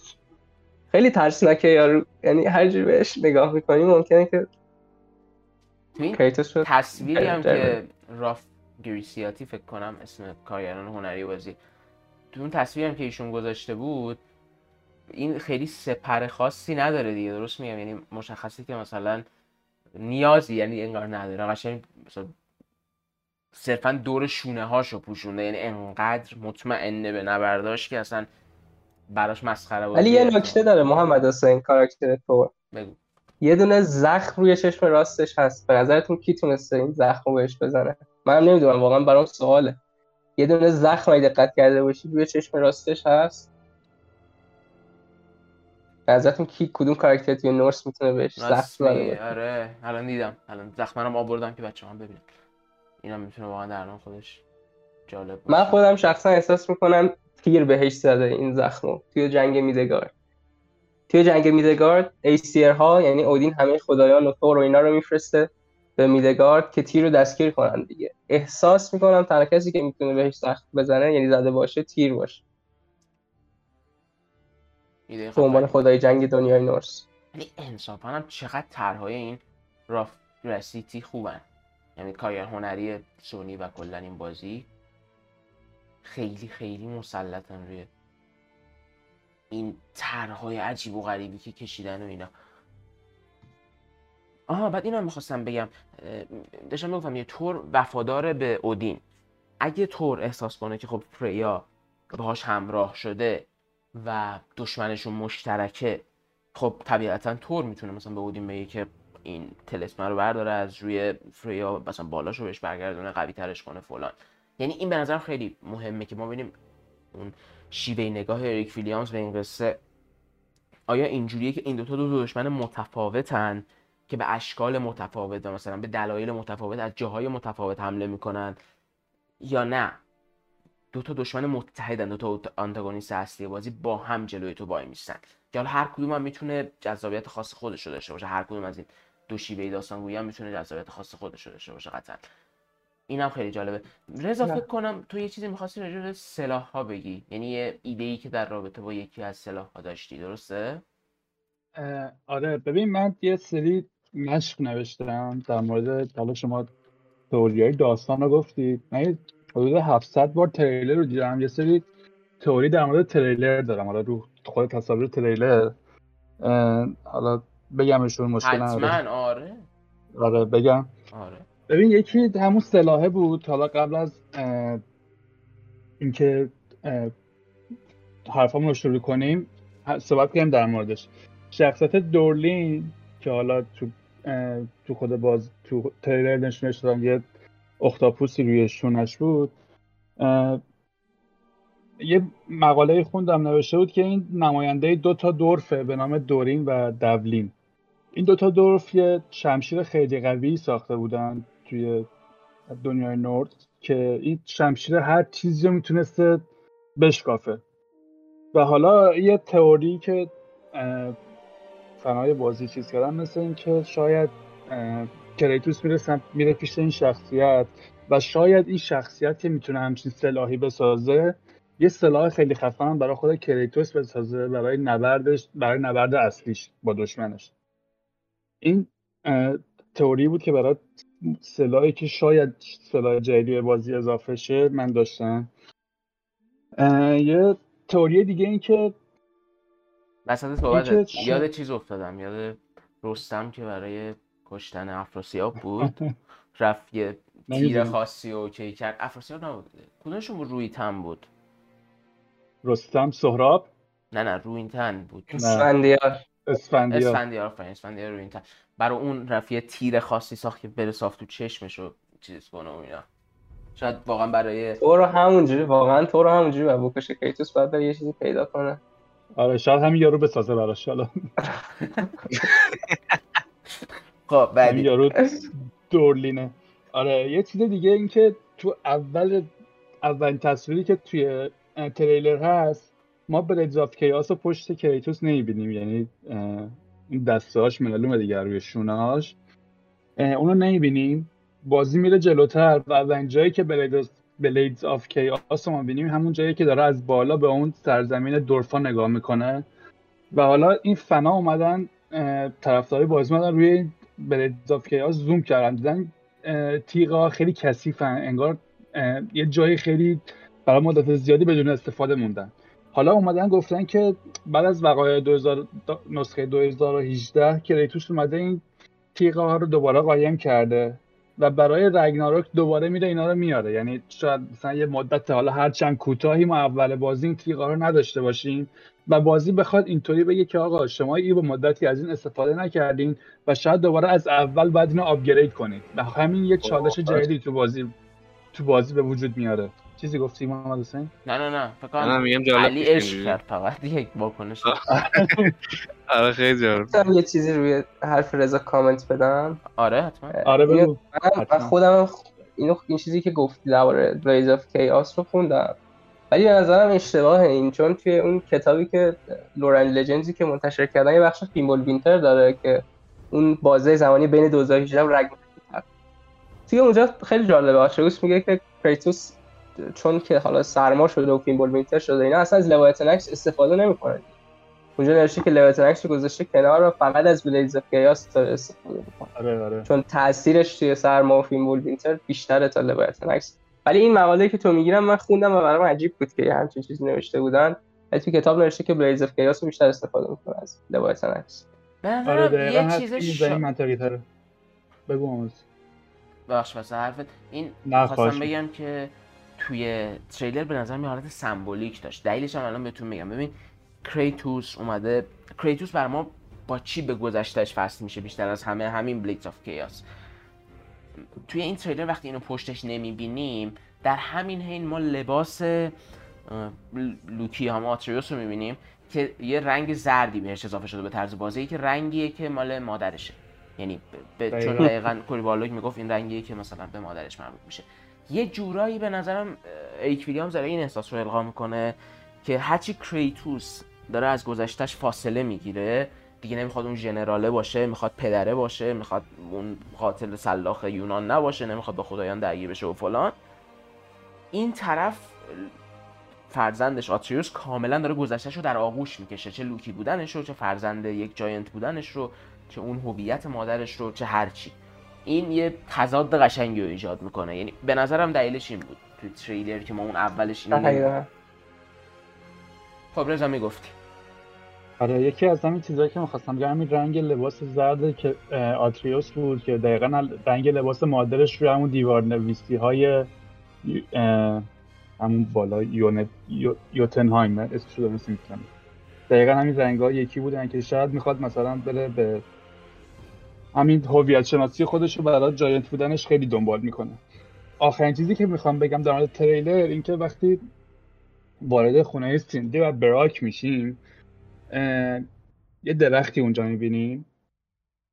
S3: خیلی ترسناکه یارو یعنی هر جوری بهش نگاه می‌کنی ممکنه که
S1: تو تصویری هم. که راف گریسیاتی فکر کنم اسم کارگردان هنری بازی. تو اون تصویری هم که ایشون گذاشته بود این خیلی سپر خاصی نداره دیگه. درست میگم؟ یعنی مشخصه که مثلا نیازی یعنی انگار نداره. قشنگ مثلا صرفا دور شونه هاشو پوشونده. یعنی انقدر مطمئنه به نبرداشت که اصلا براش مسخره بازی
S3: ولی یه نکته داره محمد حسین کاراکتر ثور
S1: بگو.
S3: یه دونه زخم روی چشم راستش هست. به نظرتون کی تونسته این زخم رو بهش بزنه؟ من نمی‌دونم واقعا برام سواله. یه دونه زخم اگه دقت کرده باشی روی چشم راستش هست. نظرتون کی کدوم کاراکتر توی نورس می‌تونه بهش زخم باشه
S1: آره. الان دیدم. الان زخمرم آوردم که بچه هم ببینن. اینم می‌تونه واقعا در نام خودش جالب
S3: من
S1: باشه.
S3: خودم شخصا احساس می‌کنم تیر بهش زده این زخمو. توی جنگ میدگارد توی جنگ میدگارد ایسیر ها یعنی اودین همه خدایان و ثور و اینا رو میفرسته به میدگارد که تیر رو دستگیر کنن دیگه. احساس می‌کنم تنها کسی که می‌تونه بهش زخم بزنه یعنی زده باشه تیر باشه. به عنوان. خدای جنگ دنیای نورس.
S1: ولی انصافا هم چقدر طرحهای این راف رسیتی خوبن. یعنی کارگر هنری سونی و کلا این بازی خیلی خیلی مسلطن روی این طرحهای عجیب و غریبی که کشیدن و اینا. آها بعد اینو می‌خواستم بگم. داشتم می‌گفتم یه تور وفادار به اودین. اگه تور احساس کنه که خب فریا باهاش همراه شده و دشمنشون مشترکه. خب طبیعتا تور می‌تونه مثلا به اودین بگه که این تلسمه رو برداره از روی فریا مثلا بالاش رو بهش برگردونه قوی ترش کنه فلان. یعنی این به نظرم خیلی مهمه که ما ببینیم اون شیوه نگاه اریک ویلیامز به این قصه آیا اینجوریه که این دوتا دو دشمن متفاوتن که به اشکال متفاوت مثلا به دلایل متفاوت از جاهای متفاوت حمله می‌کنن یا نه؟ دو تا دشمن متحدن دو تا آنتاگونیست اصلی بازی با هم جلوی تو وای میستن که حالا هر کدوم هم می‌تونه جذابیت خاص خودش رو داشته باشه. هر کدوم از این دو شیوه داستان گویی هم می‌تونه جذابیت خاص خودش رو داشته باشه قطعا. اینم خیلی جالبه. رضا. فکر کنم تو یه چیزی می‌خواستی راجع به سلاح ها بگی. یعنی یه ایده ای که در رابطه با یکی از سلاح ها داشتی درسته؟
S4: آره. ببین من یه سری مشق نوشتم در مورد حالا شما تئوریای داستان رو گفتید من حدود 700 بار تریلر رو دیدم. یه سری تئوری در مورد تریلر دارم. حالا رو خود تصاویر تریلر. حالا بگمشون مشکل نداره.
S1: حتما آره.
S4: آره بگم.
S1: آره.
S4: ببین یکی همون سلاحه بود. حالا قبل از اینکه حرفامون رو شروع کنیم صحبت کنیم در موردش. شخصیت دورلین که حالا تو تو خود باز تو تریلر نشونش دادم یه اختاپوسی روی شونش بود یه مقاله خوندم نوشته بود که این نماینده دو تا دورفه به نام دورین و دولین. این دوتا دورف یه شمشیر خیلی قوی ساخته بودن توی دنیای نورد که این شمشیر هر چیزی رو می‌تونسته بشکافه. و حالا یه تئوری که فنای بازی چیز کردن مثل این که شاید کریتوس میره سمت میره پیش این شخصیت و شاید این شخصیت که می‌تونه همچین سلاحی بسازه یه سلاح خیلی خفن برای خود کریتوس بسازه برای نبردش برای نبرد اصلیش با دشمنش. این تئوری بود که برای سلاحی که شاید سلاح جدیدی به بازی اضافه شه من داشتم. یه تئوری دیگه این که
S1: وسط صحبت یاد چیز افتادم یاد رستم که برای کشتن افراسیاب بود. رفت یه تیر. خاصی و اوکی کرد. افراسیاب نبود. کدومشون بود؟ روی تن بود.
S4: رستم سهراب؟
S1: نه نه روی تن بود
S3: اسفندیار.
S4: اسفندیار.
S1: اسفندیار آفرین اسفندیار روی تن برای اون رفت یه تیر خاصی ساخت که بره صاف تو چشمش رو چیز کنه و اینا. شاید واقعا برای
S3: تو رو همونجوری واقعا تو رو همونجوری باید بکشه کریتوس باید بره یه چیزی پیدا کنه.
S4: آره شاید همین یارو بسازه براش حالا.
S1: خب بعدی.
S4: یارو دورلینه. آره یه چیز دیگه این که تو اول اولین تصویری که توی تریلر هست ما Blades of Chaos رو پشت کریتوس نمی‌بینیم. یعنی اه، این دسته هاش معلومه دیگه روی شونه هاش اونو نمی‌بینیم. بازی میره جلوتر و اولین جایی که Blades Blades of Chaos رو می‌بینیم همون جایی که داره از بالا به اون سرزمین dwarf ا نگاه می‌کنه. و حالا این فنا اومدن طرفدارای بازی اومدن روی Blades of Chaos زوم کردن. دیدن تیغا خیلی کثیفن انگار یه جایی خیلی برای مدت زیادی بدون استفاده موندن. حالا اومدن گفتن که بعد از وقایع 2000 نسخه 2018 کریتوس اومده این تیغا ها رو دوباره قایم کرده. و برای رگناروک دوباره میره اینا رو میاره. یعنی شاید مثلا یه مدت حالا هر چند کوتاهی ما اول بازی این تیغا رو نداشته باشیم و بازی بخواد اینطوری بگه که آقا شما این به مدتی از این استفاده نکردین و شاید دوباره از اول باید اینو آپگرید کنید. و همین یه چالش جدیدی تو بازی تو بازی به وجود میاره. چیزی گفتی محمد حسین؟
S1: نه نه نه فکر
S2: نه،
S1: کنم
S2: میگم جالب
S1: علی عشق. کرد فقط یک واکنش.
S2: آره خیلی جالب.
S3: یه چیزی روی حرف رضا کامنت بدم.
S1: آره حتما.
S4: آره بگو.
S3: من. خودم اینو این چیزی که گفتی درباره Blades of Chaos رو خوندم. ولی به نظرم اشتباهه این چون توی اون کتابی که Lore and Legends ی که منتشر کردن یه بخش Fimbulwinter داره که اون بازه زمانی بین 2018 و رگناروک توی اونجا خیلی جالبه. آتریوس میگه که کریتوس چون که حالا سرما شده و Fimbulwinter شده اینا اصلا از Leviathan Axe استفاده نمی‌کنه. اونجا نوشته که Leviathan Axe رو گذاشته کنار و فقط از Blades Chaos داره استفاده می‌کنه.
S4: آره آره.
S3: چون تاثیرش توی سرما و Fimbulwinter بیشتره تا Leviathan Axe ولی این مقاله که تو میگی رو من خوندم و برام عجیب بود که یه همچین چیزی نوشته بودن. ولی تو کتاب نوشته که Blades of Chaos رو بیشتر استفاده می‌کنه از Leviathan Axe
S1: به
S4: آره دقیقا
S1: یه
S4: هست
S1: چیز
S4: این منطقی تره. بگو حسین.
S1: بخش واسه حرفت. این خواستم بگم که توی تریلر به نظر یه حالت سمبولیک داشت. دلیلش هم الان بهتون میگم. ببین کریتوس اومده. کریتوس بر ما با چی به گذشتهش وصل میشه بیشتر از همه؟ همین Blades of Chaos توی این تریلر وقتی اینو پشتش نمی‌بینیم در همین حین ما لباس لوکی هم آتریوس رو می‌بینیم که یه رنگ زردی بهش اضافه شده به طرز بازی که رنگیه که مال مادرشه. یعنی ب- ب- چون
S4: دقیقاً.
S1: دقیقا کوری بالوگ می‌گفت این رنگیه که مثلا به مادرش مربوط میشه. یه جورایی به نظرم اریک ویلیامز داره این احساس رو القا می‌کنه که هرچی کریتوس داره از گذشتش فاصله می‌گیره دیگه نمی‌خواد اون ژنراله باشه می‌خواد پدره باشه می‌خواد اون قاتل سلاخ یونان نباشه نمی‌خواد با خدایان درگیر بشه و فلان. این طرف فرزندش آتریوس کاملا داره گذشتهش رو در آغوش می‌کشه چه لوکی بودنش رو چه فرزند یک giant بودنش رو چه اون هویت مادرش رو چه هرچی. این یه تضاد قشنگی رو ایجاد می‌کنه. یعنی به نظرم دلیلش این بود. توی تریلر که ما اون اولش این
S3: دقیقاً.
S1: خب رضا می‌گفتی.
S4: آره یکی از همین چیزایی که می‌خواستم بگم همین رنگ لباس زرد که آتریوس بود که دقیقا رنگ لباس مادرش روی همون دیوار نویسی های همون بالا یونت یو- یوتنهایم نه اسمش رو درست دقیقا همین رنگ ها یکی بودن که شاید می‌خواد مثلا بره به همین هویت شناسی خودش رو برای جاینت بودنش خیلی دنبال می‌کنه. آخرین چیزی که می‌خوام بگم در مورد تریلر اینکه وقتی وارد خونه سیندی و براک میشیم یه درختی اونجا می‌بینیم.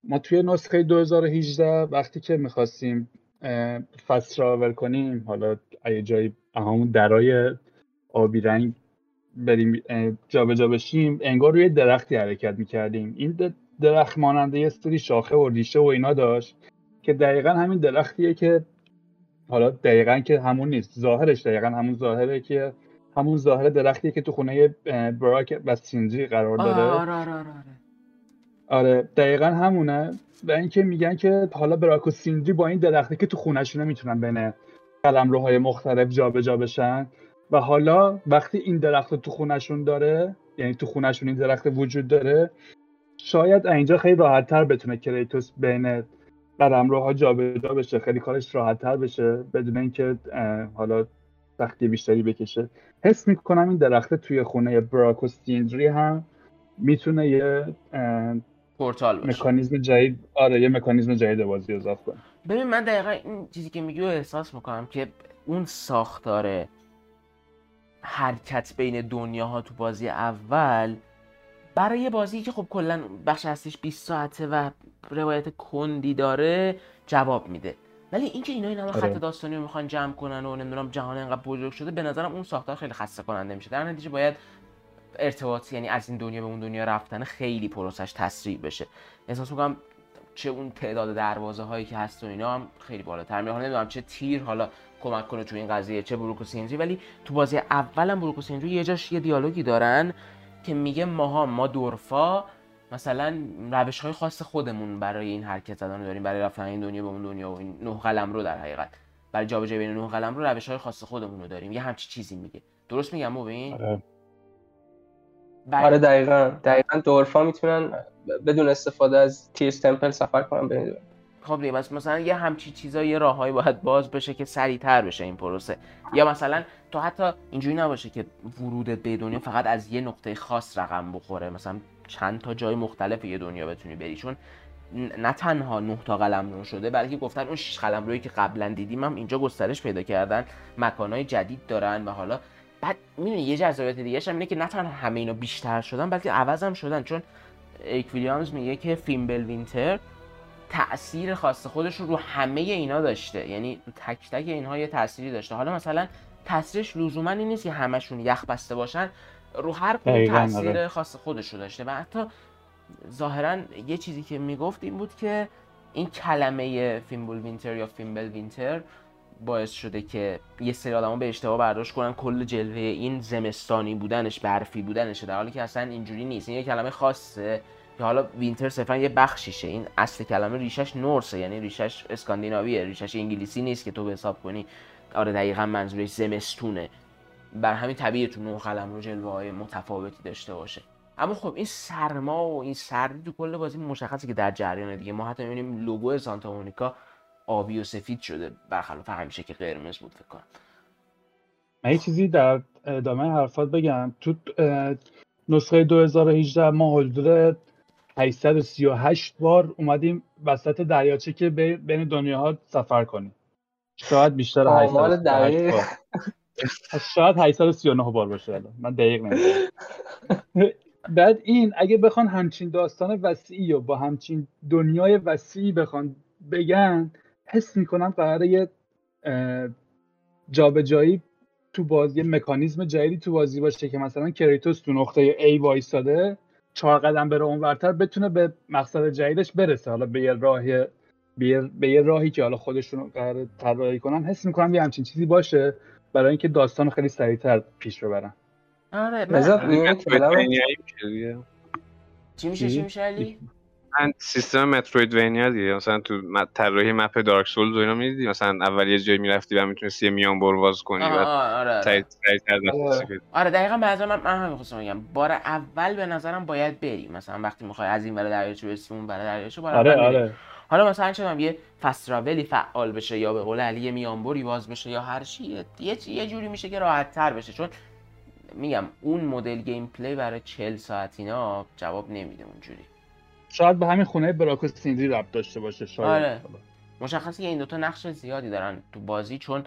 S4: ما توی نسخه 2018 وقتی که می‌خواستیم فست تراول کنیم حالا اگه جایی همون درای آبی رنگ بریم جابجا بشیم انگار روی درختی حرکت می‌کردیم. این درخت ماننده یه سری شاخه و ریشه و اینا داشت که دقیقا همین درختیه که حالا دقیقا که همون نیست ظاهرش دقیقا همون ظاهره که همون ظاهر درختیه که تو خونه براک و سیندری قرار داره.
S1: آره آره آره آره.
S4: آره دقیقا همونه. و اینکه میگن که حالا براک و سیندری با این درخته که تو خونهشونه می‌تونن بین قلمروهای مختلف جابجا بشن. و حالا وقتی این درخت تو خونهشون داره یعنی تو خونهشون این درخت وجود داره شاید اینجا خیلی راحتتر بتونه کریتوس بین قلمروها جابجا بشه. خیلی کارش راحتتر بشه بدون اینکه حالا سختی بیشتری بکشه. حس می‌کنم این درخت توی خونه براک و سیندری هم می‌تونه یه
S1: پورتال باشه.
S4: مکانیزم جدید آره یه مکانیزم جدید بازی اضافه کنه.
S1: ببین من دقیقا این چیزی که میگی احساس می‌کنم که اون ساختار حرکت بین دنیاها تو بازی اول برای یه بازی که خب کلا بخش اصلیش 20 ساعته و روایت کندی داره جواب میده. ولی اینکه اینا این همه
S4: آره.
S1: خط داستانی رو می‌خوان جمع کنن و نمی‌دونم جهان انقدر بزرگ شده به نظرم اون ساختار خیلی خسته کننده میشه. در نتیجه باید ارتباط یعنی از این دنیا به اون دنیا رفتن خیلی پروسش تسریع بشه. احساس می‌کنم چه اون تعداد دروازه هایی که هست و اینا هم خیلی بالاتر میره حالا نمی‌دونم چه تیر حالا کمک کنه تو این قضیه چه بروک و سیندری ولی تو بازی اولم بروک و سیندری یه جاش یه دیالوگی دارن که میگه ماها ما دورفا مثلا روش های خاص خودمون برای این حرکت زدن رو داریم برای رفتن این دنیا به اون دنیا و این نه قلم رو در حقیقت. برای جابجایی بین نه قلم رو روش های خاص خودمون رو داریم. یه همچی چیزی میگه. درست میگم مبین؟
S4: آره.
S1: بعد-
S3: آره دقیقا. دقیقا دورفا می‌تونن بدون استفاده از تیرز تمپل سفر کنن بین دور.
S1: خب دیگه بس مثلا یه همچی چیزا یه راههایی باید باز بشه که سریعتر بشه این پروسه. یا مثلا تو حتی اینجوری نباشه که ورودت به دنیا فقط از یه نقطه خاص رقم بخوره. مثلا چند تا جای مختلف یه دنیا بتونی بری. چون نه تنها نه تا قلمرو شده بلکه گفتن اون شش قلمروی که قبلا دیدیم هم اینجا گسترش پیدا کردن مکانهای جدید دارن و حالا بعد می‌دونی یه جذابیت دیگه هم اینه که نه تنها همه اینا بیشتر شدن بلکه عوض هم شدن. چون اریک ویلیامز میگه که Fimbulwinter تاثیر خاص خودش رو رو همه اینا داشته. یعنی تک تک اینها یه تأثیری داشته. حالا مثلا تاثیرش لزوما این نیست که همشون یخ بسته باشن. رو هر کدوم
S4: دقیقاً،
S1: تاثیر
S4: آره.
S1: خاص خودش رو داشته. و حتی ظاهرا یه چیزی که می‌گفت این بود که این کلمه Fimbulwinter یا Fimbulwinter باعث شده که یه سری آدما به اشتباه برداشت کنن. کل جلوه این زمستانی بودنش برفی بودنشه. در حالی که اصلا اینجوری نیست. این یه کلمه خاصه. که حالا winter صرفا یه بخشیشه. این اصل کلمه ریشش نورسه یعنی ریشش اسکاندیناویه ریشش انگلیسی نیست که تو به حساب کنی. آره دقیقا منظورش زمستونه. بر همین طبیعی تو نوع قلم رو جلوه های متفاوتی داشته باشه. اما خب این سرما و این سردی تو کل بازی مشخصه که در جریان دیگه. ما حتی می‌بینیم لوگو سانتا مونیکا آبی و سفید شده. برخلاف همیشه که قرمز بود فکر کنم.
S4: من یه چیزی در ادامه حرفات بگم. تو نسخه 2018 ما حدود 838 بار اومدیم وسط دریاچه که بی- بین دنیاها سفر کنیم. شاید بیشتر
S3: آمار
S4: 838
S3: دقیق.
S4: بار. شاید 839 بار باشه الان. من دقیق نمی‌دونم. بعد این اگه بخوان همچین داستان وسیعی و با همچین دنیای وسیعی بخوان بگن حس می‌کنم قراره یه جابجایی تو بازی مکانیزم جدیدی تو بازی باشه که مثلا کریتوس تو نقطه A وایساده چهار قدم بره اونورتر بتونه به مقصد جدیدش برسه. حالا به یه راهی به یه, راهی که حالا خودشون قرار طراحی کنن حس می‌کنم یه همچین چیزی باشه برای اینکه داستان رو خیلی سریعتر پیش ببرن.
S1: آره من... چی میشه چی میشه علی؟
S2: من سیستم مترویدونیا دیگه. مثلا تو طراحی مپ دارک سولز و اینا می‌دیدی؟ مثلا اول یه جایی می‌رفتی و می‌تونستی یه میان بر باز کنی
S1: آه،
S2: و
S1: آه، آره آره.
S3: آره.
S2: پیدا
S1: آره دقیقا به نظر من من همین خواستم بگم. بار اول به نظرم باید بری. مثلا وقتی می‌خوای از این ور دریاچه برسی اون ور دریاچه بار
S4: آره
S1: اول بری.
S4: آره.
S1: حالا مثلا چه یه فستراولی فعال بشه یا به قول علی یه میانبری باز بشه یا هر چی یه- یه جوری میشه که راحت تر بشه. چون میگم اون مدل گیم پلی برای 40 ساعت اینا جواب نمیده اونجوری.
S4: شاید به همین خونه براکو سیندی ربط داشته باشه شاید.
S1: آره. مشخصه که این دوتا نقش زیادی دارن تو بازی چون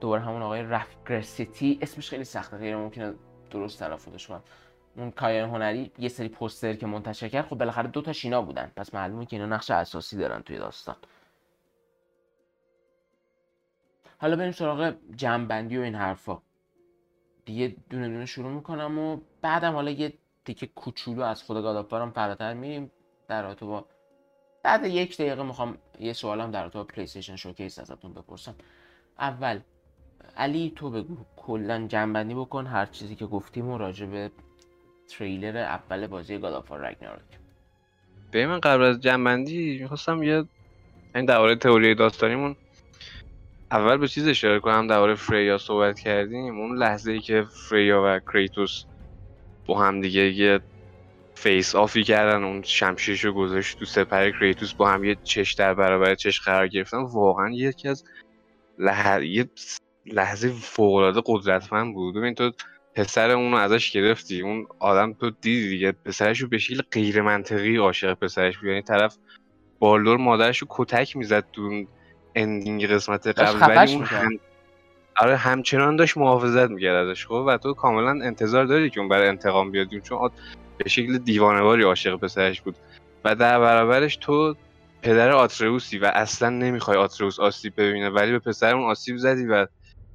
S1: دوباره همون آقای رفگرسیتی اسمش خیلی سخته غیر ممکنه درست تلفظش کنم. اون key art هنری یه سری پوستر که منتشر کرد خب بالاخره دو تا شینا بودن. پس معلومه که اینا نقش اساسی دارن توی داستان. حالا بریم سراغ جمع‌بندی و این حرفا. دیگه دونه دونه شروع می‌کنم و بعدم حالا یه تیکه کوچولو از خود گاد آف وارم فراتر میریم. در رابطه با بعد یک دقیقه می‌خوام یه سوالم در رابطه با پلی استیشن showcase ازتون بپرسم. اول علی تو بگو کلا جمع‌بندی بکن هر چیزی که گفتیم و راجع به تریلر اول بازی گاد آف وار رگناروک
S2: به من قبل از جمع‌بندی می‌خواستم یه این درباره تئوری داستانیمون اول به چیز اشاره کنم درباره فریا صحبت کردیم. اون لحظه ای که فریا و کریتوس با هم دیگه یه face-off ی کردن اون شمشیرش رو گذاشت تو سپر کریتوس با هم یه چشم در برابر چش قرار گرفتن. واقعا یکی از لح... یه لحظه فوق‌العاده قدرتمند بود. ببین تو پسر اون رو ازش گرفتی اون آدم تو دیدی دیگه. پسرش رو به شکل غیر منطقی عاشق پسرش بود. یعنی طرف بالدور مادرش رو کتک می‌زد تو اون اندینگ قسمت قبل ولی اون. هم... آره همچنان داشت محافظت می‌کرد ازش خب؟ و تو کاملا انتظار داری که اون برای انتقام بیاد چون به شکل دیوانواری عاشق پسرش بود. و در برابرش تو پدر آتریوسی و اصلا نمی‌خوای آتریوس آسیب ببینه ولی به پسر اون آسیب زدی و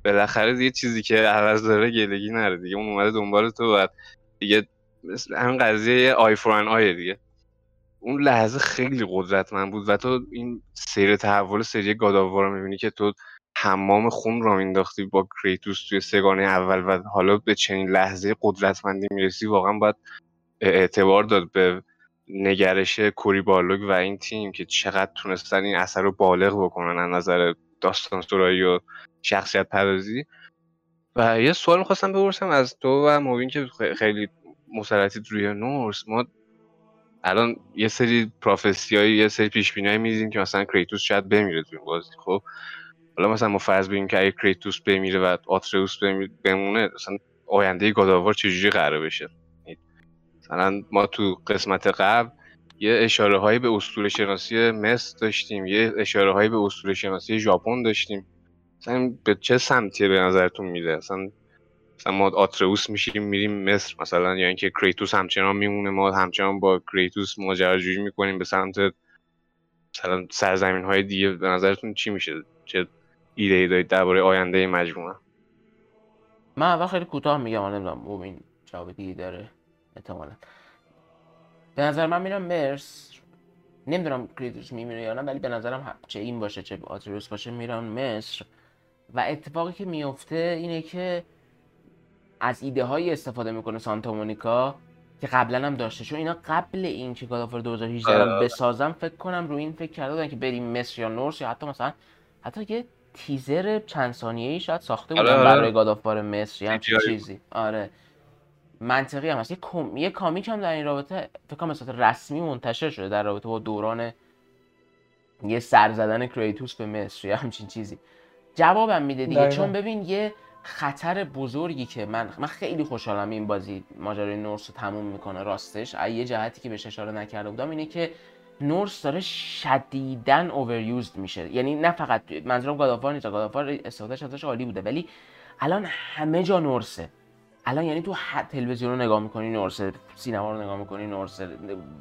S2: بالاخره دیگه چیزی که عوض داره گله نداره دیگه. اون اومده دنبال تو و دیگه مثل همین قضیه eye for eye دیگه. اون لحظه خیلی قدرتمند بود و تو این سیر تحول سری گاد آف وار رو می‌بینی که تو حمام خون راه مینداختی با کریتوس توی سه‌گانه اول و حالا به چنین لحظه قدرتمندی می‌رسی واقعا باید اعتبار داد به نگرش کوری بالوگ و این تیم که چقدر تونستن این اثر رو بالغ بکنن از نظر داستان سرایی و شخصیت پردازی. و یه سوال می‌خواستم بپرسم از تو و موبین که خیلی مسلطید روی نورس ما الان یه سری پروفسی یه سری پیش بینی میدیم که مثلا کریتوس شاید بمیره تو این بازی خب؟ حالا مثلا ما فرض بگیم که اگه کریتوس بمیره و بمیره بمونه مثلا آینده گاداوار چجوری قرار بشه؟ مثلا ما تو قسمت قبل یه اشاره هایی به اسطوره شناسی مصر داشتیم یه اشاره هایی به اسطوره شناسی ژاپن داشتیم. مثلا به چه سمتی به نظرتون میده مثلا مثلا ما آتروس میشیم میریم مصر. مثلا یا اینکه کریتوس همچنان میمونه ما همچنان با کریتوس ماجراجویی می‌کنیم به سمت مثلا سرزمین های دیگه. به نظرتون چی میشه؟ چه ایده ای دارید درباره آینده این مجموعه؟
S1: من اول خیلی کوتاه میگم حالا نمی‌دونم موبین جواب دیگه داره؟ احتمالا. به نظر من میرم مرس. نمی‌دونم کریتوس میمیره یا نه ولی به نظرم چه این باشه چه آتروس باشه میرن مصر. و اتفاقی که میفته اینه که از ایده هایی استفاده می‌کنه سانتا مونیکا که قبلا هم داشته. چون اینا قبل این که گادافار 2018 رو بسازم فکر کنم روی این فکر کرده بودن که بریم مصر یا نورس یا حتی مثلا حتی یه تیزر چند ثانیه ای شاید ساخته بودن
S2: آره، آره.
S1: برای گادافار مصر یا همچین
S2: CGI.
S1: چیزی. آره. منطقی هم هست. یه, کم... یه کامیک هم در این رابطه فکر کنم به صورت رسمی منتشر شده در رابطه با دوران یه سر زدن کریتوس به مصر یا همچین چیزی. جوابم میده دیگه. چون ببین یه خطر بزرگی که من من خیلی خوشحالم این بازی ماجرای نورس رو تموم می‌کنه. راستش. از یه جهتی که بهش اشاره نکرده بودم اینه که نورس داره شدیداً overused میشه. یعنی نه فقط منظورم گاد آف وار نیست. گاد آف وار استفادهش ازش عالی بوده. ولی الان همه جا نورسه. الان یعنی تو تلویزیون رو نگاه می‌کنی نورسه سینما رو نگاه می‌کنی نورسه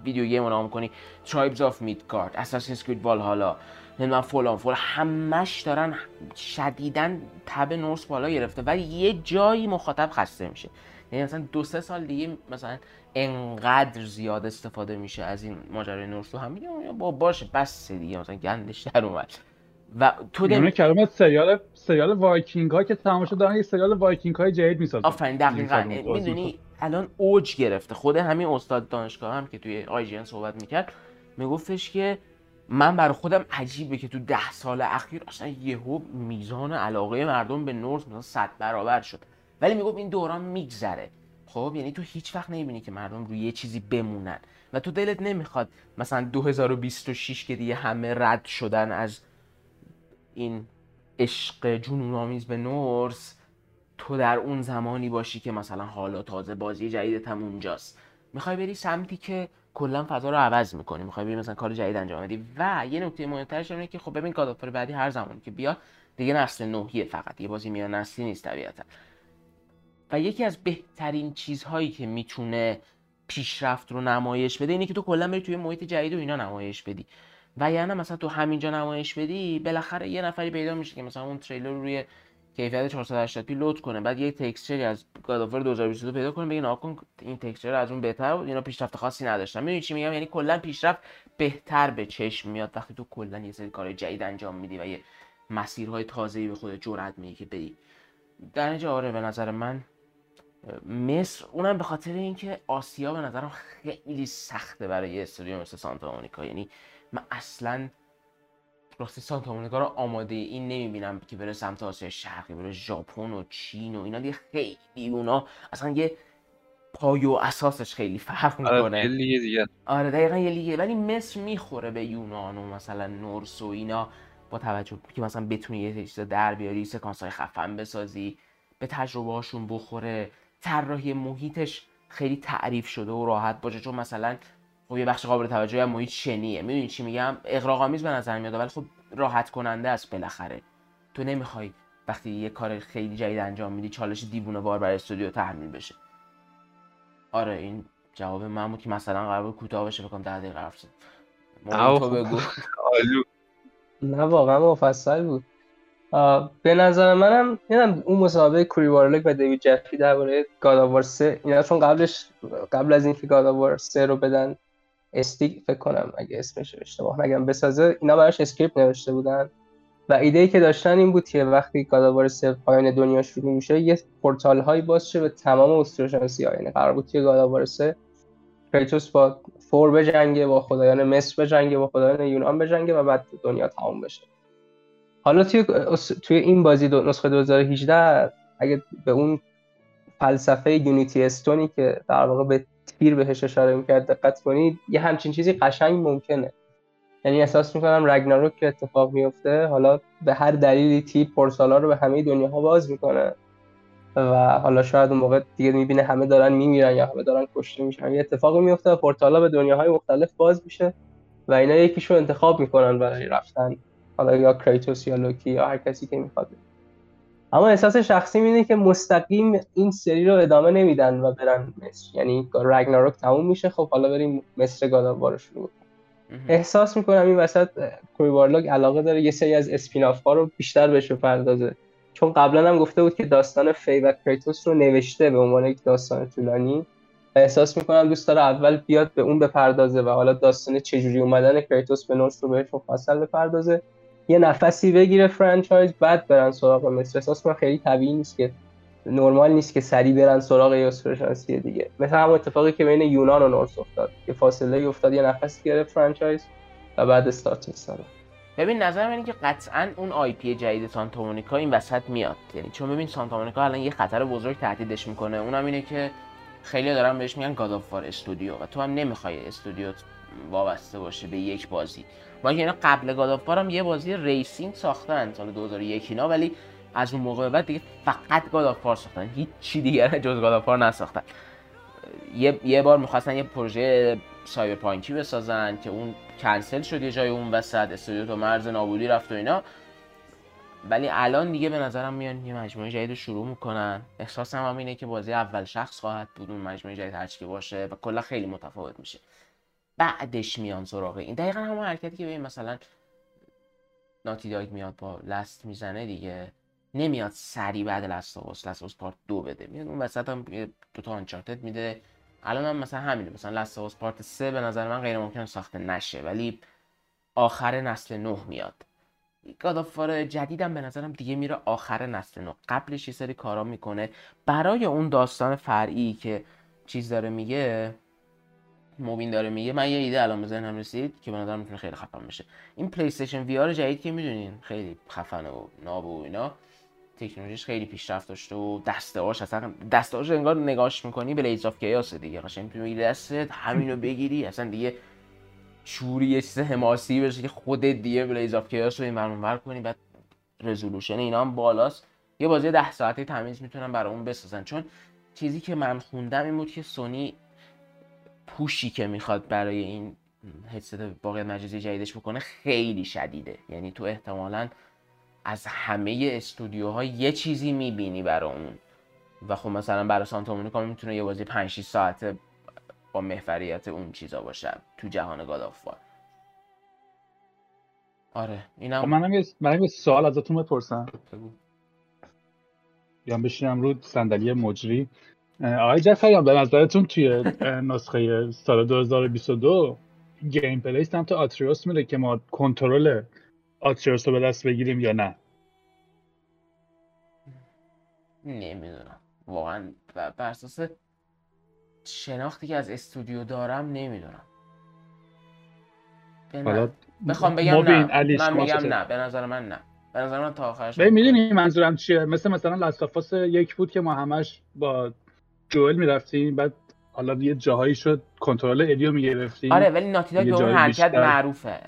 S1: video game رو نگاه می‌کنی. ترایبز آف میدگارد اساسینز کرید والهالا نمی‌دونم فلان فلان. همش دارن شدیداً تب نورس بالا گرفته. ولی یه جایی مخاطب خسته میشه. یعنی مثلا دو سه سال دیگه مثلا انقدر زیاد استفاده میشه از این ماجرای نورسو. هم میگم با باشه بس دیگه مثلا گندش در اومد. و تو
S4: یعنی
S1: دم...
S4: کلمه سریال سریال وایکینگ ها که تمام شد دارن یه سریال وایکینگ های جدید می‌سازن.
S1: آفرین دقیقا. می‌دونی الان اوج گرفته. خود همین استاد دانشگاه هم که توی آی صحبت می‌کرد میگفتش که من برای خودم عجیبه که تو ده سال اخیر اصلا یهو میزان علاقه مردم به نورس مثلا صد برابر شد. ولی می‌گفت این دوران میگذره. خب یعنی تو هیچ وقت نمی‌بینی که مردم روی یه چیزی بمونن و تو دلت نمی‌خواد مثلا 2026 که دیگه همه رد شدن از این عشق جنون آمیز به نورس تو در اون زمانی باشی که مثلا حالا تازه بازی جدیدت هم اونجاست. می‌خوای بری سمتی که کلا فضا رو عوض می‌کنی. می‌خوای بری مثلا کار جدید انجام بدی. و یه نکته مهمترش اینه که خب ببین گادافار بعدی هر زمانی که بیاد دیگه نسل نوحیه فقط. یه بازی میان نسلی نیست طبیعتا. و یکی از بهترین چیزهایی که می‌تونه پیشرفت رو نمایش بده اینه که تو کلا بری توی محیط جدید و اینا نمایش بدی. و یعنی مثلا تو همینجا نمایش بدی بالاخره یه نفری پیدا میشه که مثلا اون تریلر رو روی کیفیت 480 پی لود کنه. بعد یه تکسچری از گادافور 2022 پیدا کنه بگه ناکن این تکسچر از اون بهتر بود اینا پیشرفت خاصی نداشتن. می‌دونی چی میگم؟ یعنی کلا پیشرفت بهتر به چشم میاد وقتی تو کلا یه سری کار جدید انجام میدی و یه مسیرهای تازه‌ای به خودت جرأت میدی که بری. در اینجا آره به نظر من مصر اونم به خاطر اینکه آسیا به نظرم خیلی سخته برای یه استودیو مثل سانتا مونیکا. یعنی من اصلا راستی سانتا مونیکا رو آماده این نمی‌بینم که بره سمت آسیا شرقی بره ژاپن و چین و اینا دیگه. خیلی اونا اصلا یه پای و اساسش خیلی فرق
S2: آره
S1: می‌کنه.
S2: لیگ دیگه.
S1: آره دقیقا یه لیگه. ولی مصر می‌خوره به یونان و مثلا نورس و اینا با توجه که مثلا بتونی یه چیز در بیاری سکانس های خفن بسازی به تجربه هاشون بخوره. طراحی محیطش خیلی تعریف شده و راحت باشه. چون مثلا خب یه بخش قابل توجهی از محیط شنیه. می‌دونی چی میگم؟ اغراق‌آمیز به نظر میاد. ولی خب راحت کننده است بالاخره. تو نمی‌خوای وقتی یه کار خیلی جدید انجام میدی چالش دیوونه‌وار برای استودیو تحمیل بشه. آره این جواب من بود که مثلا قرار بود کوتاه بشه بکنم ده دقیقه حرف تو. بگو.
S3: نه واقعا مفصل بود. به نظر منم نمی‌دونم اون مسابقه کوری بارلاگ و دیوید جفی درباره گاد آف وار 3 اینا چون قبلش قبل از اینکه گاد آف وار 3 رو بدن استیک فکر کنم اگه اسمش اشتباه نگم بسازه اینا براش script نوشته بودن. و ایده ای که داشتن این بود که وقتی گاداوار 3 پایان دنیا شروع میشه یه پورتال هایی باز شه به تمام اسطوره‌شناسی ها. یعنی قرار بود که گاداوار 3 کریتوس با فور بجنگه با خدایان مصر بجنگه با خدایان یونان بجنگه و بعد دنیا تمام بشه. حالا توی توی این بازی دو نسخه 2018 اگه به اون فلسفه یونیتی استونی که در واقع به تیر بهش اشاره می‌کرد دقت کنید یه همچین چیزی قشنگ ممکنه. یعنی احساس می‌کنم رگناروک که اتفاق میفته حالا به هر دلیلی تی پورسالا رو به همه دنیاها باز می‌کنه و حالا شاید اون موقع دیگه می‌بینه همه دارن میمیرن یا همه دارن کشته میشن. یه اتفاقی میفته و پورتالا به دنیاهای مختلف باز میشه و اینا یکیشو انتخاب می‌کنن برای رفتن. حالا یا کریتوس یا لوکی یا هر کسی که می‌خواد. اما احساس شخصی اینه که مستقیم این سری رو ادامه نمیدن و برن مصر. یعنی رگناروک تموم میشه. خب حالا بریم مصر گاداوار رو شروع. احساس می‌کنم این وسط کوری بارلاگ علاقه داره یه سری از spin-off ها رو بیشتر بهش بپردازه. چون قبلا هم گفته بود که داستان فی و کریتوس رو نوشته به عنوان یک داستان طولانی. و احساس می‌کنم دوست داره اول بیاد به اون بپردازه و حالا داستان چجوری اومدن کریتوس به نورس رو بهش مفصل بپردازه. یه نفسی بگیره franchise بعد برن سراغ مصر احساس کنم خیلی طبیعی نیست که نرمال نیست که سری برن سراغ یه اسطوره‌شناسی دیگه. مثل همون اتفاقی که بین یونان و نورس افتاد. که فاصله افتاد یه نفسی گرفت franchise و بعد استارت استاد
S1: ببین نظر من که قطعا اون IP جدید سانتا این وسط میاد. یعنی چون ببین سانتا مونیکا الان یه خطر بزرگ تهدیدش می‌کنه. اونم اینه که خیلی دارن بهش میگن گاد استودیو و تو هم نمی‌خوای استودیو وابسته باشه به یک بازی. با اینکه اینا قبل گاد آف وار هم یه بازی racing ساختن سال 2001 اینا ولی از اون موقع بعد دیگه فقط گاد آف وار ساختن. هیچ چی دیگه جز گاد آف وار نساختن. یه یه بار می‌خواستن یه پروژه سایبرپانکی بسازن که اون کنسل شد یه جای اون وسط استودیو تو مرز نابودی رفت و اینا. ولی الان دیگه به نظرم میان یه مجموعه جدید رو شروع می‌کنن. احساسم هم اینه که بازی اول شخص خواهد بود اون مجموعه جدید هرچی باشه و کلا خیلی متفاوت میشه. بعدش میان سراغ این. دقیقا همون حرکتی که ببین مثلا ناتی داگ میاد با لست می‌زنه دیگه. نمیاد سری بعد لستاوس لستاوس پارت دو بده. میاد اون وسط هم دو تا Uncharted میده. الان هم مثلا همینه. مثلا Last of Us Part سه به نظر من غیر ممکن ساخته نشه ولی آخر نسل نه میاد. God of War جدیدم به نظرم دیگه میره آخر نسل نه. قبلش یه سری کارا می‌کنه. برای اون داستان فرعی که چیز داره میگه موبین داره میگه من یه ایده الان بهم رسید که به نظر می‌تونه خیلی خفن بشه. این PlayStation VR جدید که می‌دونین خیلی خفنه و ناب و اینا تکنولوژیش خیلی پیشرفت داشته و دسته هاش اصلا دسته هاش انگار نگاش می‌کنی Blades of Chaos دیگه. قشنگ می‌تونی بگیری دستت همینو بگیری اصلا دیگه جوری یه چیز حماسی بشه که خودت دیگه Blades of Chaos رو این ور کنی. بعد resolution اینا هم بالاست. یه بازی ده ساعته تمیز می‌تونن براش بسازن. چون چیزی که من خوندم این بود که سونی push ی که می‌خواد برای این هدست واقعیت مجازی جدیدش بکنه خیلی شدیده. یعنی تو احتمالا از همه استودیوها یه چیزی می‌بینی برای اون. و خب مثلا برای سانتا مونیکا می‌تونه یه بازی 5 6 ساعته با محوریت اون چیزا باشه. تو جهان گادافوار آره اینم
S4: خب منم یه منم یه سوال ازتون بپرسم. بیام بشینم رو صندلی مجری. آقای جعفریان به نظرتون توی نسخه سال 2022 گیم پلی سمت آتریوس میره که ما کنترل آتریوس رو به دست بگیریم یا نه؟
S1: نمی‌دونم. واقعا بر اساس شناختی که از استودیو دارم نمی‌دونم. بخوام بگم نه. من میگم نه. به نظر من نه. به نظر من تا آخرش
S4: می‌دونی منظورم چیه؟ مثل مثلا لستافاس یک بود که ما همش با جوئل می‌رفتیم بعد حالا یه جاهایی شد کنترل الیو می‌گرفتیم.
S1: آره ولی ناتیداک به اون حرکت معروفه.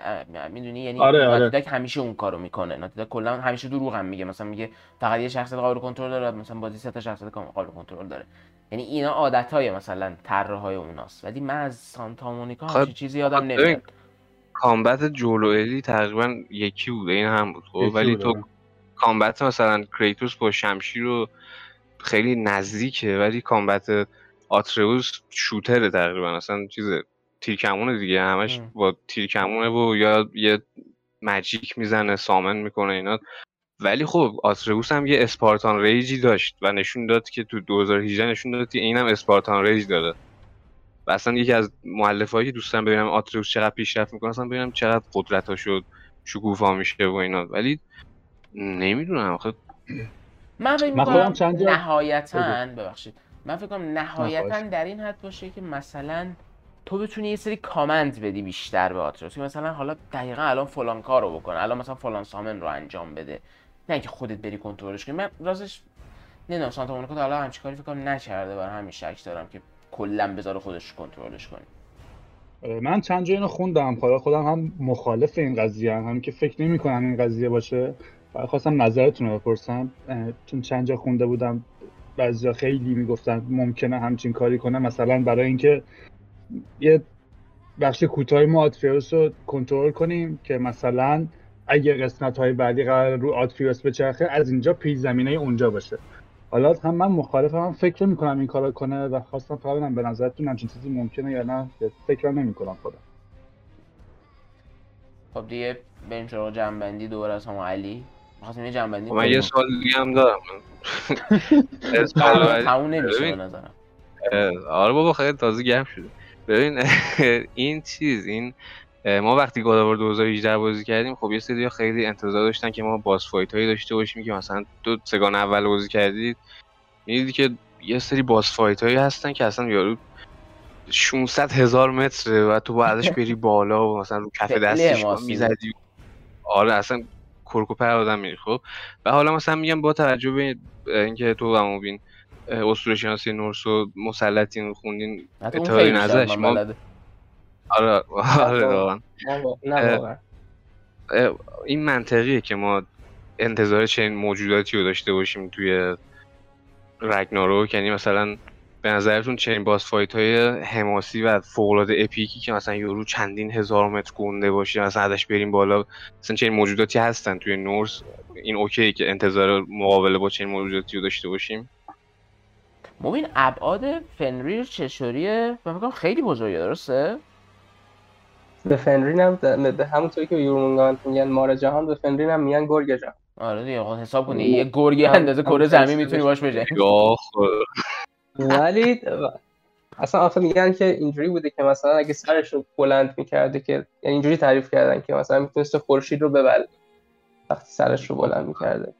S1: می‌دونی؟ یعنی آره آره. همیشه اون کارو می‌کنه. ناتیداک کلا همیشه دروغ هم میگه. مثلا میگه فقط یه شخصیت قابل کنترل داره مثلا بازی سه تا شخصیت قابل کنترل داره. یعنی اینا عادت های مثلا طرح های اوناست. ولی من از سانتا مونیکا خب چیزی یادم نمیاد.
S2: کامبت جولو الی تقریبا یکی بود این هم بود. خب ولی تو combat مثلا کریتوس با شمشیر رو خیلی نزدیکه ولی combat آتریوس shooter ه تقریبا. اصلا چیز تیرکمونه دیگه. همش با تیرکمونه و یا یه magic می‌زنه summon می‌کنه اینا. ولی خب آتریوس هم یه Spartan Rage ی داشت و نشون داد که تو 2018 نشون داد که اینم Spartan Rage داره. و اصلا یکی از مؤلفه‌ای که دوستان ببینم آتریوس چقدر پیشرفت می‌کنه اصلا ببینم چقدر قدرت شد شکوفا میشه و اینا. ولی نمی‌دونم خب
S1: من فکر می‌کنم نهایتا ببخشید. من فکر کنم نهایتا در این حد باشه که مثلا تو بتونی یه سری کامنت بدی بیشتر به آتروس مثلا حالا دقیقا الان فلان کار رو بکنه الان مثلا فلان سامن رو انجام بده. نه که خودت بری کنترلش کنی. من راستش نمی‌دونم سانتا مونیکا تا حالا همچین کاری فکر کنم نکرده. برای همین شک دارم که کلا بذاره خودش کنترلش کنه.
S4: من چند جایی اینو خوندم. خدا خودم هم مخالف این قضیه هم, هم که فکر نمی کنم این قضیه باشه. خواستم نظرتون رو بپرسم. چون چند جا خونده بودم بعضی خیلی می‌گفتن ممکنه همچین کاری کنه. مثلا برای اینکه یه بخش کوتاه ما آتریوس رو کنترل کنیم که مثلا اگه قسمت های بعدی قرار رو آتریوس بچرخه از اینجا پیش زمینه اونجا باشه. حالا هم من مخالفم هم فکر می‌کنم این کارو کنه و خواستم فقط به نظرتون همچین چیزی ممکنه یا نه. فکر نمی‌کنم خودم
S1: خب دیگه بریم سراغ جنبندی دور از هم علی.
S2: یه جنبندی خب من یه سوال دیگه هم دارم.
S1: تموم نمیشه نظرم.
S2: آره بابا خیلی تازه گرم شده. ببین این چیز این ما وقتی گاداوار 2018 بازی کردیم خب یه سری خیلی انتظار داشتن که ما باس فایت هایی داشته باشیم که مثلا دو سگان اول بازی کردید. می‌دیدی که یه سری باس فایت هایی هستن که اصلا یارو 600 هزار متره و تو بعدش بری بالا و مثلا رو کف دستش می‌زدی. آره اصلا کرکوپر آدم میری خب؟ و حالا مثلا میگم با توجه به اینکه تو و مبین اسطوره شناسی نورس و مسلطین خوندین اطلاعی نظرش ما آره آره این منطقیه که ما انتظار چنین موجوداتی رو داشته باشیم توی رگناروک. یعنی مثلا به نظرتون چنین boss fight های حماسی و فوق العاده epic ی که مثلا یارو چندین هزار متر گنده باشه مثلا ازش بریم بالا مثلا چنین موجوداتی هستن توی Norse؟ این OK که انتظار مقابله با چنین موجوداتی رو داشته باشیم؟
S1: مبین ابعاد فنریر چجوریه و خیلی بزرگه درسته؟
S3: به فنرین هم به همونطوری که یورمونگان میگن مار جهان به فنرین هم میگن گرگ جهان.
S1: آره دیگه خب حساب کنی یه گرگی اندازه کره زمین می‌تونی باش بجنگی.
S2: یا خدا.
S3: ولی اصلا آخه میگن که اینجوری بوده که مثلا اگه سرش رو بلند می‌کرده که یعنی اینجوری تعریف کردن که مثلا می‌تونسته خورشید رو ببل وقتی سرش رو بلند می‌کرده.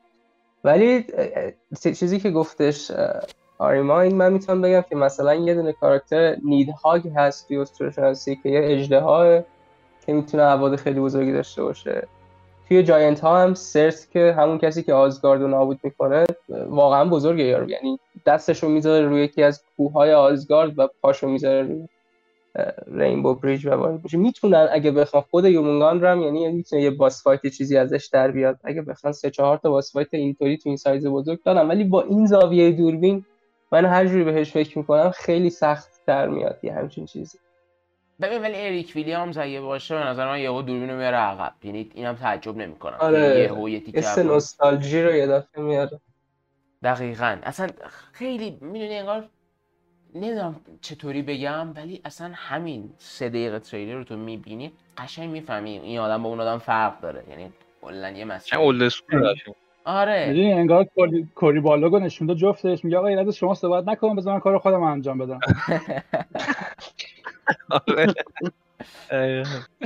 S3: ولی چیزی که گفتش اه، آریما این من می‌تونم بگم که مثلا یه دونه کاراکتر نیدهاگ هست توی اسطوره‌شناسی که یه اژدها که می‌تونه ابعاد خیلی بزرگی داشته باشه. توی giant ها هم سرتر که همون کسی که آزگارد رو نابود می‌کنه واقعا بزرگه یارو. یعنی دستشو می‌ذاره روی یکی از کوههای آزگارد و پاشو می‌ذاره روی rainbow bridge و وارد میشه. می‌تونن اگه بخوان خود یورمونگاند رو هم یعنی می‌تونه یه boss fight چیزی ازش در بیاد. اگه بخوان سه چهار تا boss fight اینطوری تو این سایز بزرگ دارن. ولی با این زاویه دوربین من هر جوری بهش فکر می‌کنم خیلی سخت در میاد یه همچین چیزی.
S1: ببین ولی اریک ویلیامز اگه باشه به نظر من یهو دوربین رو میاره عقب یعنی اینم تعجب نمی‌کنم
S3: آره.
S1: یهو یه تیکه عقب.
S3: نوستالژی رو یه دفعه میاره
S1: دقیقا اصلا خیلی می‌دونی انگار نمی‌دونم چطوری بگم ولی اصلا همین سه دقیقه تریلر رو تو می‌بینی قشنگ می‌فهمی این آدم با اون آدم فرق داره یعنی کلا یه مسئله
S2: اولد اسکول.
S1: آره.
S4: می‌دونی انگار کوری, بالوگو نشون داد جفتش میگه آقا این از شما صحبت نکن بذار من کار خودم انجام بدم.
S2: آره.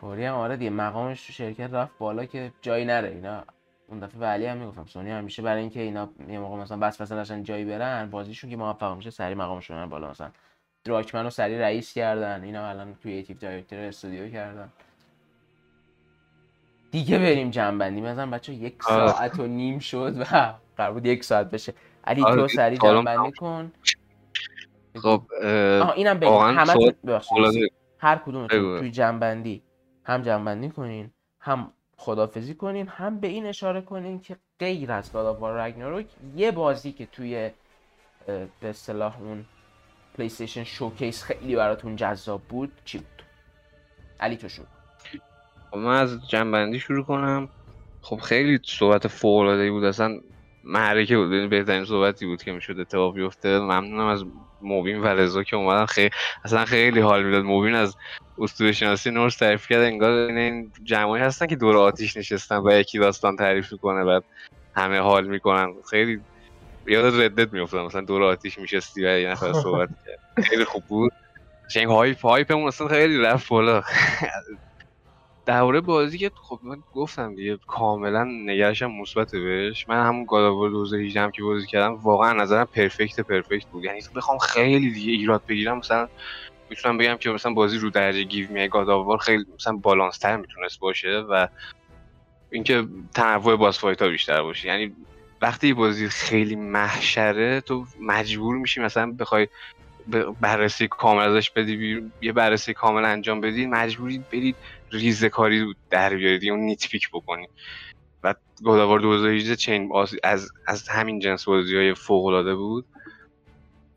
S1: کوری هم آره دیگه مقامش تو شرکت رفت بالا که جایی نره. اینا اون دفعه به علی هم می‌گفتم سونی همیشه برای اینکه اینا یه موقع مثلا بس مثلا داشتن جایی برن بازیشون که موفق میشه سری مقامشون رو بالا. مثلا دراکمن رو سری رئیس کردن اینا الان creative director استودیو کردن. دیگه بریم جمع‌بندی. مثلا بچه یک
S2: آره.
S1: ساعت و نیم شد و قرار بود یک ساعت بشه. علی
S2: آره
S1: تو
S2: دیگه،
S1: سری
S2: کالم
S1: جنبندی کن.
S2: خب اه،
S1: آها اینم بگم
S2: واقعاً
S1: همه هر کدومتون
S2: بگو.
S1: توی جنبندی هم جنبندی کنین هم خدافزی کنین هم به این اشاره کنین که غیر از War Ragnarok یه بازی که توی به اصطلاح اون پلی استیشن شوکیس خیلی براتون جذاب بود چی بود؟ علی تو شروع
S2: خب من از جنبندی شروع کنم. خب خیلی صحبت فوق العاده بود. اصلا معرکه بود. یعنی بهترین صحبتی بود که می‌شد اتفاق بیفته. ممنونم از موبین و رضا که اومدن. خیلی اصلا خیلی حال می‌داد. موبین از اسطوره شناسی نورس تعریف کرد. انگار این, جمعی هستن که دور آتیش نشستن و یکی داستان تعریف می‌کنه بعد همه حال می‌کنن. خیلی یاد ردت میافتادم مثلا دور آتیش میشستی و یه نفر صحبت خیلی خوب بود. قشنگ هایپ هایپمون اصلا خیلی رفت بالا. درباره بازی که خب من گفتم دیگه کاملا نگرشم مثبت بهش. من همون گاد آور 2018 هم که بازی کردم واقعا نظرم پرفکت پرفکت بود. یعنی بخوام خیلی دیگه ایراد بگیرم مثلا می‌تونم بگم که مثلا بازی رو درجه گیو می گاد آور خیلی مثلا بالانس تر می‌تونست باشه و اینکه تنوع باز فایت ها بیشتر باشه. یعنی وقتی بازی خیلی محشره تو مجبور میشی مثلا بخوای بررسی کامل ازش بدی یه بررسی کامل انجام بدی مجبوری برید ریزه کاری در بیارید اون نیت پیک بکنی و گوداوار 2018 چین از از همین جنس بازی های فوق العاده بود.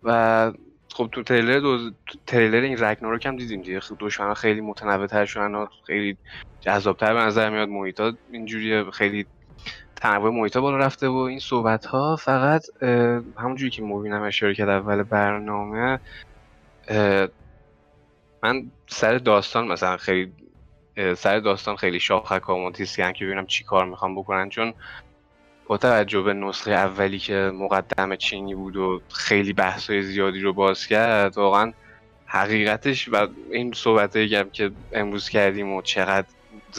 S2: و خب تو تریلر دوز... تریلر این رگناروک هم دیدیم دیگه. خب دشمنا خیلی متنوع تر شدن و خیلی جذابتر به نظر میاد. محیطا اینجوری خیلی تنوع محیطا بالا رفته و این صحبت ها فقط همونجوری که موبین هم اشاره کرد اول برنامه من سر داستان مثلا خیلی سر داستان خیلی شاخک ها منتیسیم که ببینم چی کار می‌خوام بکنن. چون با توجه به نسخه اولی که مقدم چینی بود و خیلی بحث زیادی رو باز کرد واقعا حقیقتش و این صحبت که امروز کردیم و چقدر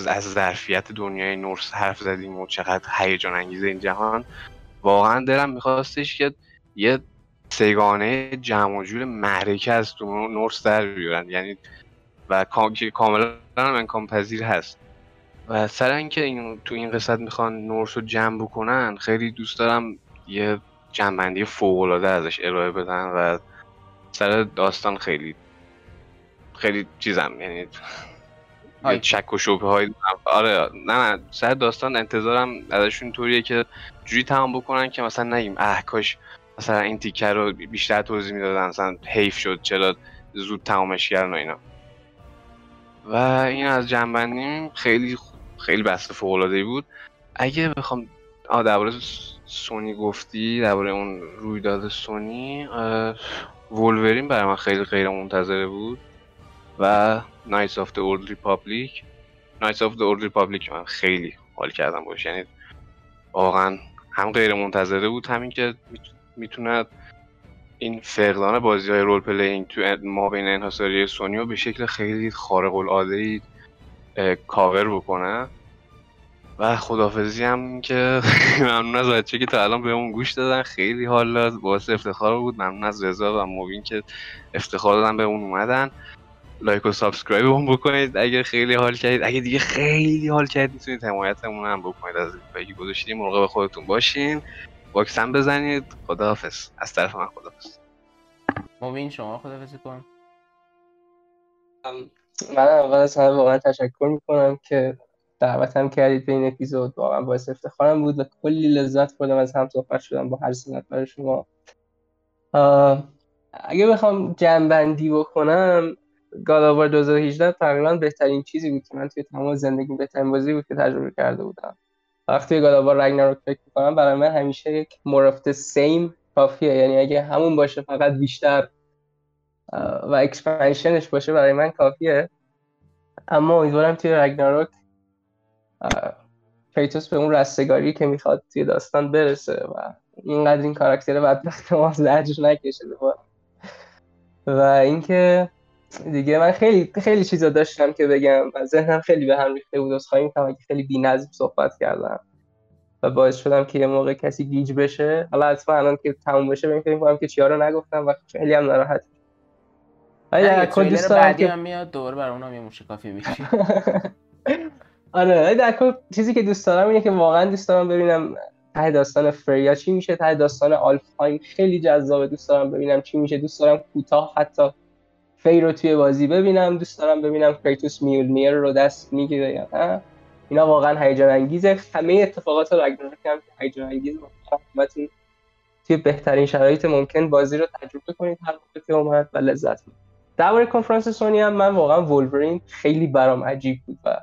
S2: از ظرفیت دنیای نورس حرف زدیم و چقدر هیجان انگیزه این جهان واقعا دلم میخواستش که یه سگانه جمع و جور معرکه از تو نورس در بیارن. یعنی و کاملا هم امکان پذیر هست. و سر اینکه این تو این قسمت می‌خوان نورس رو جمع بکنن خیلی دوست دارم یه جنبندی فوق العاده ازش ارائه بدن و سر داستان خیلی خیلی چیزم یعنی. شک و شبه های آره نه نه سر داستان انتظارم ازشون طوریه که جوری تمام بکنن که مثلا نگیم اه کاش مثلا این تیکه رو بیشتر توضیح می‌دادن مثلا حیف شد چرا زود تمامش کردن و اینا. و این از جمع‌بندیم خیلی خیلی بحث فوق العاده بود. اگه بخوام آ درباره سونی گفتی درباره اون رویداد سونی Wolverine برای من خیلی غیر منتظره بود و Knights of the Old Republic Knights of the Old Republic من خیلی حال کردم باش. یعنی واقعا هم غیر منتظره بود همین که می‌تونه این فقدان بازی های role playing تو ما بین انحصاری سونی به شکل خیلی خارق العاده ای کاور بکنه. و خدافظی هم که ممنون از بچه که تا الان بهمون گوش دادن. خیلی حال داد. باعث افتخار بود. ممنون از رضا و موبین که افتخار دادن به اون اومدن. like و subscribe هم بکنید اگر خیلی حال کردید. اگه دیگه خیلی حال کردید می‌تونید حمایتمون هم بکنید. از پایگی گذاشتیم مراقب خودتون باشین. واکسن هم بزنید. خداحافظ. از طرف من خداحافظ.
S1: موبین شما خداحافظی کن.
S3: من اول از همه واقعا تشکر می‌کنم که دعوتم کردید به این اپیزود. واقعا باعث افتخارم بود و کلی لذت بردم از هم صحبت شدن با هر سنت برای شما. اگه بخوام جمع‌بندی بکنم God of War 2018 تقریبا بهترین چیزی بود که من توی تمام زندگی بهترین بازی بود که تجربه کرده بودم. وقتی God of War رگناروک فکر می‌کنم برای من همیشه یک more of the same کافیه. یعنی اگه همون باشه فقط بیشتر و expansion ش باشه برای من کافیه. اما امیدوارم توی رگناروک کریتوس به اون رستگاری که می‌خواد توی داستان برسه و اینقدر این کاراکتر بدبخت ما زجر نکشه و اینکه دیگه من خیلی خیلی چیزا داشتم که بگم و ذهنم خیلی به هم ریخته بود. خواهی می‌کنم که خیلی بی‌نظم صحبت کردم و باعث شدم که یه موقع کسی گیج بشه. حالا حتما الان که تموم بشه ببین فکر که چیا رو نگفتم و خیلی هم ناراحت
S1: ولی کل دوست دارم که میاد دور بر اونم یه موشه کافی میشی
S3: آره در کل چیزی که دوست دارم اینه که واقعا دوست دارم ببینم ته داستان فریا چی میشه ته داستان آلفهایم خیلی جذابه. دوست دارم ببینم چی میشه. دوست دارم کوتاه حتی فی رو توی بازی ببینم دوست دارم ببینم کریتوس میول میر رو دست می‌گیره یا نه. اینا واقعا هیجان انگیزه. همه اتفاقات راگناروک هم هیجان انگیز توی بهترین شرایط ممکن بازی رو تجربه کنید هر وقت که اومد و لذت ببرید درباره کنفرانس سونی هم من واقعا وولورین خیلی برام عجیب بود و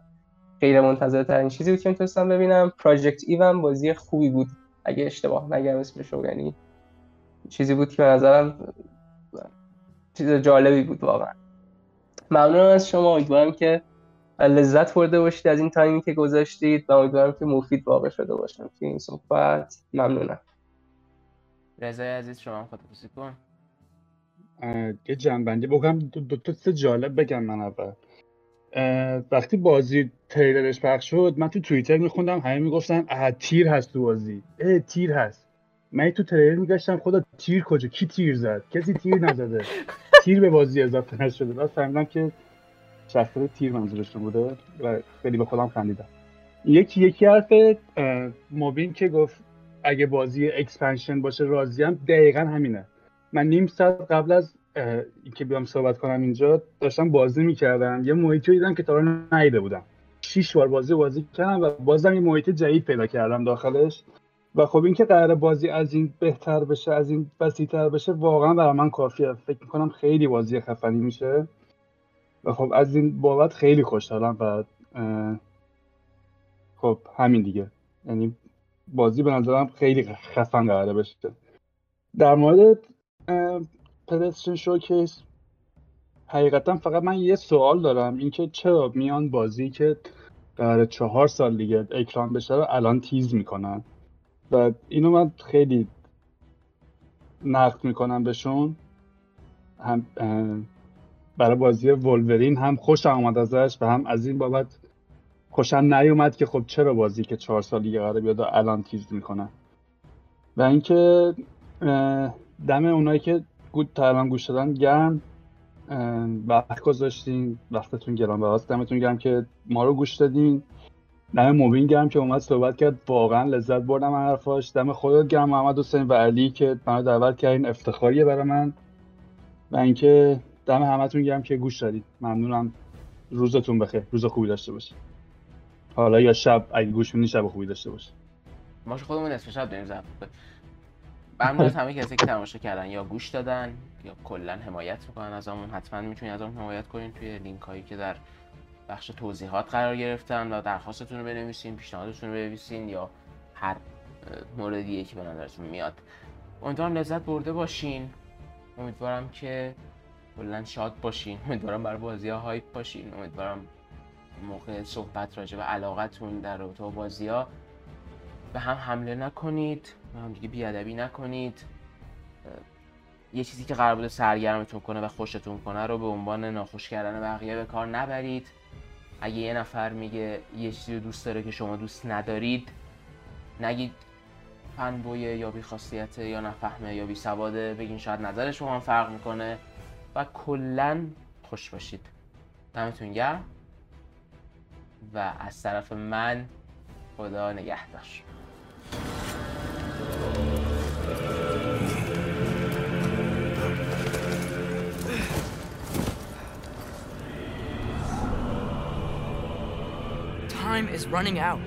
S3: غیر منتظره ترین چیزی بود که می‌تونستم ببینم. پراجکت ایون بازی خوبی بود. اگه اشتباه نگم اسمش رو یعنی چیزی بود که به نظرم چیز جالبی بود واقعا. ممنونم از شما امیدوارم که لذت برده باشید از این تایمی که گذاشتید و امیدوارم که مفید واقع شده باشم. توی این صحبت ممنونم.
S1: رضای عزیز شما خدافزی کن.
S4: یه جنبندی بگم دو, دو تا سه جالب بگم من اول. وقتی بازی تریلرش پخش شد من تو توییتر میخوندم همه می‌گفتن اه تیر هست تو بازی. اه تیر هست. من تو تریلر میگشتم خدا تیر کجا؟ کی تیر زد؟ کسی تیر نزده. تیر به بازی اضافه نشده. بعد فهمیدم که شخصیت تیر منظورشون بوده و خیلی به خودم خندیدم. یکی یکی حرف موبین که گفت اگه بازی expansion باشه راضیم دقیقا همینه. من نیم ساعت قبل از اینکه بیام صحبت کنم اینجا داشتم بازی می‌کردم. یه محیطی دیدم که تا ندیده بودم. شیش بار بازی بازی کردم و بازم یه محیط جدید پیدا کردم داخلش. و خب اینکه قرار بازی از این بهتر بشه از این وسیعتر بشه واقعا برای من کافیه. فکر می‌کنم خیلی بازی خفنی میشه. و خب از این بابت خیلی خوشحالم و خب همین دیگه. یعنی بازی به نظرم خیلی خفن قراره بشه. در مورد پلستشن شوکیس حقیقتا فقط من یه سوال دارم. اینکه چرا میان بازی که قرار چهار سال دیگه اکران بشه رو الان تیز می‌کنن؟ و اینو من خیلی نقد می‌کنم بهشون. هم برای بازی ولورین هم خوش آمد ازش و هم از این بابت خوشم نیومد که خب چرا بازی که چهار سال دیگه قراره بیاد الان تیز می‌کنن و اینکه دم اونایی که گود تا الان گوش دادن گرم. وقت گذاشتین وقتتون گران بهاست دمتون گرم که ما رو گوش دادین. دم موبین گرم که اومد صحبت کرد. واقعا لذت بردم حرفاش. دم خودت گرم محمد حسین و علی که منو دعوت کردین افتخاریه برای من. و اینکه دم همتون گرم که گوش دادید. ممنونم. روزتون بخیر. روز خوبی داشته باشید حالا یا شب اگه گوش میدین شب خوبی داشته باشید
S1: ما خودمون نصف شب داریم زحمت ممنون از همه کسی که تماشا کردن یا گوش دادن یا کلا حمایت می‌کنن از همون حتما می‌تونید از اون حمایت کنین توی لینک هایی که در بخش توضیحات قرار گرفتن و درخواستتون رو بنویسین پیشنهادتون رو بنویسین یا هر موردیه که به نظرتون میاد. امیدوارم لذت برده باشین. امیدوارم که کلا شاد باشین. امیدوارم برای بازی ها هایپ باشین. امیدوارم موقع صحبت راجع به علاقتون در رابطه با بازی ها به هم حمله نکنید به هم دیگه بیادبی نکنید. یه چیزی که قرار بوده سرگرمتون کنه و خوشتون کنه رو به عنوان ناخوش کردن بقیه به کار نبرید. اگه یه نفر میگه یه چیزی رو دوست داره که شما دوست ندارید نگید فنبویه یا بیخاصیته یا نفهمه یا بی سواده بگین شاید نظر شما هم فرق می‌کنه و کلا خوش باشید. دمتون گرم و از طرف من خدا نگهدار.
S5: Time is running out.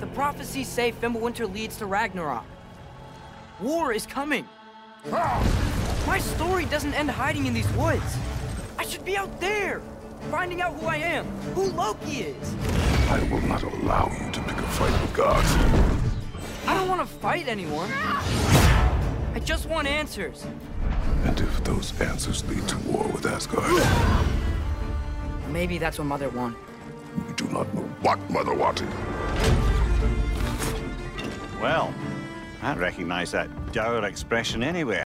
S5: The prophecies say Fimbulwinter leads to Ragnarok. War is coming. My story doesn't end hiding in these woods. I should be out there, finding out who I am, who Loki is.
S6: I will not allow you to pick a fight with gods.
S5: I don't want to fight anyone. I just want answers.
S6: And if those answers lead to war with Asgard,
S5: Maybe that's what Mother wanted.
S6: We do not know what Mother wanted.
S7: Well, I recognize that dour expression anywhere.